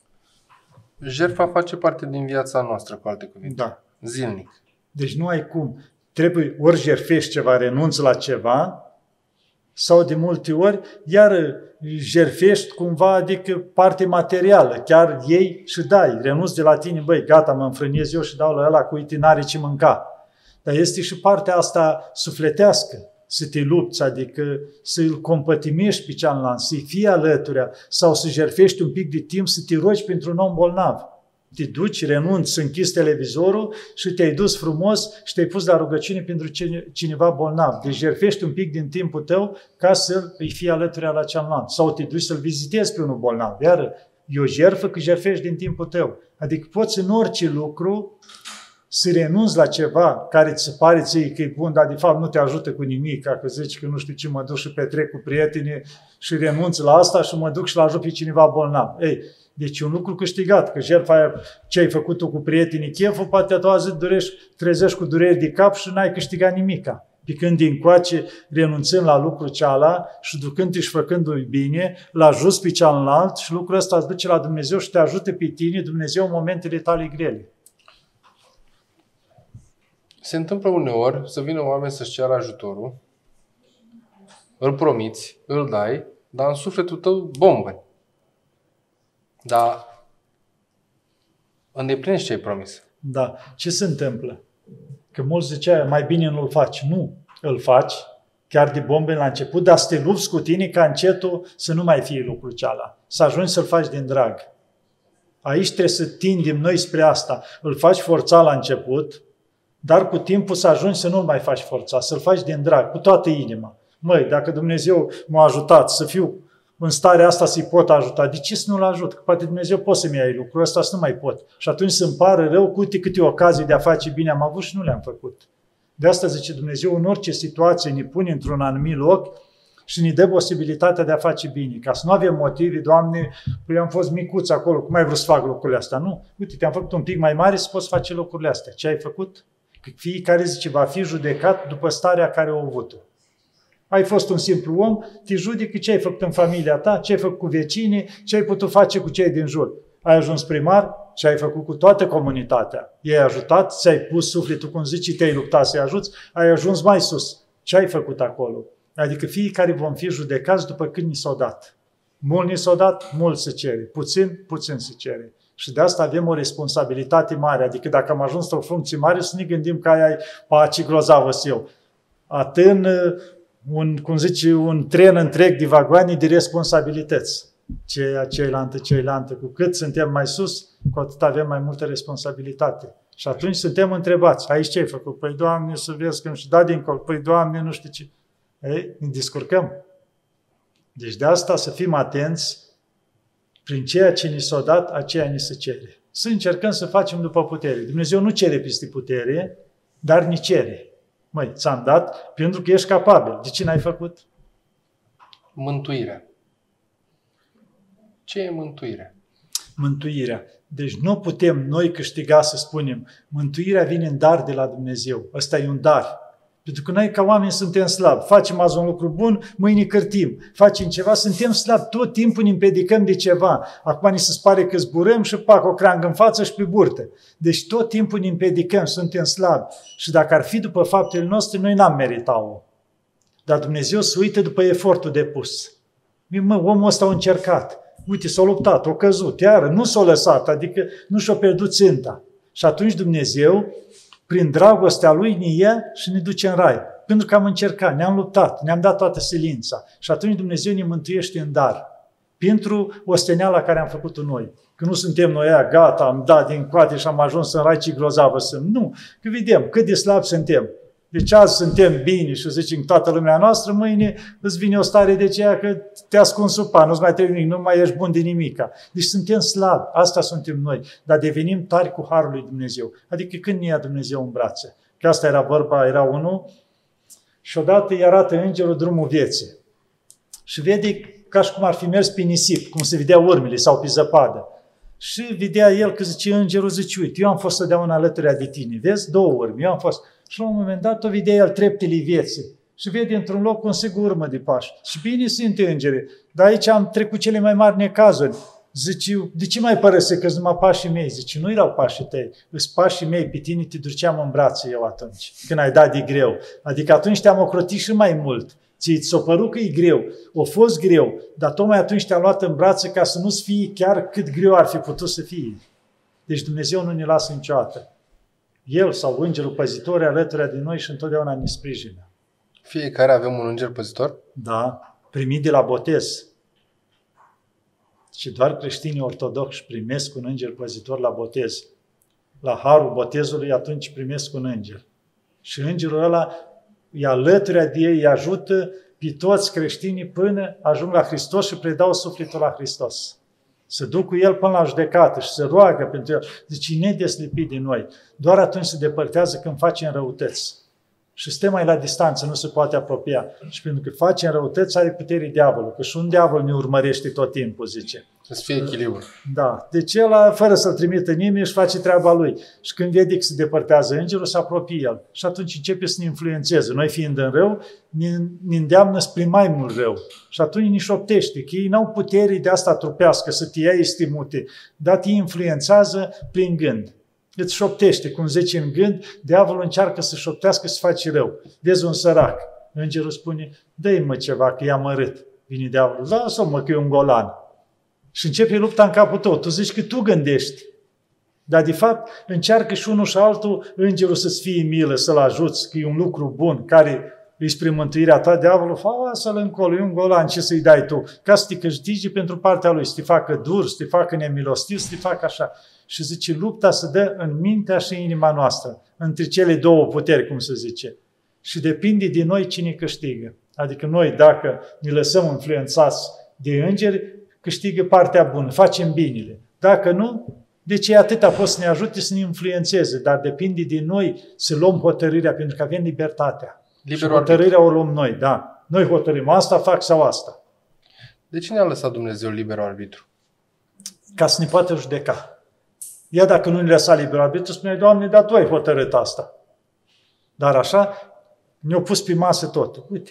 Jertfa face parte din viața noastră, cu alte cuvinte. Da. Zilnic. Deci nu ai cum. Trebuie ori jerfești ceva, renunți la ceva, sau de multe ori, iar jerfești cumva, adică parte materială, chiar ei și dai, renunți de la tine, băi, gata, mă înfrâniez eu și dau la ăla cu uite, n-are ce mânca. Dar este și partea asta sufletească, să te lupți, adică să-l compătimești pe cealaltă, să-i fii alăturea sau să jerfești un pic de timp să te rogi pentru un om bolnav te duci, renunți, să închizi televizorul și te-ai dus frumos și te-ai pus la rugăciune pentru cineva bolnav. Deci jerfești un pic din timpul tău ca să îi fii alături la cealaltă. Sau te duci să-l vizitezi pe unul bolnav. Iar e o jerfă că jerfești din timpul tău. Adică poți în orice lucru să renunți la ceva care ți se pare ție că e bun, dar de fapt nu te ajută cu nimic, ca că zici că nu știu ce, mă duc și petrec cu prietenii și renunț la asta și mă duc și la ajut pe cineva bolnav. Ei, deci e un lucru câștigat, că jertfa aia, ce ai făcut tu cu prietenii cheful, poate a doua zi durești, trezești cu dureri de cap și n-ai câștigat nimica. Pe când din coace, renunțând la lucrul ceala și ducându-i și făcându-i bine, la just pe cealaltă și lucrul ăsta îți duce la Dumnezeu și te ajută pe tine, Dumnezeu, în momentele tale grele. Se întâmplă uneori să vină oameni să-și ceară ajutorul, îl promiți, îl dai, dar în sufletul tău bombă. Dar îndeplinești ce ai promis. Da. Ce se întâmplă? Că mulți zicea, mai bine nu-l faci. Nu, îl faci, chiar de bombe la început, dar să te lupți cu tine ca încetul să nu mai fie lucrul ceala. Să ajungi să-l faci din drag. Aici trebuie să tindem noi spre asta. Îl faci forța la început, dar cu timpul să ajungi să nu-l mai faci forța, să-l faci din drag, cu toată inima. Măi, dacă Dumnezeu m-a ajutat să fiu în starea asta să-i pot ajuta. De ce să nu-l ajut? Că poate Dumnezeu poate să-mi ia lucrul ăsta, să nu mai pot. Și atunci să-mi pară rău cu uite câte ocazii de a face bine am avut și nu le-am făcut. De asta zice Dumnezeu, în orice situație ne pune într-un anumit loc și ne dă posibilitatea de a face bine. Ca să nu avem motive, Doamne, păi am fost micuț acolo, cum ai vrut să fac lucrurile astea? Nu. Uite, te-am făcut un pic mai mare să poți face lucrurile astea. Ce ai făcut? Că fiecare zice, va fi judecat după starea care o avut ai fost un simplu om, te judecă ce ai făcut în familia ta, ce ai făcut cu vecinii, ce ai putut face cu cei din jur. Ai ajuns primar, ce ai făcut cu toată comunitatea. I-ai ajutat, ți-ai pus sufletul, cum zici, te-ai luptat să-i ajuți, ai ajuns mai sus. Ce ai făcut acolo? Adică fiecare vom fi judecați după când ni s-au dat. Mult ni s-au dat, mult se cere. Puțin, puțin se cere. Și de asta avem o responsabilitate mare. Adică dacă am ajuns la o funcție mare, să ne gândim că aia e pace grozavă eu. Atât un, cum zice, un tren întreg de vagoane de responsabilități. Ceea, ceilaltă, ceilaltă. Cu cât suntem mai sus, cu atât avem mai multă responsabilitate. Și atunci suntem întrebați, aici ce ai făcut? Păi, Doamne, să vezi că nu știu, da dincolo. Păi, Doamne, nu știu ce. Ei, ne descurcăm. Deci de asta să fim atenți prin ceea ce ni s-a dat, aceea ni se cere. Să încercăm să facem după putere. Dumnezeu nu cere peste putere, dar ni cere. Măi, ți-am dat pentru că ești capabil. De ce n-ai făcut? Mântuirea. Ce e mântuirea? Mântuirea. Deci nu putem noi câștiga să spunem, mântuirea vine în dar de la Dumnezeu. Ăsta e un dar. Pentru că noi ca oameni suntem slabi. Facem azi un lucru bun, mâine cârtim. Facem ceva, suntem slabi. Tot timpul ne împedicăm de ceva. Acum ni se pare că zburăm și pac o creangă în față și pe burtă. Deci tot timpul ne împedicăm, suntem slabi. Și dacă ar fi după faptele noastre, noi n-am meritat-o. Dar Dumnezeu se uită după efortul depus. Mă, omul ăsta a încercat. Uite, s-a luptat, a căzut, iară, nu s-a lăsat, adică nu și-a pierdut ținta. Și atunci Dumnezeu prin dragostea Lui ne ia și ne duce în rai. Pentru că am încercat, ne-am luptat, ne-am dat toată silința. Și atunci Dumnezeu ne mântuiește în dar. Pentru osteneala care am făcut-o noi. Că nu suntem noi aia, gata, am dat din coate și am ajuns în rai, ce grozavă sunt. Nu, că vedem cât de slab suntem. Deci azi suntem bine și zicem toată lumea noastră, mâine îți vine o stare de ceea că te ascunzi sub pan, nu-ți mai trebuie nimic, nu mai ești bun de nimica. Deci suntem slabi, asta suntem noi, dar devenim tari cu Harul lui Dumnezeu. Adică când ne ia Dumnezeu în brațe. Că asta era vorba, era unul și odată îi arată îngerul drumul vieții. Și vede ca și cum ar fi mers pe nisip, cum se vedea urmele sau pe zăpadă. Și vedea el că zice, îngerul zice, uite, eu am fost să dea una alături de tine, vezi, două urme, eu am fost. Și la un moment dat o vedea el treptele vieții și vede într-un loc un sigur urmă de pași. Și bine sunt îngeri, dar aici am trecut cele mai mari necazuri. Zice, de ce mai părăse că numai pașii mei? Zice, nu erau pașii tăi, îs pașii mei, pe tine te duceam în brațe eu atunci, când ai dat de greu. Adică atunci te-am ocrotit și mai mult. Ți s-a părut că e greu, a fost greu, dar tocmai atunci te-am luat în brațe ca să nu-ți fie chiar cât greu ar fi putut să fie. Deci Dumnezeu nu ne lasă niciodată. El sau îngerul păzitor alături de noi și întotdeauna ne sprijină. Fiecare avem un înger păzitor? Da, primit de la botez. Și doar creștinii ortodoxi primesc un înger păzitor la botez. La harul botezului atunci primesc un înger. Și îngerul ăla e alături de ei, îi ajută pe toți creștinii până ajung la Hristos și predau sufletul la Hristos. Să duc cu el până la judecată și să roagă pentru el. Deci e nedeslipit din noi. Doar atunci se depărtează când face răutăți. Și stă mai la distanță, nu se poate apropia. Și pentru că face răutăți, are puterii diavolul. Că și un diavol ne urmărește tot timpul, zice. Să fie echilibru. Da. Deci el, fără să-l trimită nimeni, își face treaba lui. Și când vede că se depărtează îngerul, se apropie el. Și atunci începe să ne influențeze. Noi fiind în rău, ne, ne îndeamnă spre mai mult rău. Și atunci ne șoptește, că ei n-au puterii de asta trupească, să te ia estimute, dar te influențează prin gând. Îți șoptește, cum zice în gând, diavolul încearcă să șoptească să faci rău. Vezi un sărac. Îngerul spune, dă-i mă ceva, că i-am mărât. Vine diavolul, lasă mă că e un golan. Și începe lupta în capul tău. Tu zici că tu gândești. Dar, de fapt, încearcă și unul și altul îngerul să-ți fie milă, să-l ajuți, că e un lucru bun, care îi spre mântuirea ta, diavolul, fa, să-l încolo, e un golan, ce să-i dai tu? Ca să te câștigi pentru partea lui, să te facă dur, să te facă nemilostiv, să te facă așa. Și zice, lupta se dă în mintea și inima noastră, între cele două puteri, cum se zice. Și depinde de noi cine câștigă. Adică noi, dacă ne lăsăm influențați de îngeri, câștigă partea bună, facem binele. Dacă nu, deci atâta pot să ne ajute să ne influențeze, dar depinde de noi să luăm hotărârea, pentru că avem libertatea. Liberul și hotărârea arbitru. o luăm noi, da. Noi hotărâm asta, fac sau asta. De ce ne-a lăsat Dumnezeu liberul arbitru? Ca să ne poată judeca. Ia dacă nu ne lăsa liberul arbitru, spune, Doamne, dar Tu ai hotărât asta. Dar așa, ne-au pus pe masă tot. Uite,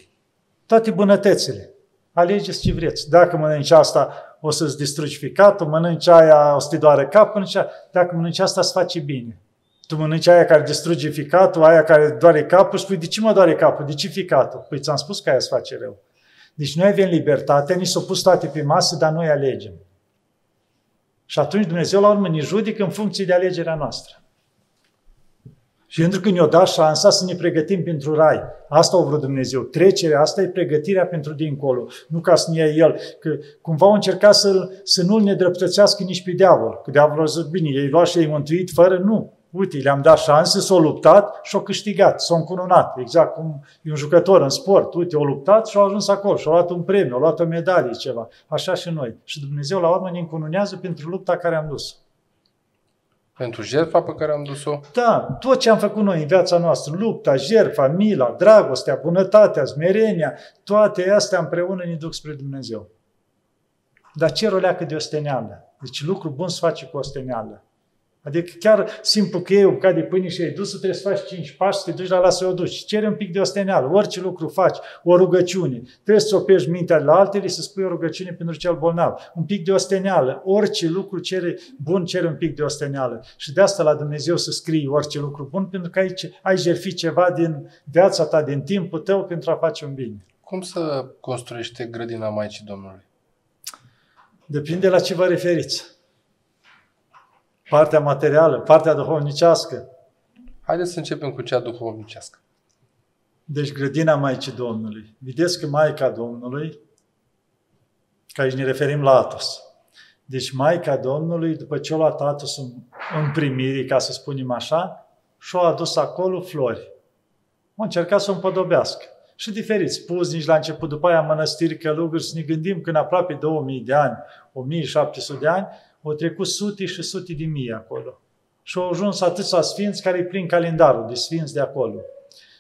toate bunătățile. Alegeți ce vreți. Dacă mănânci asta, o să-ți distrugi ficatul, mănânci aia, o să te doare capul, mănânci aia. dacă mănânci asta, îți face bine. Tu mănânci aia care distruge ficatul, aia care doare capul și spui, de ce mă doare capul? De ce ficatul? Păi ți-am spus că aia îți face rău. Deci noi avem libertate, ni s-au pus toate pe masă, dar noi alegem. Și atunci Dumnezeu la urmă ne judică în funcție de alegerea noastră. Și pentru că ne-o dat șansa să ne pregătim pentru rai. Asta o vrut Dumnezeu. Trecerea asta e pregătirea pentru dincolo. Nu ca să ne ia El. Că cumva au încercat să, să nu-L nedreptățească nici pe diavol. Că diavolul a zis, bine, ei luat și ei mântuit fără, nu. Uite, le-am dat șanse, s-au luptat și au câștigat, s-au încununat. Exact cum e un jucător în sport. Uite, au luptat și au ajuns acolo și au luat un premiu, au luat o medalie, ceva. Așa și noi. Și Dumnezeu la urmă ne încununează pentru lupta care am dus. Pentru jertfa pe care am dus-o? Da, tot ce am făcut noi în viața noastră, lupta, jertfa, mila, dragostea, bunătatea, smerenia, toate astea împreună ne duc spre Dumnezeu. Dar ce roleacă de osteneală? Deci lucru bun se face cu osteneală. Adică chiar simplu că e o bucată de pâine și ai dus trebuie să faci cinci pași, să te duci la la să o duci. Cere un pic de osteneală. Orice lucru faci, o rugăciune. Trebuie să opești mintea de la altele să spui o rugăciune pentru cel bolnav. Un pic de osteneală. Orice lucru cere, bun cere un pic de osteneală. Și de asta la Dumnezeu să scrii orice lucru bun, pentru că aici ai jertfi ceva din viața ta, din timpul tău pentru a face un bine. Cum să construiește grădina Maicii Domnului? Depinde la ce vă referiți partea materială, partea duhovnicească. Haideți să începem cu cea duhovnicească. Deci grădina Maicii Domnului. Vedeți că Maica Domnului, că aici ne referim la Atos. Deci Maica Domnului, după ce a luat Atos în, în primire, ca să spunem așa, și-a adus acolo flori. A încercat să o împodobească. Și diferiți, pus nici la început, după aia mănăstiri călugări, să ne gândim că în aproape 2000 de ani, 1700 de ani, au trecut sute și sute de mii acolo. Și au ajuns atâția sfinți care îi plin calendarul de sfinți de acolo.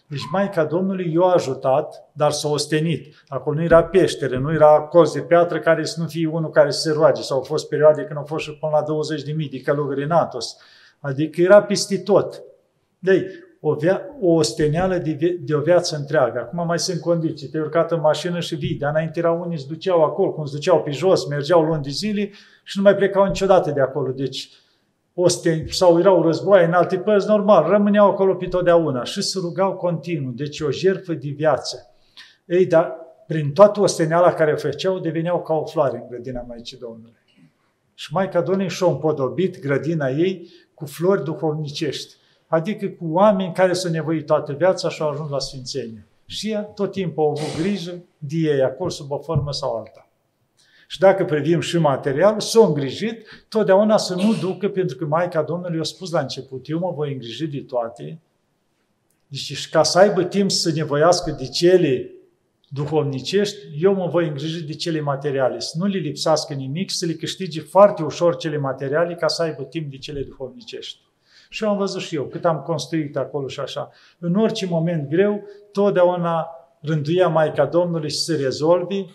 Deci Maica Domnului i-a ajutat, dar s-a ostenit. Acolo nu era peștere, nu era colț de piatră care să nu fie unul care să se roage. Sau au fost perioade când au fost și până la 20 de mii de călugări în Atos. Adică era peste tot. Deci, o, via- o osteneală de, vi- de o viață întreagă. Acum mai sunt condiții. Te-ai urcat în mașină și vii. Dar înainte era unii se duceau acolo, cum se duceau pe jos, mergeau luni de zile și nu mai plecau niciodată de acolo. Deci, osten, sau erau războaie în alte părți, normal, rămâneau acolo pe totdeauna și se rugau continuu. Deci o jertfă de viață. Ei, dar prin toată osteneala care o făceau, deveneau ca o floare în grădina Maicii Domnului. Și Maica Domnului și-a împodobit grădina ei cu flori duhovnicești adică cu oameni care s-au nevoit toată viața și au ajuns la Sfințenie. Și ea tot timpul au avut grijă de ei, acolo sub o formă sau alta. Și dacă privim și material, s-au îngrijit totdeauna să nu ducă, pentru că Maica Domnului a spus la început, eu mă voi îngriji de toate, deci și ca să aibă timp să nevoiască de cele duhovnicești, eu mă voi îngriji de cele materiale, să nu le lipsească nimic, să le câștige foarte ușor cele materiale ca să aibă timp de cele duhovnicești. Și am văzut și eu cât am construit acolo și așa. În orice moment greu, totdeauna rânduia Maica Domnului să se rezolvi,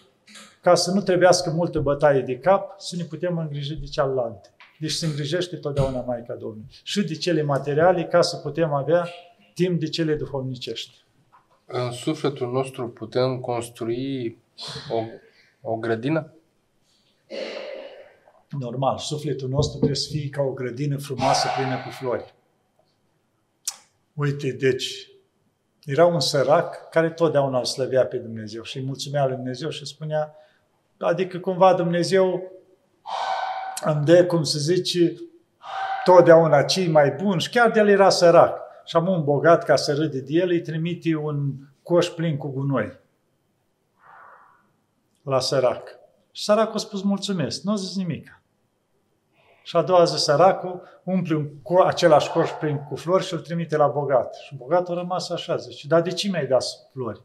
ca să nu trebuiască multă bătaie de cap, să ne putem îngriji de cealaltă. Deci se îngrijește totdeauna Maica Domnului. Și de cele materiale, ca să putem avea timp de cele duhovnicești. În sufletul nostru putem construi o, o grădină? Normal, sufletul nostru trebuie să fie ca o grădină frumoasă plină cu flori. Uite, deci, era un sărac care totdeauna îl slăvea pe Dumnezeu și îi mulțumea lui Dumnezeu și spunea, adică cumva Dumnezeu îmi dă, cum se zice, totdeauna cei mai buni și chiar de el era sărac. Și am un bogat ca să râde de el, îi trimite un coș plin cu gunoi la sărac. Și săracul a spus mulțumesc, nu a zis nimic. Și a doua zi săracul umple un cu același coș prin cu flori și îl trimite la bogat. Și bogatul a rămas așa, zice, dar de ce mi-ai dat flori?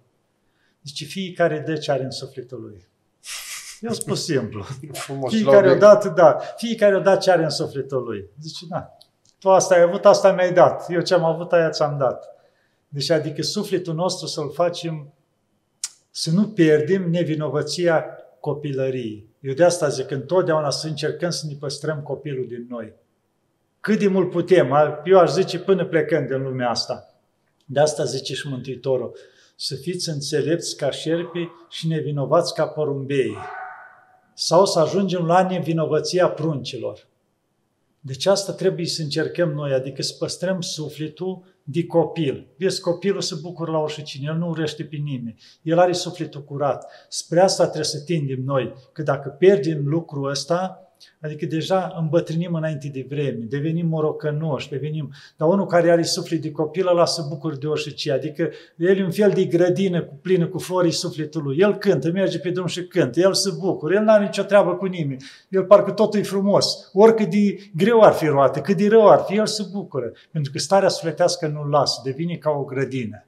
Zice, fiecare dă ce are în sufletul lui. Eu spus simplu. Frumos, fiecare o dat, da. Fiecare o dat ce are în sufletul lui. Zice, da. Tu asta ai avut, asta mi-ai dat. Eu ce am avut, aia ți-am dat. Deci, adică sufletul nostru să-l facem, să nu pierdem nevinovăția copilăriei. Eu de asta zic, întotdeauna să încercăm să ne păstrăm copilul din noi. Cât de mult putem, eu aș zice până plecând din lumea asta. De asta zice și Mântuitorul, să fiți înțelepți ca șerpi și nevinovați ca porumbei. Sau să ajungem la nevinovăția pruncilor. Deci asta trebuie să încercăm noi, adică să păstrăm sufletul de copil. Vezi, copilul se bucură la orice cine, el nu urăște pe nimeni, el are sufletul curat. Spre asta trebuie să tindem noi, că dacă pierdem lucrul ăsta, Adică deja îmbătrânim înainte de vreme, devenim morocănoși, devenim... Dar unul care are suflet de copil, ăla se bucură de orice. Adică el e un fel de grădină cu plină cu florii sufletului. El cântă, merge pe drum și cântă, el se bucură, el nu are nicio treabă cu nimeni. El parcă totul e frumos. Oricât de greu ar fi roate, cât de rău ar fi, el se bucură. Pentru că starea sufletească nu-l lasă, devine ca o grădină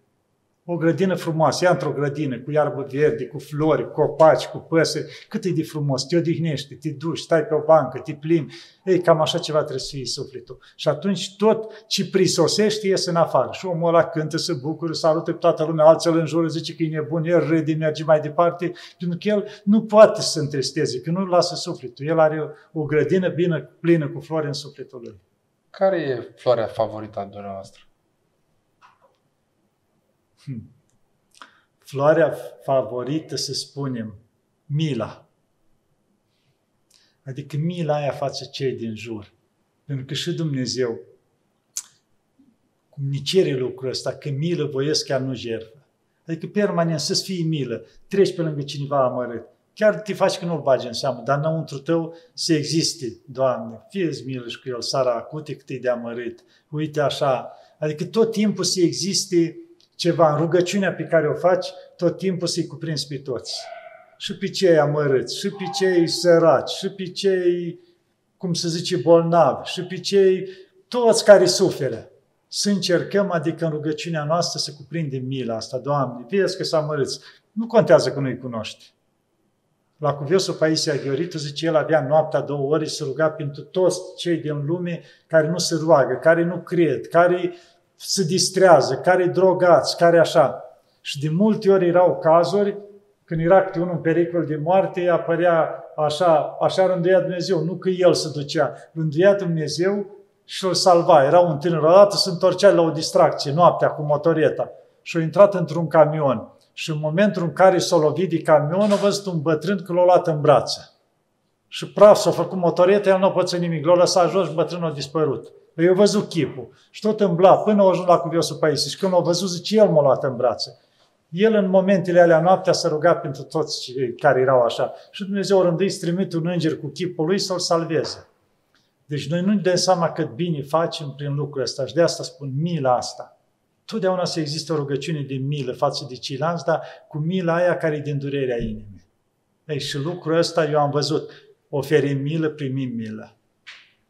o grădină frumoasă, ia într-o grădină cu iarbă verde, cu flori, copaci, cu păsări, cât e de frumos, te odihnești, te duci, stai pe o bancă, te plimbi, ei, cam așa ceva trebuie să fie sufletul. Și atunci tot ce prisosește iese în afară. Și omul ăla cântă, se bucură, salută pe toată lumea, alții îl înjură, zice că e nebun, el râde, merge mai departe, pentru că el nu poate să se întristeze, că nu lasă sufletul. El are o grădină bine plină cu flori în sufletul lui. Care e floarea favorită a dumneavoastră? Hmm. Floarea favorită, să spunem, mila. Adică mila aia față cei din jur. Pentru că și Dumnezeu cum ne cere lucrul ăsta, că milă voiesc chiar nu jertfă. Adică permanent să-ți fie milă, treci pe lângă cineva amărât. Chiar te faci că nu-l bagi în seamă, dar înăuntru tău să existe, Doamne, fie-ți milă și cu el, sara acute cât e de amărât. Uite așa, adică tot timpul să existe ceva în rugăciunea pe care o faci, tot timpul să-i cuprinzi pe toți. Și pe cei amărâți, și pe cei săraci, și pe cei, cum să zice, bolnavi, și pe cei toți care suferă să încercăm, adică în rugăciunea noastră, să cuprindem mila asta. Doamne, vezi că s-a mărâți. Nu contează că nu-i cunoști. La cuviosul Paisia Gheoritu zice, el avea noaptea două ore să ruga pentru toți cei din lume care nu se roagă, care nu cred, care se distrează, care drogați, care așa. Și de multe ori erau cazuri când era câte unul în pericol de moarte, apărea așa, așa rânduia Dumnezeu, nu că el se ducea, rânduia Dumnezeu și îl salva. Era un tânăr, odată se întorcea la o distracție, noaptea, cu motoreta. Și a intrat într-un camion. Și în momentul în care s-a lovit de camion, a văzut un bătrân că l-a luat în brațe. Și praf s-a făcut motoreta, el nu a pățit nimic. L-a lăsat jos și bătrânul a dispărut. Eu a văzut chipul. Și tot îmbla până a ajuns la cuviosul Paisie. Și când l-a văzut, zice, el m-a luat în brațe. El în momentele alea noaptea s-a rugat pentru toți cei care erau așa. Și Dumnezeu a rânduit trimite un înger cu chipul lui să-l salveze. Deci noi nu dăm seama cât bine facem prin lucrul ăsta și de asta spun mila asta. Totdeauna să existe o rugăciune de milă față de ceilalți, dar cu mila aia care e din durerea inimii. Ei, și lucrul ăsta eu am văzut. Oferim milă, primim milă.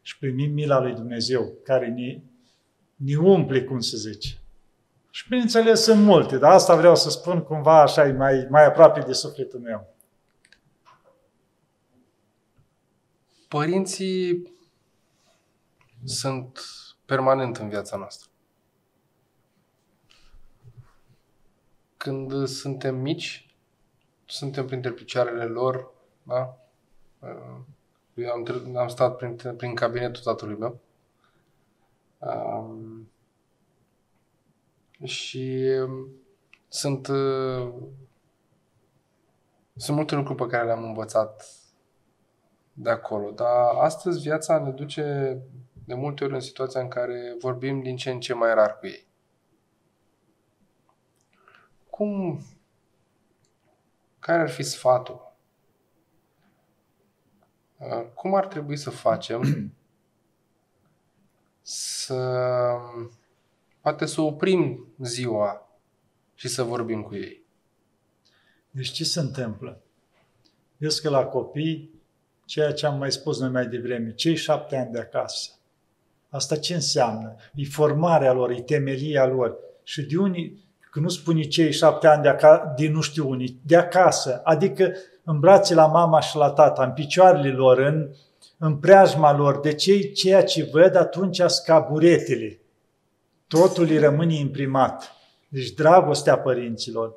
Și primim mila lui Dumnezeu, care ne, ne umple, cum să zice. Și bineînțeles sunt multe, dar asta vreau să spun cumva așa mai, mai aproape de sufletul meu. Părinții sunt permanent în viața noastră. Când suntem mici, suntem printre picioarele lor, da? Eu am, am stat prin, prin cabinetul tatălui meu. Um, și sunt, uh, sunt multe lucruri pe care le-am învățat de acolo. Dar astăzi viața ne duce de multe ori în situația în care vorbim din ce în ce mai rar cu ei. Cum, care ar fi sfatul? Uh, cum ar trebui să facem să poate să oprim ziua și să vorbim cu ei? Deci ce se întâmplă? Vezi că la copii, ceea ce am mai spus noi mai devreme, cei șapte ani de acasă, Asta ce înseamnă? E formarea lor, e temelia lor. Și de unii, că nu spune cei șapte ani de, acasă, de nu știu unii, de acasă, adică în brațe la mama și la tata, în picioarele lor, în, în preajma lor, de cei ceea ce văd, atunci scaburetele. Totul îi rămâne imprimat. Deci dragostea părinților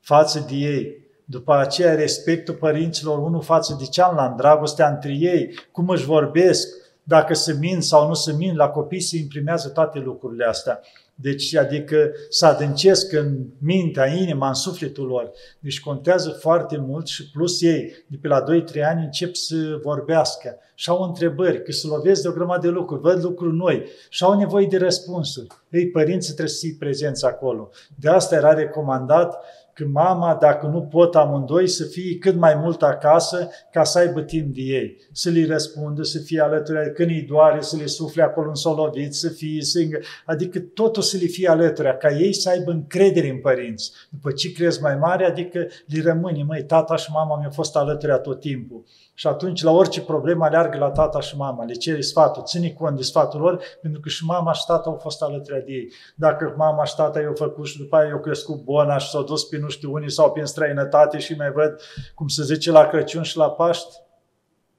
față de ei, după aceea respectul părinților unul față de cealaltă, dragostea între ei, cum își vorbesc, dacă se min sau nu se min, la copii se imprimează toate lucrurile astea. Deci, adică să adâncesc în mintea, inima, în sufletul lor. Deci contează foarte mult și plus ei, de pe la 2-3 ani, încep să vorbească și au întrebări, că se lovesc de o grămadă de lucruri, văd lucruri noi și au nevoie de răspunsuri. Ei, părinții trebuie să fie prezenți acolo. De asta era recomandat că mama, dacă nu pot amândoi, să fie cât mai mult acasă ca să aibă timp de ei. Să li răspundă, să fie alături, când îi doare, să le sufle acolo în solovit, să fie singă. Adică totul să le fie alături, ca ei să aibă încredere în părinți. După ce crezi mai mare, adică li rămâne, măi, tata și mama mi-au fost alături tot timpul. Și atunci, la orice problemă, aleargă la tata și mama, le cere sfatul, ține cont de sfatul lor, pentru că și mama și tata au fost alături de ei. Dacă mama și tata i-au făcut și după aia i-au crescut bona și s-au dus pe nu știu unii sau prin străinătate și mai văd, cum se zice, la Crăciun și la Paști,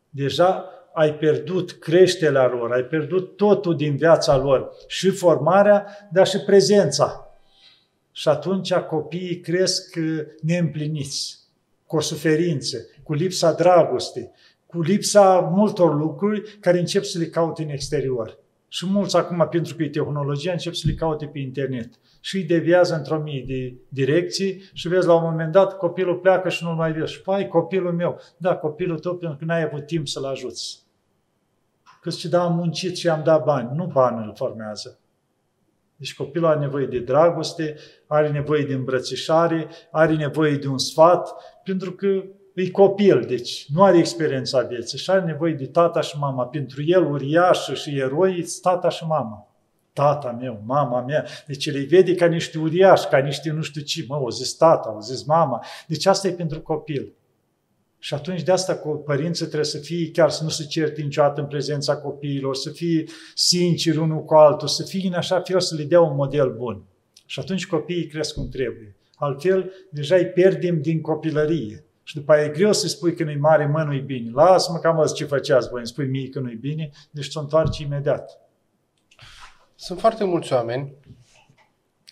deja ai pierdut creșterea lor, ai pierdut totul din viața lor, și formarea, dar și prezența. Și atunci copiii cresc neîmpliniți, cu o suferință, cu lipsa dragostei, cu lipsa multor lucruri care încep să le caute în exterior. Și mulți acum, pentru că e tehnologia, încep să le caute pe internet. Și îi deviază într-o mie de direcții și vezi la un moment dat copilul pleacă și nu-l mai vezi. Și pai, copilul meu. Da, copilul tău pentru că n-ai avut timp să-l ajuți. Că zice, da, am muncit și am dat bani. Nu bani îl formează. Deci copilul are nevoie de dragoste, are nevoie de îmbrățișare, are nevoie de un sfat, pentru că e copil, deci nu are experiența vieții și are nevoie de tata și mama. Pentru el, uriașă și eroi, tata și mama. Tata meu, mama mea. Deci le vede ca niște uriași, ca niște nu știu ce. Mă, o zis tata, o zis mama. Deci asta e pentru copil. Și atunci de asta cu părinții trebuie să fie, chiar să nu se certe niciodată în prezența copiilor, să fie sinceri unul cu altul, să fie în așa fel să le dea un model bun. Și atunci copiii cresc cum trebuie. Altfel, deja îi pierdem din copilărie. Și după aia e greu să spui că nu-i mare, mă, nu-i bine. Lasă-mă cam azi ce făceați voi, îmi spui mie că nu-i bine, deci ți-o întoarce imediat. Sunt foarte mulți oameni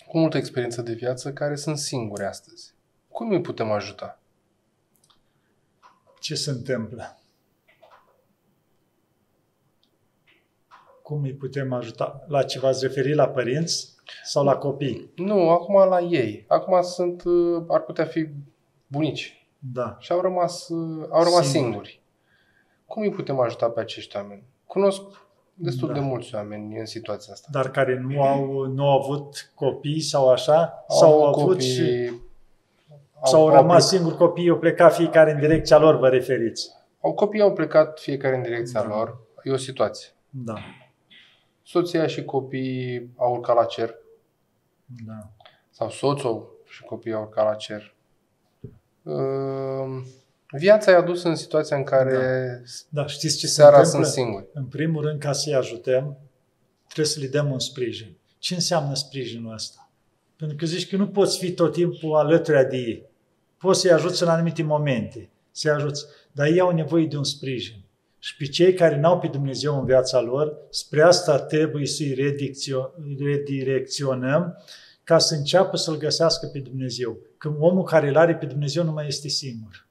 cu multă experiență de viață care sunt singuri astăzi. Cum îi putem ajuta? Ce se întâmplă? Cum îi putem ajuta? La ce v-ați referit? La părinți sau la copii? Nu, acum la ei. Acum sunt, uh, ar putea fi bunici. Da. Și au rămas, uh, au rămas Singuri. singuri. Cum îi putem ajuta pe acești oameni? Cunosc destul Da. de mulți oameni în situația asta. Dar care nu au, nu au avut copii sau așa? Au sau au avut avut copii, și... au, Sau au au rămas plec- singuri copiii, au plecat fiecare în direcția lor, vă referiți? Au copii au plecat fiecare în direcția Da. lor. E o situație. Da. Soția și copiii au urcat la cer. da. Sau soțul și copiii au urcat la cer. Uh, Viața i-a dus în situația în care Da, știți ce se seara întâmplă? sunt singuri. În primul rând, ca să-i ajutăm, trebuie să le dăm un sprijin. Ce înseamnă sprijinul ăsta? Pentru că zici că nu poți fi tot timpul alături de ei. Poți să-i ajuți în anumite momente, să-i ajuți, dar ei au nevoie de un sprijin. Și pe cei care n-au pe Dumnezeu în viața lor, spre asta trebuie să-i redicțio- redirecționăm ca să înceapă să-L găsească pe Dumnezeu. Că omul care îl are pe Dumnezeu nu mai este singur.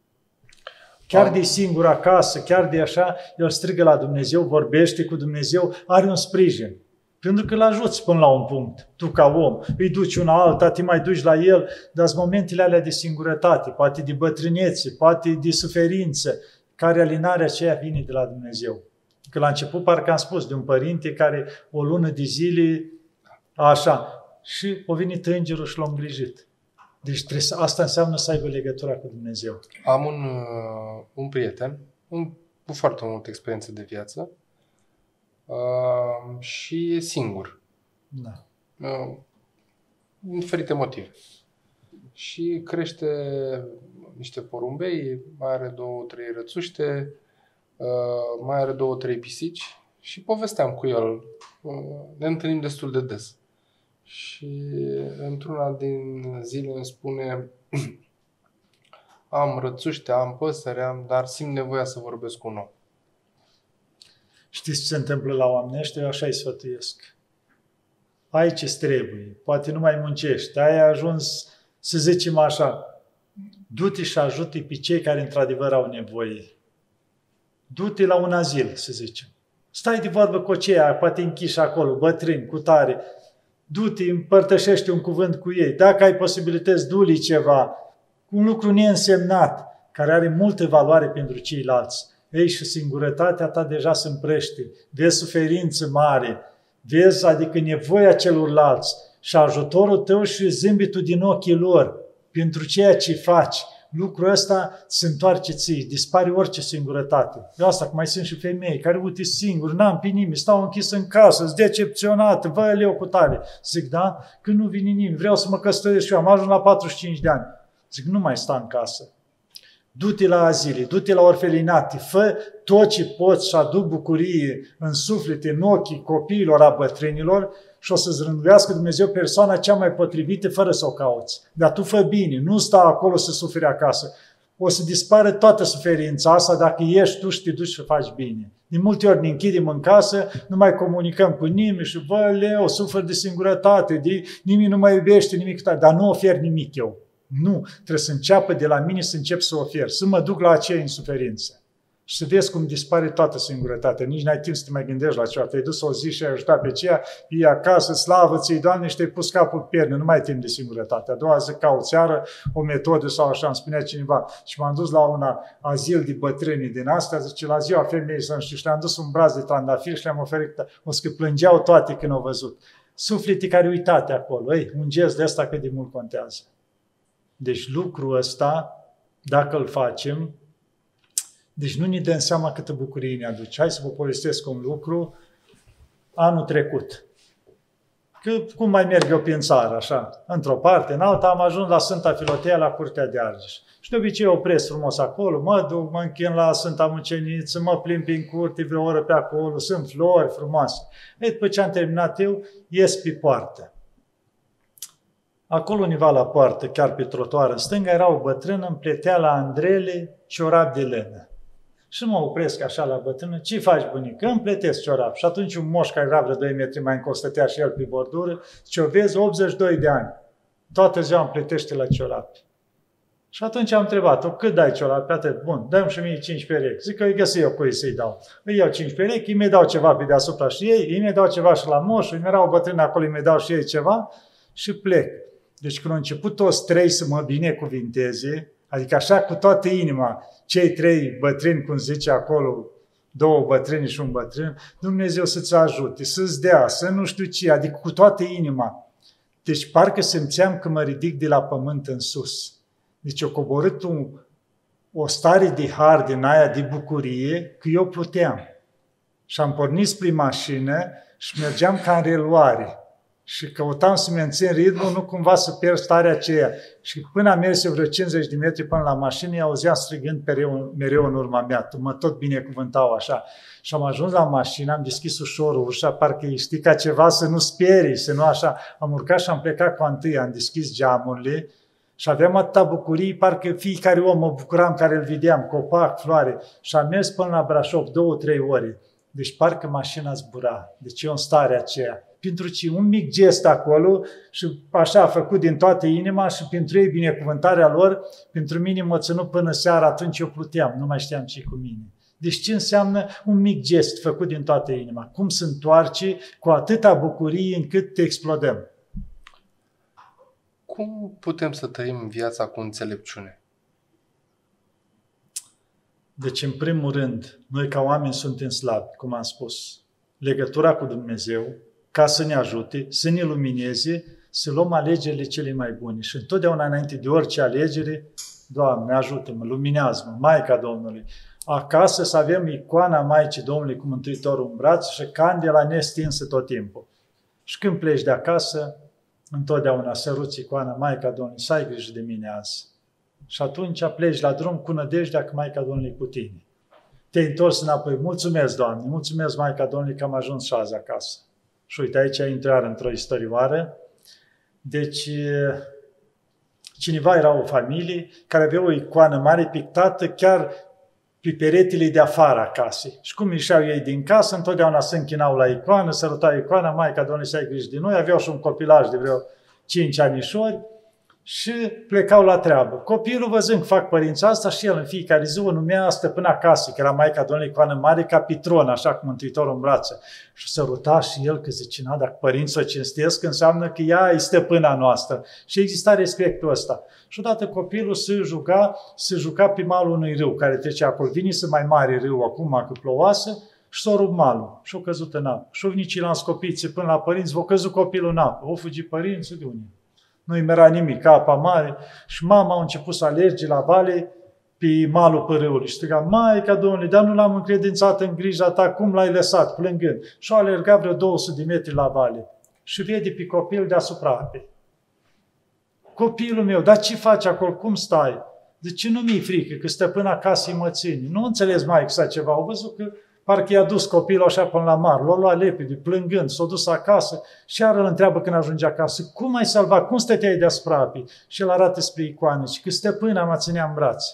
Chiar de singur acasă, chiar de așa, el strigă la Dumnezeu, vorbește cu Dumnezeu, are un sprijin. Pentru că îl ajuți până la un punct. Tu ca om, îi duci una alta, te mai duci la el, dar sunt momentele alea de singurătate, poate de bătrânețe, poate de suferință, care alinarea aceea vine de la Dumnezeu. Că la început parcă am spus de un părinte care o lună de zile, așa, și o venit îngerul și l-a îngrijit. Deci trebuie să, asta înseamnă să aibă legătura cu Dumnezeu. Am un, uh, un prieten un, cu foarte multă experiență de viață uh, și e singur. Da. Uh, din diferite motive. Și crește niște porumbei, mai are două, trei rățuște, uh, mai are două, trei pisici și povesteam cu el. Uh, ne întâlnim destul de des. Și într-una din zile îmi spune am rățuște, am păsări, am, dar simt nevoia să vorbesc cu un om. Știți ce se întâmplă la oamenii ăștia? Eu așa îi sfătuiesc. Ai ce trebuie, poate nu mai muncești, ai ajuns, să zicem așa, du-te și ajută pe cei care într-adevăr au nevoie. Du-te la un azil, să zicem. Stai de vorbă cu aceia, poate închiși acolo, bătrâni, cu tare. Du-te, împărtășește un cuvânt cu ei. Dacă ai posibilități, du ceva. Un lucru neînsemnat, care are multă valoare pentru ceilalți. Ei, și singurătatea ta deja se împrește. Vezi suferință mare, vezi adică nevoia celorlalți și ajutorul tău și zâmbitul din ochii lor pentru ceea ce faci. Lucrul ăsta se întoarce ție, dispare orice singurătate. De asta, că mai sunt și femei care, uite, singuri, n-am pe nimeni, stau închis în casă, sunt decepționat, vă leu cu tare. Zic, da? Când nu vine nimeni, vreau să mă căsătoresc și eu, am ajuns la 45 de ani. Zic, nu mai sta în casă. Du-te la azile, du-te la orfelinate, fă tot ce poți și aduc bucurie în suflete, în ochii copiilor, a bătrânilor și o să-ți rânduiască Dumnezeu persoana cea mai potrivită fără să o cauți. Dar tu fă bine, nu sta acolo să suferi acasă. O să dispară toată suferința asta dacă ești tu și te duci și faci bine. De multe ori ne închidem în casă, nu mai comunicăm cu nimeni și vă leu, sufăr de singurătate, de, nimeni nu mai iubește nimic, dar nu ofer nimic eu. Nu, trebuie să înceapă de la mine să încep să ofer, să mă duc la aceea în suferință. și să vezi cum dispare toată singurătatea. Nici n-ai timp să te mai gândești la ceva. Te-ai dus o zi și ai ajutat pe ceea, e acasă, slavă ți Doamne, și te-ai pus capul pe pierne. Nu mai ai timp de singurătate. A doua zi ca o țeară, o metodă sau așa, îmi spunea cineva. Și m-am dus la un azil de bătrâni din asta, zice, la ziua femeii să nu știu, și le-am dus un braț de trandafir și le-am oferit, o să plângeau toate când au văzut. Suflete care uitate acolo. Ei, un gest de asta cât de mult contează. Deci lucrul ăsta, dacă îl facem, deci nu ne dăm seama câtă bucurie ne aduce. Hai să vă povestesc un lucru. Anul trecut, că cum mai merg eu prin țară, așa, într-o parte, în alta, am ajuns la Sfânta Filotea, la Curtea de Argeș. Și de obicei opresc frumos acolo, mă duc, mă închin la Sfânta Muceniță, mă plimb prin curte vreo oră pe acolo, sunt flori frumoase. E, după ce am terminat eu, ies pe poartă. Acolo univa la poartă, chiar pe trotuar în stânga, era o bătrână, îmi pletea la Andrele ciorap de lenă. Și mă opresc așa la bătrână, ce faci bunică? Îmi plătesc ciorap. Și atunci un moș care era vreo 2 metri mai încolo, stătea și el pe bordură, ce o vezi, 82 de ani. Toată ziua îmi plătește la ciorap. Și atunci am întrebat-o, cât dai ciorap? Pe atât, bun, dăm și mie 5 perechi. Zic că îi găsi eu cu ei să-i dau. Îi iau 5 perechi, îi mi dau ceva pe deasupra și ei, îi mi dau ceva și la moș, îi era o bătrână acolo, îi mi dau și ei ceva și plec. Deci când au început toți trei să mă binecuvinteze, adică așa cu toată inima, cei trei bătrâni, cum zice acolo, două bătrâni și un bătrân, Dumnezeu să-ți ajute, să-ți dea, să nu știu ce, adică cu toată inima. Deci parcă simțeam că mă ridic de la pământ în sus. Deci o coborât un, o stare de har din aia de bucurie că eu puteam. Și am pornit spre mașină și mergeam ca în reluare și căutam să mențin ritmul, nu cumva să pierd starea aceea. Și până am mers vreo 50 de metri până la mașină, i auzeam strigând mereu, mereu în urma mea, mă tot binecuvântau așa. Și am ajuns la mașină, am deschis ușor ușa, parcă știi ca ceva să nu sperii, să nu așa. Am urcat și am plecat cu întâi, am deschis geamurile și aveam atâta bucurii, parcă fiecare om mă bucuram care îl vedeam, copac, floare. Și am mers până la Brașov două, trei ore. Deci parcă mașina zbura. Deci eu în starea aceea pentru ce un mic gest acolo și așa a făcut din toată inima și pentru ei binecuvântarea lor, pentru mine mă ținut până seara, atunci eu pluteam, nu mai știam ce cu mine. Deci ce înseamnă un mic gest făcut din toată inima? Cum se întoarce cu atâta bucurie încât te explodăm? Cum putem să trăim viața cu înțelepciune? Deci, în primul rând, noi ca oameni suntem slabi, cum am spus. Legătura cu Dumnezeu, ca să ne ajute, să ne lumineze, să luăm alegerile cele mai bune. Și întotdeauna înainte de orice alegere, Doamne, ajută-mă, luminează-mă, Maica Domnului. Acasă să avem icoana Maicii Domnului cu Mântuitorul în braț și candela nestinsă tot timpul. Și când pleci de acasă, întotdeauna săruți icoana Maica Domnului, să ai grijă de mine azi. Și atunci pleci la drum cu nădejdea că Maica Domnului cu tine. Te-ai întors înapoi. Mulțumesc, Doamne, mulțumesc, Maica Domnului, că am ajuns și azi acasă. Și uite, aici intrar într-o istorioară. Deci, cineva era o familie care avea o icoană mare pictată chiar pe peretele de afară a casei. Și cum ieșeau ei din casă, întotdeauna se închinau la icoană, sărutau icoana, Maica Domnului să ai grijă de noi, aveau și un copilaj de vreo 5 anișori și plecau la treabă. Copilul, văzând că fac părința asta, și el în fiecare zi o numea stăpâna acasă, că era Maica Domnului Coană Mare, ca pitron, așa cum Mântuitorul în brațe. Și săruta și el că zice, na, dacă părinții o cinstesc, înseamnă că ea e stăpâna noastră. Și exista respectul ăsta. Și odată copilul se juca, se juca pe malul unui râu care trecea acolo. Vine să mai mare râu acum, că plouase, și s-a rupt malul și a căzut în apă. Și vnicii l-am scopit până la părinți, v-a căzut copilul în apă. O fugi părinții de unde? Nu-i mera nimic, apa mare. Și mama a început să alerge la vale pe malul părâului. Și striga, Maica Domnului, dar nu l-am încredințat în grija ta, cum l-ai lăsat, plângând. Și a alergat vreo 200 de metri la vale. Și vede pe copil deasupra apei. Copilul meu, dar ce faci acolo? Cum stai? De ce nu mi-e frică? Că stăpâna casei mă ține. Nu înțeles mai exact ceva. Au văzut că Parcă i-a dus copilul așa până la mar, l-a luat lepede, plângând, s-a dus acasă și iar îl întreabă când ajunge acasă, cum ai salvat, cum stăteai deasupra apii? Și el arată spre icoane și că stăpâna mă ținea în brațe.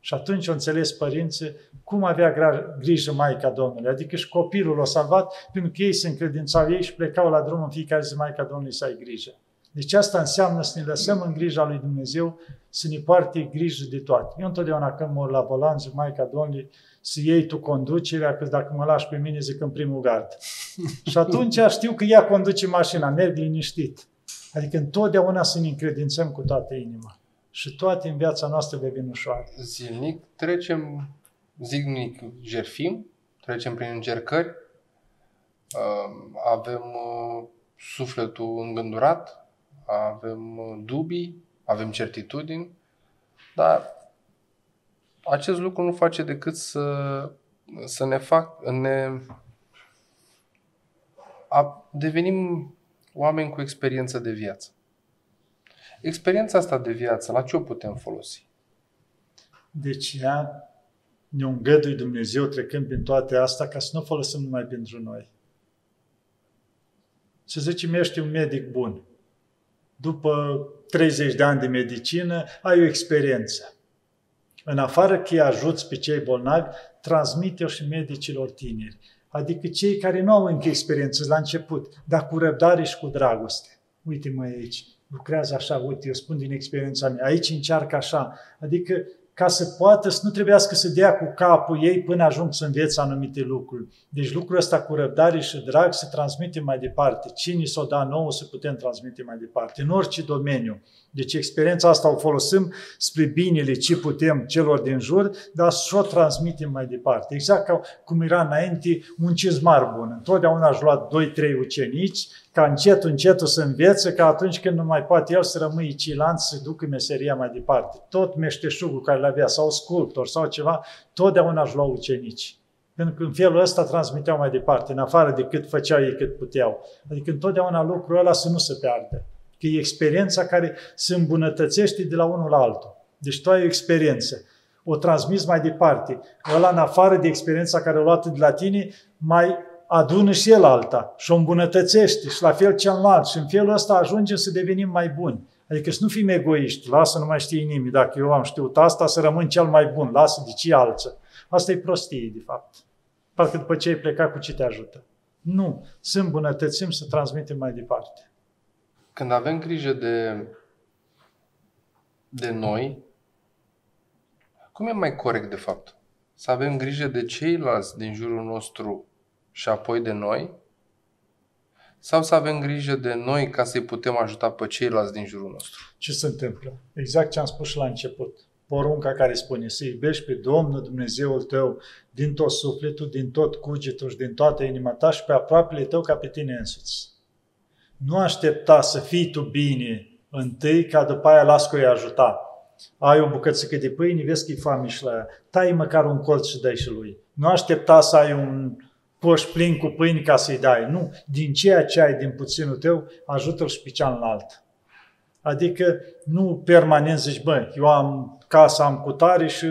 Și atunci o înțeles părinții cum avea grijă Maica Domnului. Adică și copilul l-a salvat pentru că ei se încredințau ei și plecau la drum în fiecare zi Maica Domnului să ai grijă. Deci asta înseamnă să ne lăsăm în grija lui Dumnezeu, să ne poarte grijă de toate. Eu întotdeauna când mor la volan, zic, Maica Domnului, să iei tu conducerea, că dacă mă lași pe mine, zic în primul gard. și atunci știu că ea conduce mașina, merg liniștit. Adică întotdeauna să ne încredințăm cu toată inima. Și toate în viața noastră devin ușoare. Zilnic trecem, zilnic jerfim, trecem prin încercări, uh, avem uh, sufletul îngândurat, avem uh, dubii, avem certitudini, dar acest lucru nu face decât să, să ne fac, ne a, devenim oameni cu experiență de viață. Experiența asta de viață, la ce o putem folosi? Deci ea ne îngădui Dumnezeu trecând prin toate astea ca să nu folosim numai pentru noi. Să zicem, ești un medic bun. După 30 de ani de medicină, ai o experiență. În afară că îi ajuți pe cei bolnavi, transmite-o și medicilor tineri. Adică cei care nu au încă experiență la început, dar cu răbdare și cu dragoste. Uite-mă aici, lucrează așa, uite, eu spun din experiența mea, aici încearcă așa. Adică ca să poată să nu trebuiască să dea cu capul ei până ajung să învețe anumite lucruri. Deci lucrul ăsta cu răbdare și drag se transmite mai departe. Cine s-o da nouă să putem transmite mai departe, în orice domeniu. Deci experiența asta o folosim spre binele ce putem celor din jur, dar să o transmitem mai departe. Exact ca cum era înainte un cizmar bun. Întotdeauna aș lua 2-3 ucenici ca încet, încet să învețe, ca atunci când nu mai poate el să rămâi cilant, să ducă meseria mai departe. Tot meșteșugul care le avea, sau sculptor, sau ceva, totdeauna își luau ucenici. Pentru că în felul ăsta transmiteau mai departe, în afară de cât făceau ei, cât puteau. Adică întotdeauna lucrul ăla să nu se piardă. Că e experiența care se îmbunătățește de la unul la altul. Deci tu ai o experiență o transmis mai departe. Ăla, în afară de experiența care o luat de la tine, mai adună și el alta și o îmbunătățește și la fel celălalt și în felul ăsta ajungem să devenim mai buni. Adică să nu fim egoiști, lasă nu mai știi nimic, dacă eu am știut asta, să rămân cel mai bun, lasă de ce alță. Asta e prostie, de fapt. Parcă după ce ai plecat, cu ce te ajută? Nu, să îmbunătățim, să transmitem mai departe. Când avem grijă de, de noi, cum e mai corect, de fapt? Să avem grijă de ceilalți din jurul nostru și apoi de noi? Sau să avem grijă de noi ca să-i putem ajuta pe ceilalți din jurul nostru? Ce se întâmplă? Exact ce am spus și la început. Porunca care spune să iubești pe Domnul Dumnezeul tău din tot sufletul, din tot cugetul și din toată inima ta și pe aproapele tău ca pe tine însuți. Nu aștepta să fii tu bine întâi ca după aia las că ajuta. Ai o bucățică de pâine, vezi că e foame și la ea. Tai măcar un colț și dai și lui. Nu aștepta să ai un coș plin cu pâini ca să-i dai. Nu. Din ceea ce ai din puținul tău, ajută-l și pe cealaltă. Adică nu permanent zici, bă, eu am casa, am cutare și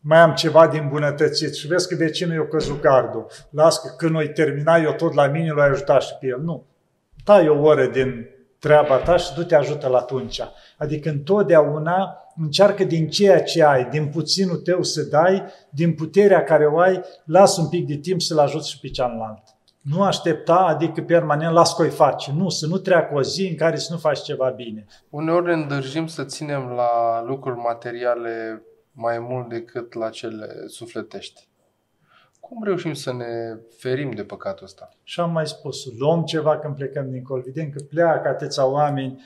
mai am ceva din bunătățit și vezi că vecinul eu căzut gardul. Las că când o termina eu tot la mine, l-ai ajutat și pe el. Nu. Tai o oră din treaba ta și du-te ajută-l atunci. Adică întotdeauna încearcă din ceea ce ai, din puținul tău să dai, din puterea care o ai, lasă un pic de timp să-l ajuți și pe cealaltă. Nu aștepta, adică permanent, las că face. Nu, să nu treacă o zi în care să nu faci ceva bine. Uneori ne îndârjim să ținem la lucruri materiale mai mult decât la cele sufletești. Cum reușim să ne ferim de păcatul ăsta? Și am mai spus, luăm ceva când plecăm dincolo. Vedem că pleacă atâția oameni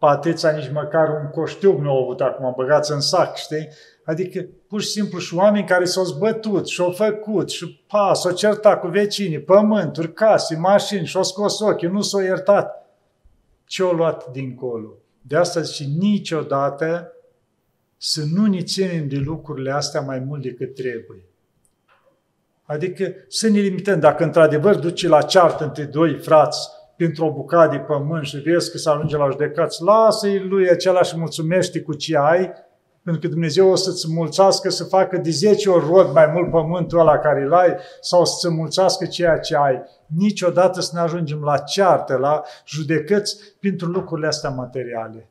pateța nici măcar un coștiuc nu au avut acum, băgați în sac, știi? Adică, pur și simplu, și oameni care s-au zbătut și-au făcut și pa, s-au certat cu vecinii, pământuri, case, mașini și-au scos ochii, nu s-au iertat. Ce-au luat dincolo? De asta zice, niciodată să nu ne ținem de lucrurile astea mai mult decât trebuie. Adică să ne limităm. Dacă într-adevăr duce la ceartă între doi frați pentru o bucată de pământ și vezi că se ajunge la judecați, lasă-i lui acela și mulțumește cu ce ai, pentru că Dumnezeu o să-ți mulțească să facă de 10 ori rod mai mult pământul ăla care îl ai sau să-ți mulțească ceea ce ai. Niciodată să ne ajungem la ceartă, la judecăți pentru lucrurile astea materiale.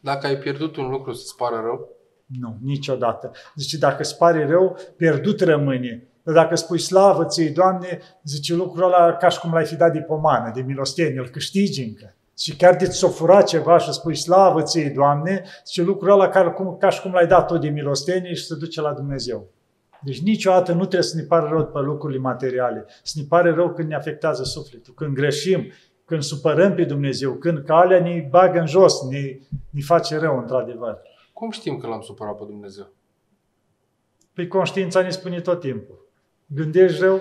Dacă ai pierdut un lucru, să-ți pară rău? Nu, niciodată. Zice, dacă îți pare rău, pierdut rămâne. Dar dacă spui slavă ție, Doamne, zice lucrul ăla ca și cum l-ai fi dat de pomană, de milostenie, îl câștigi încă. Și chiar de ți-o fura ceva și spui slavă ție, Doamne, și lucrul ăla care, cum, ca și cum l-ai dat tot de milostenie și se duce la Dumnezeu. Deci niciodată nu trebuie să ne pară rău pe lucrurile materiale. Să ne pare rău când ne afectează sufletul, când greșim, când supărăm pe Dumnezeu, când calea ne bagă în jos, ne, ne face rău, într-adevăr. Cum știm că l-am supărat pe Dumnezeu? Păi conștiința ne spune tot timpul. Gândești rău?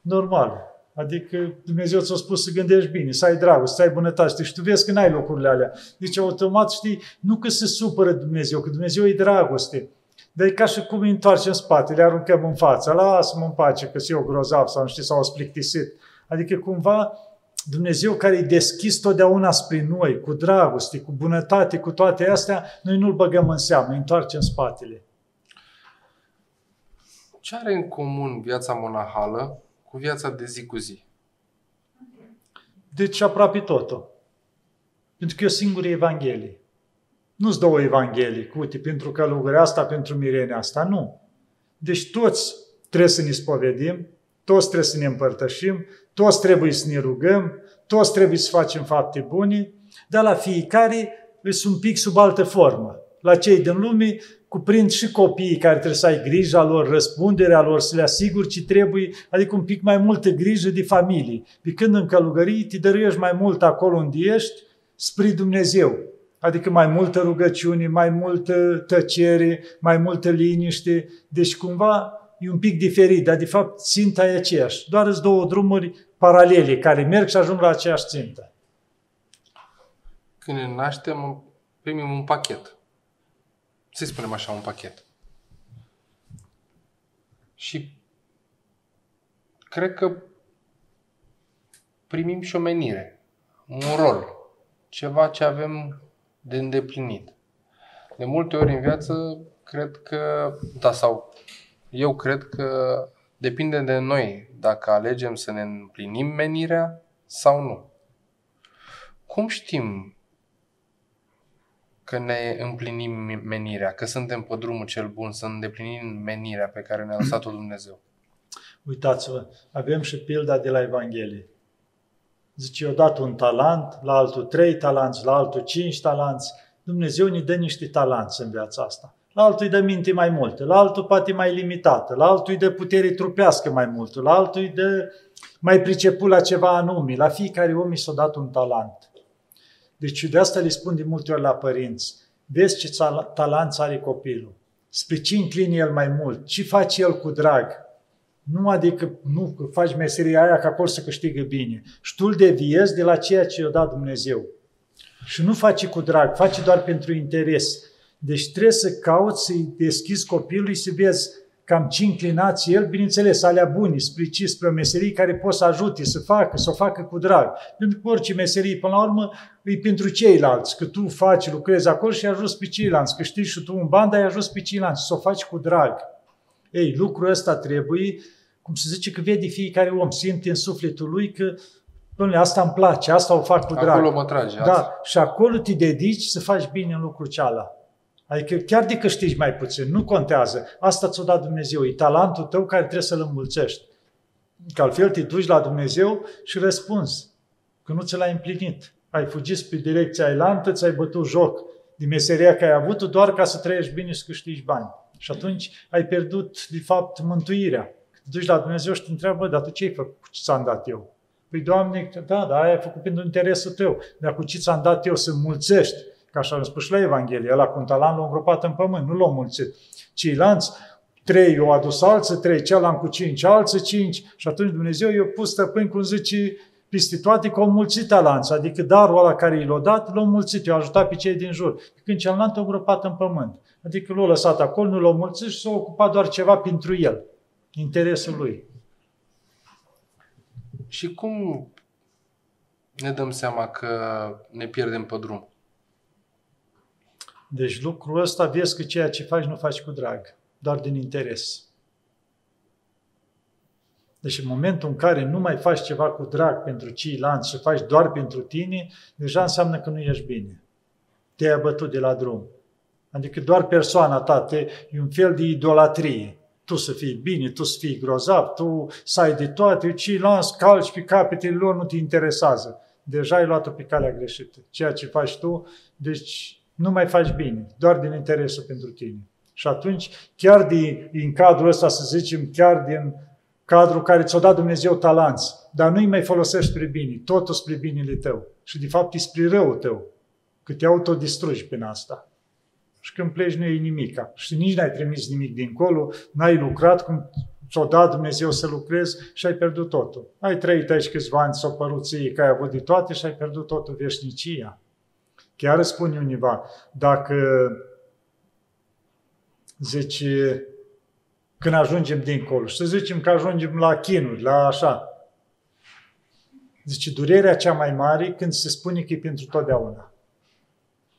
Normal. Adică Dumnezeu ți-a spus să gândești bine, să ai dragoste, să ai bunătate și tu vezi că n-ai locurile alea. Deci automat știi, nu că se supără Dumnezeu, că Dumnezeu e dragoste. Dar e ca și cum îi întoarcem în spate, le aruncăm în față, lasă-mă în pace că eu grozav sau nu știu, sau splictisit. Adică cumva Dumnezeu care e deschis totdeauna spre noi, cu dragoste, cu bunătate, cu toate astea, noi nu-L băgăm în seamă, îi întoarcem spatele. Ce are în comun viața monahală cu viața de zi cu zi? Deci aproape totul. Pentru că e o singură Evanghelie. Nu-ți două Evanghelii, uite, pentru călugărea asta, pentru mirenia asta, nu. Deci toți trebuie să ne spovedim, toți trebuie să ne împărtășim, toți trebuie să ne rugăm, toți trebuie să facem fapte bune, dar la fiecare sunt un pic sub altă formă. La cei din lume cuprind și copiii care trebuie să ai grija lor, răspunderea lor, să le asiguri ce trebuie, adică un pic mai multă grijă de familie. Pe când în călugării te dăruiești mai mult acolo unde ești, spre Dumnezeu. Adică mai multă rugăciune, mai multă tăcere, mai multă liniște. Deci cumva e un pic diferit, dar de fapt ținta e aceeași. Doar îți două drumuri paralele care merg și ajung la aceeași țintă. Când ne naștem, primim un pachet. Să spunem așa, un pachet. Și cred că primim și o menire, un rol, ceva ce avem de îndeplinit. De multe ori în viață, cred că, da, sau eu cred că depinde de noi dacă alegem să ne împlinim menirea sau nu. Cum știm că ne împlinim menirea, că suntem pe drumul cel bun, să îndeplinim menirea pe care ne-a lăsat-o Dumnezeu? Uitați-vă, avem și pilda de la Evanghelie. Zice, eu dat un talent, la altul trei talanți, la altul cinci talanți. Dumnezeu ne dă niște talanți în viața asta. La altul îi dă minte mai multe, la altul poate mai limitată, la altul îi dă putere trupească mai mult, la altul îi dă mai priceput la ceva anume. La fiecare om i s-a dat un talent. Deci de asta le spun de multe ori la părinți. Vezi ce talent are copilul. Spre ce încline el mai mult? Ce face el cu drag? Nu adică nu faci meseria aia ca acolo să câștigă bine. Și tu îl deviezi de la ceea ce i-a dat Dumnezeu. Și nu faci cu drag, faci doar pentru interes. Deci trebuie să cauți să-i deschizi copilului să vezi cam ce inclinații el, bineînțeles, alea bune, spre ce, spre o meserie care poți să ajute, să facă, să o facă cu drag. Pentru că orice meserie, până la urmă, e pentru ceilalți, că tu faci, lucrezi acolo și ajuns pe ceilalți, că știi și tu în bandă ai ajuns pe ceilalți, să o faci cu drag. Ei, lucrul ăsta trebuie, cum se zice, că vede fiecare om, simte în sufletul lui că Dom'le, asta îmi place, asta o fac cu drag. Acolo mă trage. Da, și acolo te dedici să faci bine în lucrul cealaltă. Adică chiar de câștigi mai puțin, nu contează. Asta ți-o dat Dumnezeu, e talentul tău care trebuie să-l înmulțești. Că altfel te duci la Dumnezeu și răspunzi că nu ți l-ai împlinit. Ai fugit pe direcția elantă, ți-ai bătut joc din meseria care ai avut doar ca să trăiești bine și să câștigi bani. Și atunci ai pierdut, de fapt, mântuirea. Te duci la Dumnezeu și te întreabă, dar tu ce ai făcut? Ce ți-am dat eu? Păi, Doamne, da, da, aia ai făcut pentru interesul tău. Dar cu ce ți-am dat eu să mulțești? Ca așa am spus și la Evanghelie, ăla cu un talan l-a îngropat în pământ, nu l-a mulțit. Ceilalți, trei o adus alții, trei, cealaltă cu cinci, alții cinci. Și atunci Dumnezeu i-a pus stăpâni, cum zice, peste toate că au mulțit talanți, adică darul ăla care i l-a dat, l-a mulțit, i-a ajutat pe cei din jur. Când celălalt a îngropat în pământ. Adică l-a lăsat acolo, nu l-a mulțit și s-a ocupat doar ceva pentru el, interesul lui. Și cum ne dăm seama că ne pierdem pe drum? Deci lucrul ăsta vezi că ceea ce faci nu faci cu drag, doar din interes. Deci în momentul în care nu mai faci ceva cu drag pentru ceilalți și faci doar pentru tine, deja înseamnă că nu ești bine. Te-ai abătut de la drum. Adică doar persoana ta, te, e un fel de idolatrie. Tu să fii bine, tu să fii grozav, tu să ai de toate, ceilalți calci pe capetele lor, nu te interesează. deja ai luat-o pe calea greșită. Ceea ce faci tu, deci nu mai faci bine, doar din interesul pentru tine. Și atunci, chiar din, din cadrul ăsta, să zicem, chiar din cadrul care ți-a dat Dumnezeu talanți, dar nu-i mai folosești spre bine, totul spre binele tău. Și de fapt e spre răul tău, că te autodistrugi prin asta. Și când pleci nu e nimica. Și nici n-ai trimis nimic dincolo, n-ai lucrat cum ți-o dat Dumnezeu să lucrezi și ai pierdut totul. Ai trăit aici câțiva ani, s-o părut ție că ai avut de toate și ai pierdut totul veșnicia. Chiar spune univa, dacă zice, când ajungem dincolo, și să zicem că ajungem la chinuri, la așa, zice, durerea cea mai mare când se spune că e pentru totdeauna.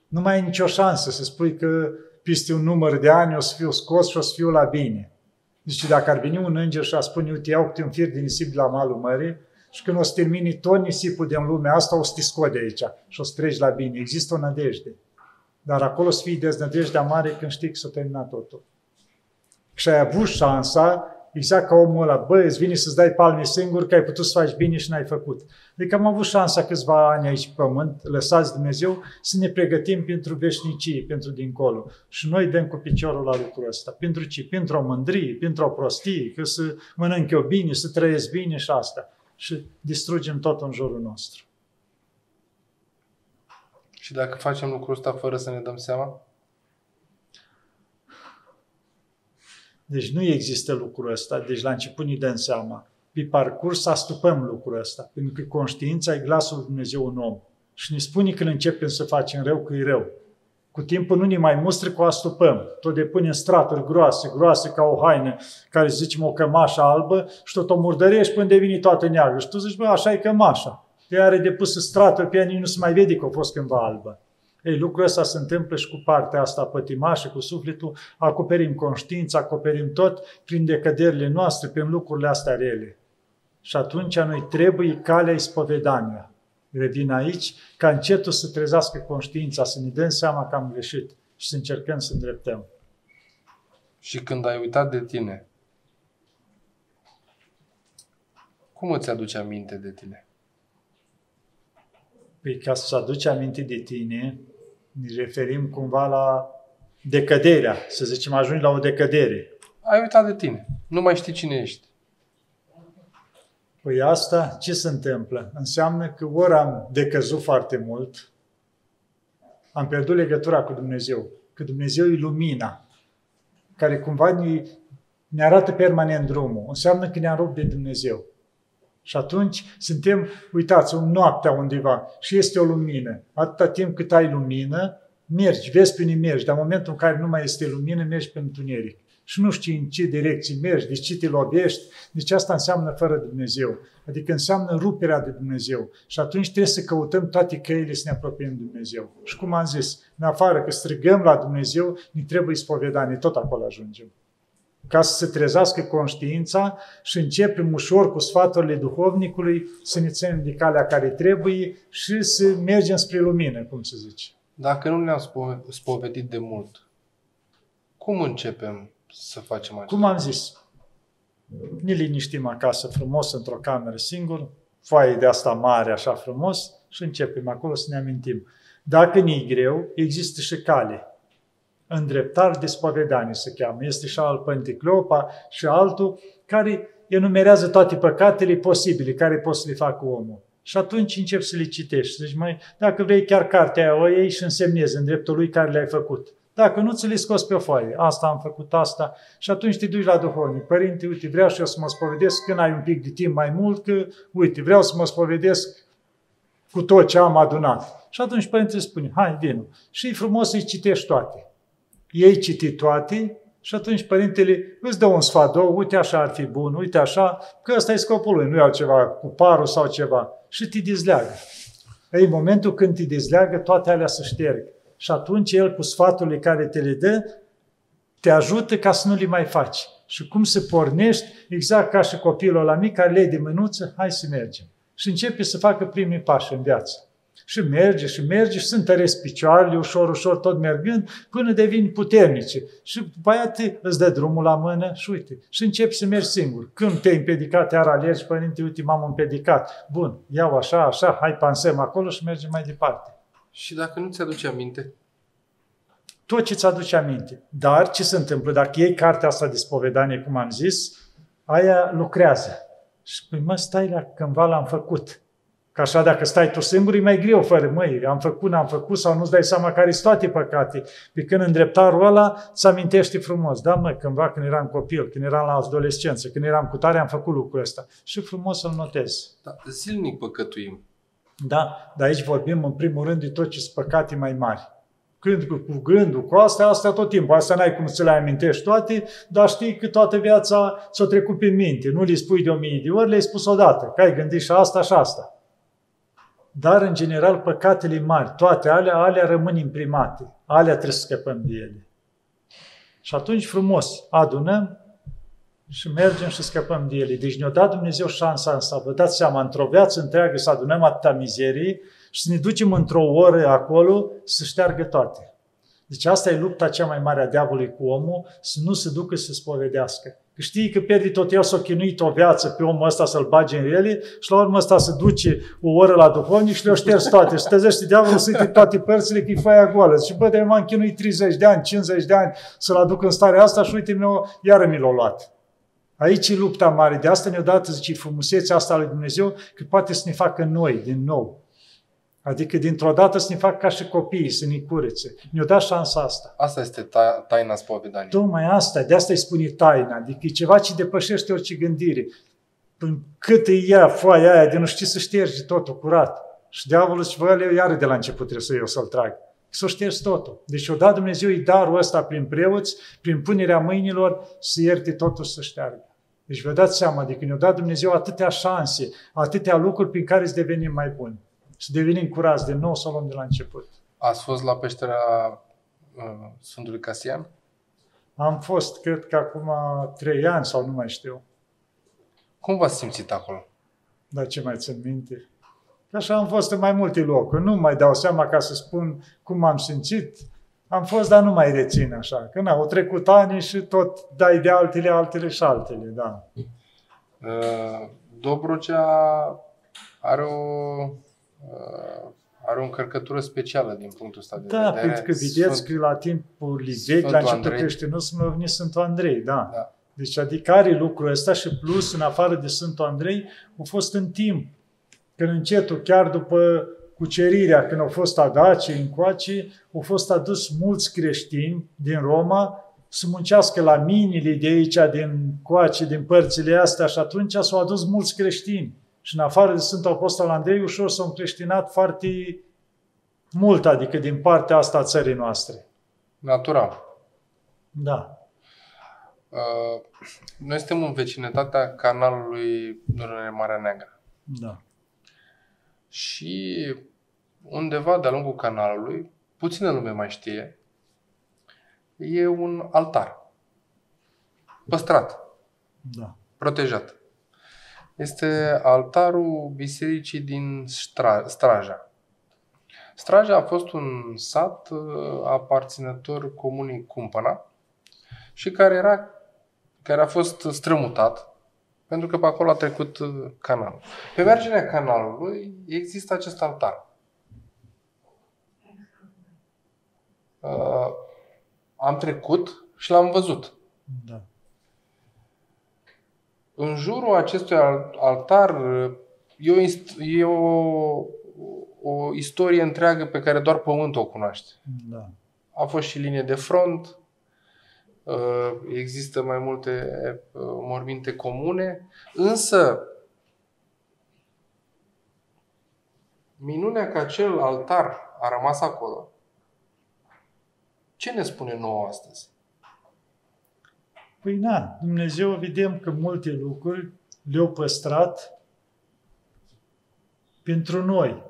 Nu mai ai nicio șansă să spui că peste un număr de ani o să fiu scos și o să fiu la bine. Zice, dacă ar veni un înger și a spune, uite, iau câte un fir de nisip de la malul mării și când o să termini tot nisipul din lumea asta, o să te scot de aici și o să treci la bine. Există o nădejde. Dar acolo să fii deznădejdea mare când știi că s-a terminat totul. Și ai avut șansa Exact ca omul ăla, bă, îți vine să-ți dai palme singur că ai putut să faci bine și n-ai făcut. Adică am avut șansa câțiva ani aici pe pământ, lăsați Dumnezeu, să ne pregătim pentru veșnicie, pentru dincolo. Și noi dăm cu piciorul la lucrul ăsta. Pentru ce? Pentru o mândrie, pentru o prostie, că să mănânc eu bine, să trăiesc bine și asta. Și distrugem tot în jurul nostru. Și dacă facem lucrul ăsta fără să ne dăm seama? Deci nu există lucrul ăsta, deci la început ne dăm seama. Pe parcurs astupăm lucrul ăsta, pentru că conștiința e glasul lui Dumnezeu în om. Și ne spune când începem să facem rău că e rău. Cu timpul nu ne mai mustră cu astupăm. Tot depune în straturi groase, groase ca o haină, care zicem o cămașă albă și tot o murdărești până devine toată neagră. Și tu zici, bă, așa e cămașa. Te are depus în straturi, pe ea nu se mai vede că a fost cândva albă. Ei, lucrul ăsta se întâmplă și cu partea asta pătimașă, cu sufletul, acoperim conștiința, acoperim tot prin decăderile noastre, prin lucrurile astea rele. Și atunci noi trebuie calea ispovedania. Revin aici ca încetul să trezească conștiința, să ne dăm seama că am greșit și să încercăm să îndreptăm. Și când ai uitat de tine, cum îți aduce aminte de tine? Păi ca să aduce aminte de tine, ne referim cumva la decăderea, să zicem, ajungi la o decădere. Ai uitat de tine. Nu mai știi cine ești. Păi asta ce se întâmplă? Înseamnă că ori am decăzut foarte mult, am pierdut legătura cu Dumnezeu, că Dumnezeu e lumina, care cumva ne, ne arată permanent drumul. Înseamnă că ne-am rupt de Dumnezeu. Și atunci suntem, uitați, o noaptea undeva și este o lumină. Atâta timp cât ai lumină, mergi, vezi pe unde mergi, dar în momentul în care nu mai este lumină, mergi pe întuneric. Și nu știi în ce direcție mergi, de ce te lovești, deci asta înseamnă fără Dumnezeu. Adică înseamnă ruperea de Dumnezeu. Și atunci trebuie să căutăm toate căile să ne apropiem de Dumnezeu. Și cum am zis, în afară că strigăm la Dumnezeu, ne trebuie spovedanie, tot acolo ajungem ca să se trezească conștiința și începem ușor cu sfaturile duhovnicului să ne ținem de calea care trebuie și să mergem spre lumină, cum se zice. Dacă nu ne-am spovedit de mult, cum începem să facem acest Cum am zis, ne liniștim acasă frumos, într-o cameră singur, foaie de asta mare, așa frumos, și începem acolo să ne amintim. Dacă ne e greu, există și cale îndreptare de spovedanie se cheamă. Este și al Pânticlopa și altul care enumerează toate păcatele posibile care poți să le facă omul. Și atunci încep să le citești. Deci, mai, dacă vrei chiar cartea aia, o iei și însemnezi în dreptul lui care le-ai făcut. Dacă nu, ți le scos pe o foaie. Asta am făcut, asta. Și atunci te duci la duhovnic. Părinte, uite, vreau și eu să mă spovedesc când ai un pic de timp mai mult, că, uite, vreau să mă spovedesc cu tot ce am adunat. Și atunci părintele spune, hai, vină. Și e frumos să-i citești toate ei citi toate și atunci părintele îți dă un sfat, două, uite așa ar fi bun, uite așa, că ăsta e scopul lui, nu e altceva, cu parul sau ceva. Și te dezleagă. Ei, momentul când te dezleagă, toate alea se șterg. Și atunci el, cu sfaturile care te le dă, te ajută ca să nu le mai faci. Și cum să pornești, exact ca și copilul la mic care le de mânuță, hai să mergem. Și începe să facă primii pași în viață. Și merge și merge și sunt întăresc picioarele, ușor, ușor, tot mergând, până devin puternice. Și după aia te, îți dă drumul la mână și uite, și începi să mergi singur. Când te-ai împedicat, iar alergi, părinte, uite, m-am împedicat. Bun, iau așa, așa, hai pansem acolo și mergem mai departe. Și dacă nu ți-aduce aminte? Tot ce ți-aduce aminte. Dar ce se întâmplă? Dacă iei cartea asta de spovedanie, cum am zis, aia lucrează. Și păi mă, stai la cândva l-am făcut. Că așa dacă stai tu singur e mai greu fără, măi, am făcut, n-am făcut sau nu-ți dai seama care sunt toate păcate. Pe când în dreptarul ăla ți amintești frumos. Da, mă, cândva când eram copil, când eram la adolescență, când eram cu tare, am făcut lucrul ăsta. Și frumos să-l notez. Da, zilnic păcătuim. Da, dar aici vorbim în primul rând de tot ce sunt păcate mai mari. Când cu, cu gândul, cu astea, astea tot timpul. Asta n-ai cum să le amintești toate, dar știi că toată viața ți-o trecut prin minte. Nu le spui de o mie de ori, le-ai spus odată. Că ai gândit și asta și asta. Dar, în general, păcatele mari, toate alea, alea rămân imprimate. Alea trebuie să scăpăm de ele. Și atunci, frumos, adunăm și mergem și scăpăm de ele. Deci ne-a dat Dumnezeu șansa asta. Vă dați seama, într-o viață întreagă să adunăm atâta mizerii și să ne ducem într-o oră acolo să șteargă toate. Deci asta e lupta cea mai mare a diavolului cu omul, să nu se ducă să spovedească. Că știi că pierde tot el s-a chinuit o viață pe omul ăsta să-l bage în ele și la urmă ăsta se duce o oră la duhovnic și le-o șters toate. Și trezește diavolul să uite toate părțile că e foaia goală. Și bă, de m-am chinuit 30 de ani, 50 de ani să-l aduc în starea asta și uite, iară mi l-a luat. Aici e lupta mare. De asta ne-a dat, zice, frumusețea asta lui Dumnezeu, că poate să ne facă noi, din nou. Adică dintr-o dată să ne facă ca și copiii, să ne curețe. Ne-a dat șansa asta. Asta este ta- taina spovedaniei. Tocmai asta, de asta îi spune taina. Adică e ceva ce depășește orice gândire. Până cât îi ia foaia aia de nu știi să ștergi totul curat. Și diavolul și vă iară de la început trebuie să eu să-l trag. Să ștergi totul. Deci o dat Dumnezeu îi darul ăsta prin preoți, prin punerea mâinilor, să ierte totul să șteargă. Deci vă dați seama, adică ne-a dat Dumnezeu atâtea șanse, atâtea lucruri prin care să devenim mai buni. Să devenim curați de nou, să o luăm de la început. Ați fost la peștera uh, Sfântului Casian? Am fost, cred că acum trei ani sau nu mai știu. Cum v-ați simțit acolo? Dar ce mai țin minte? Că așa am fost în mai multe locuri. Nu mai dau seama ca să spun cum am simțit. Am fost, dar nu mai rețin așa. Că n-au trecut ani și tot dai de altele, altele și altele, da. Uh, Dobrogea are o uh, are o încărcătură specială din punctul ăsta de Da, vedere. pentru că vedeți că la timpul vechi, la Sfântul începutul Andrei. creștinismului, a venit Sfântul Andrei, da. Da. Deci adică are lucrul ăsta și plus, în afară de Sfântul Andrei, a fost în timp. Când încetul, chiar după cucerirea, când au fost adace încoace, au fost adus mulți creștini din Roma să muncească la minile de aici, din coace, din părțile astea și atunci s-au adus mulți creștini. Și în afară de Sfântul Apostol Andrei, ușor s-au încreștinat foarte mult, adică din partea asta a țării noastre. Natural. Da. Uh, Noi suntem în vecinătatea canalului Dunăre Marea Neagră. Da. Și undeva de-a lungul canalului, puțină lume mai știe, e un altar. Păstrat, Da. protejat. Este altarul bisericii din Stra- Straja. Straja a fost un sat uh, aparținător comunii Cumpăna și care, era, care a fost strămutat pentru că pe acolo a trecut uh, canalul. Pe marginea canalului există acest altar. Uh, am trecut și l-am văzut. Da. În jurul acestui al- altar e o, ist- e o, o istorie întreagă pe care doar pământul o cunoaște. Da. A fost și linie de front, uh, există mai multe uh, morminte comune, însă minunea că acel altar a rămas acolo, ce ne spune nouă astăzi? Păi na, Dumnezeu vedem că multe lucruri le-au păstrat pentru noi.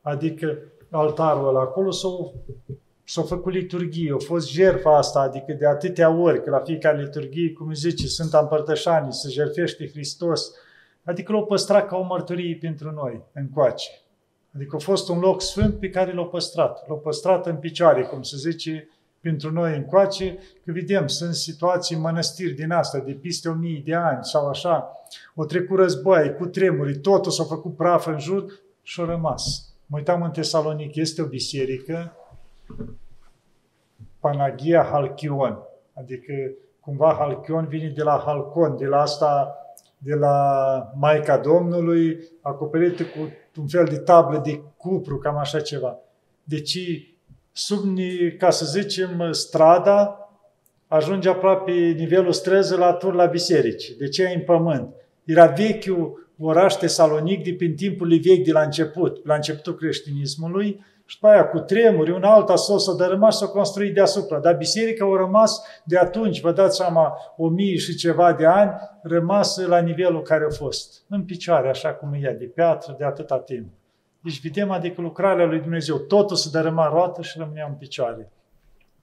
Adică altarul ăla acolo s-au, s-au făcut liturghie, a fost jertfa asta, adică de atâtea ori, că la fiecare liturghie, cum zice, Sfânta Împărtășanie, se jertfește Hristos, adică l-au păstrat ca o mărturie pentru noi, încoace. Adică a fost un loc sfânt pe care l-a păstrat. L-a păstrat în picioare, cum se zice, pentru noi încoace, că vedem, sunt situații, mănăstiri din asta, de peste o mii de ani sau așa, o trecut război, cu tremuri, totul s-a făcut praf în jur și a rămas. Mă uitam în Tesalonic, este o biserică, Panagia Halchion, adică cumva Halchion vine de la Halcon, de la asta, de la Maica Domnului, acoperită cu un fel de tablă de cupru, cam așa ceva. Deci, sub, ca să zicem, strada ajunge aproape nivelul străzii la tur la biserici. De ce e în pământ? Era vechiul oraș Tesalonic de prin timpul vechi de la început, la începutul creștinismului, și după aia cu tremuri, un alt asol s-a dărâmat și s-a construit deasupra. Dar biserica a rămas de atunci, vă dați seama, o mie și ceva de ani, rămas la nivelul care a fost. În picioare, așa cum e ea, de piatră, de atâta timp. Deci vedem, adică lucrarea lui Dumnezeu, totul se dărâma roată și rămânea în picioare.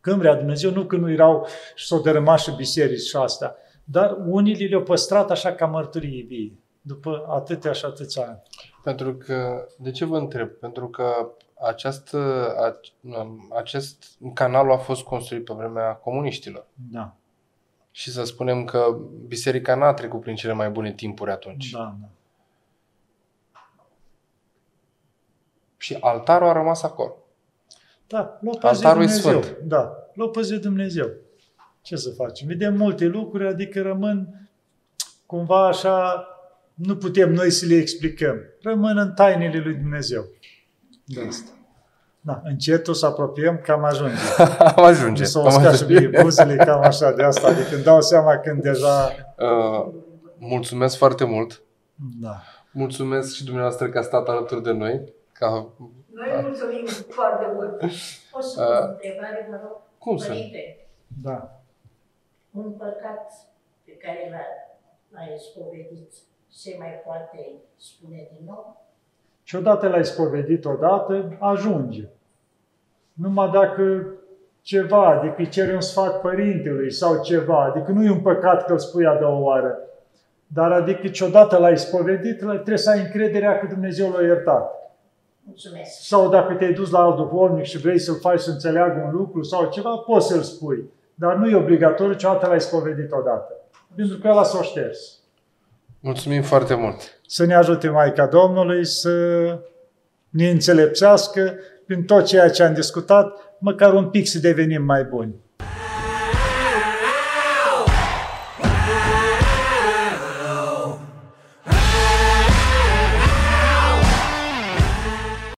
Când vrea Dumnezeu, nu că nu erau și s-au dărâmat și biserici și astea, dar unii le-au păstrat așa ca mărturie vie, după atâtea și atâția ani. Pentru că, de ce vă întreb? Pentru că acest, acest canal a fost construit pe vremea comuniștilor. Da. Și să spunem că biserica n-a trecut prin cele mai bune timpuri atunci. Da, da. Și altarul a rămas acolo. Da, l-a păzit altarul Dumnezeu. Sfânt. Da, l-a păzit Dumnezeu. Ce să facem? Vedem multe lucruri, adică rămân cumva așa, nu putem noi să le explicăm. Rămân în tainele lui Dumnezeu de asta. Da, încet o să apropiem, cam ajunge. am ajunge. Să o și mie buzele, cam așa, de asta. Adică îmi dau seama când deja... Uh, mulțumesc foarte mult. Da. Mulțumesc și dumneavoastră că a stat alături de noi. Ca... Noi mulțumim foarte mult. O să uh, întrebare, mă rog, cum să? Da. Un păcat pe care l-ai spovedit se mai poate spune din nou? Și odată l-ai spovedit odată, ajunge. Numai dacă ceva, adică îi cere un sfat părintelui sau ceva, adică nu e un păcat că îl spui a doua oară, dar adică ce odată l-ai spovedit, trebuie să ai încrederea că Dumnezeu l-a iertat. Mulțumesc. Sau dacă te-ai dus la alt duhovnic și vrei să-l faci să înțeleagă un lucru sau ceva, poți să-l spui. Dar nu e obligatoriu ce odată l-ai spovedit odată. Pentru că ăla s-o șters. Mulțumim foarte mult! Să ne ajute Maica Domnului să ne înțelepțească prin tot ceea ce am discutat, măcar un pic să devenim mai buni.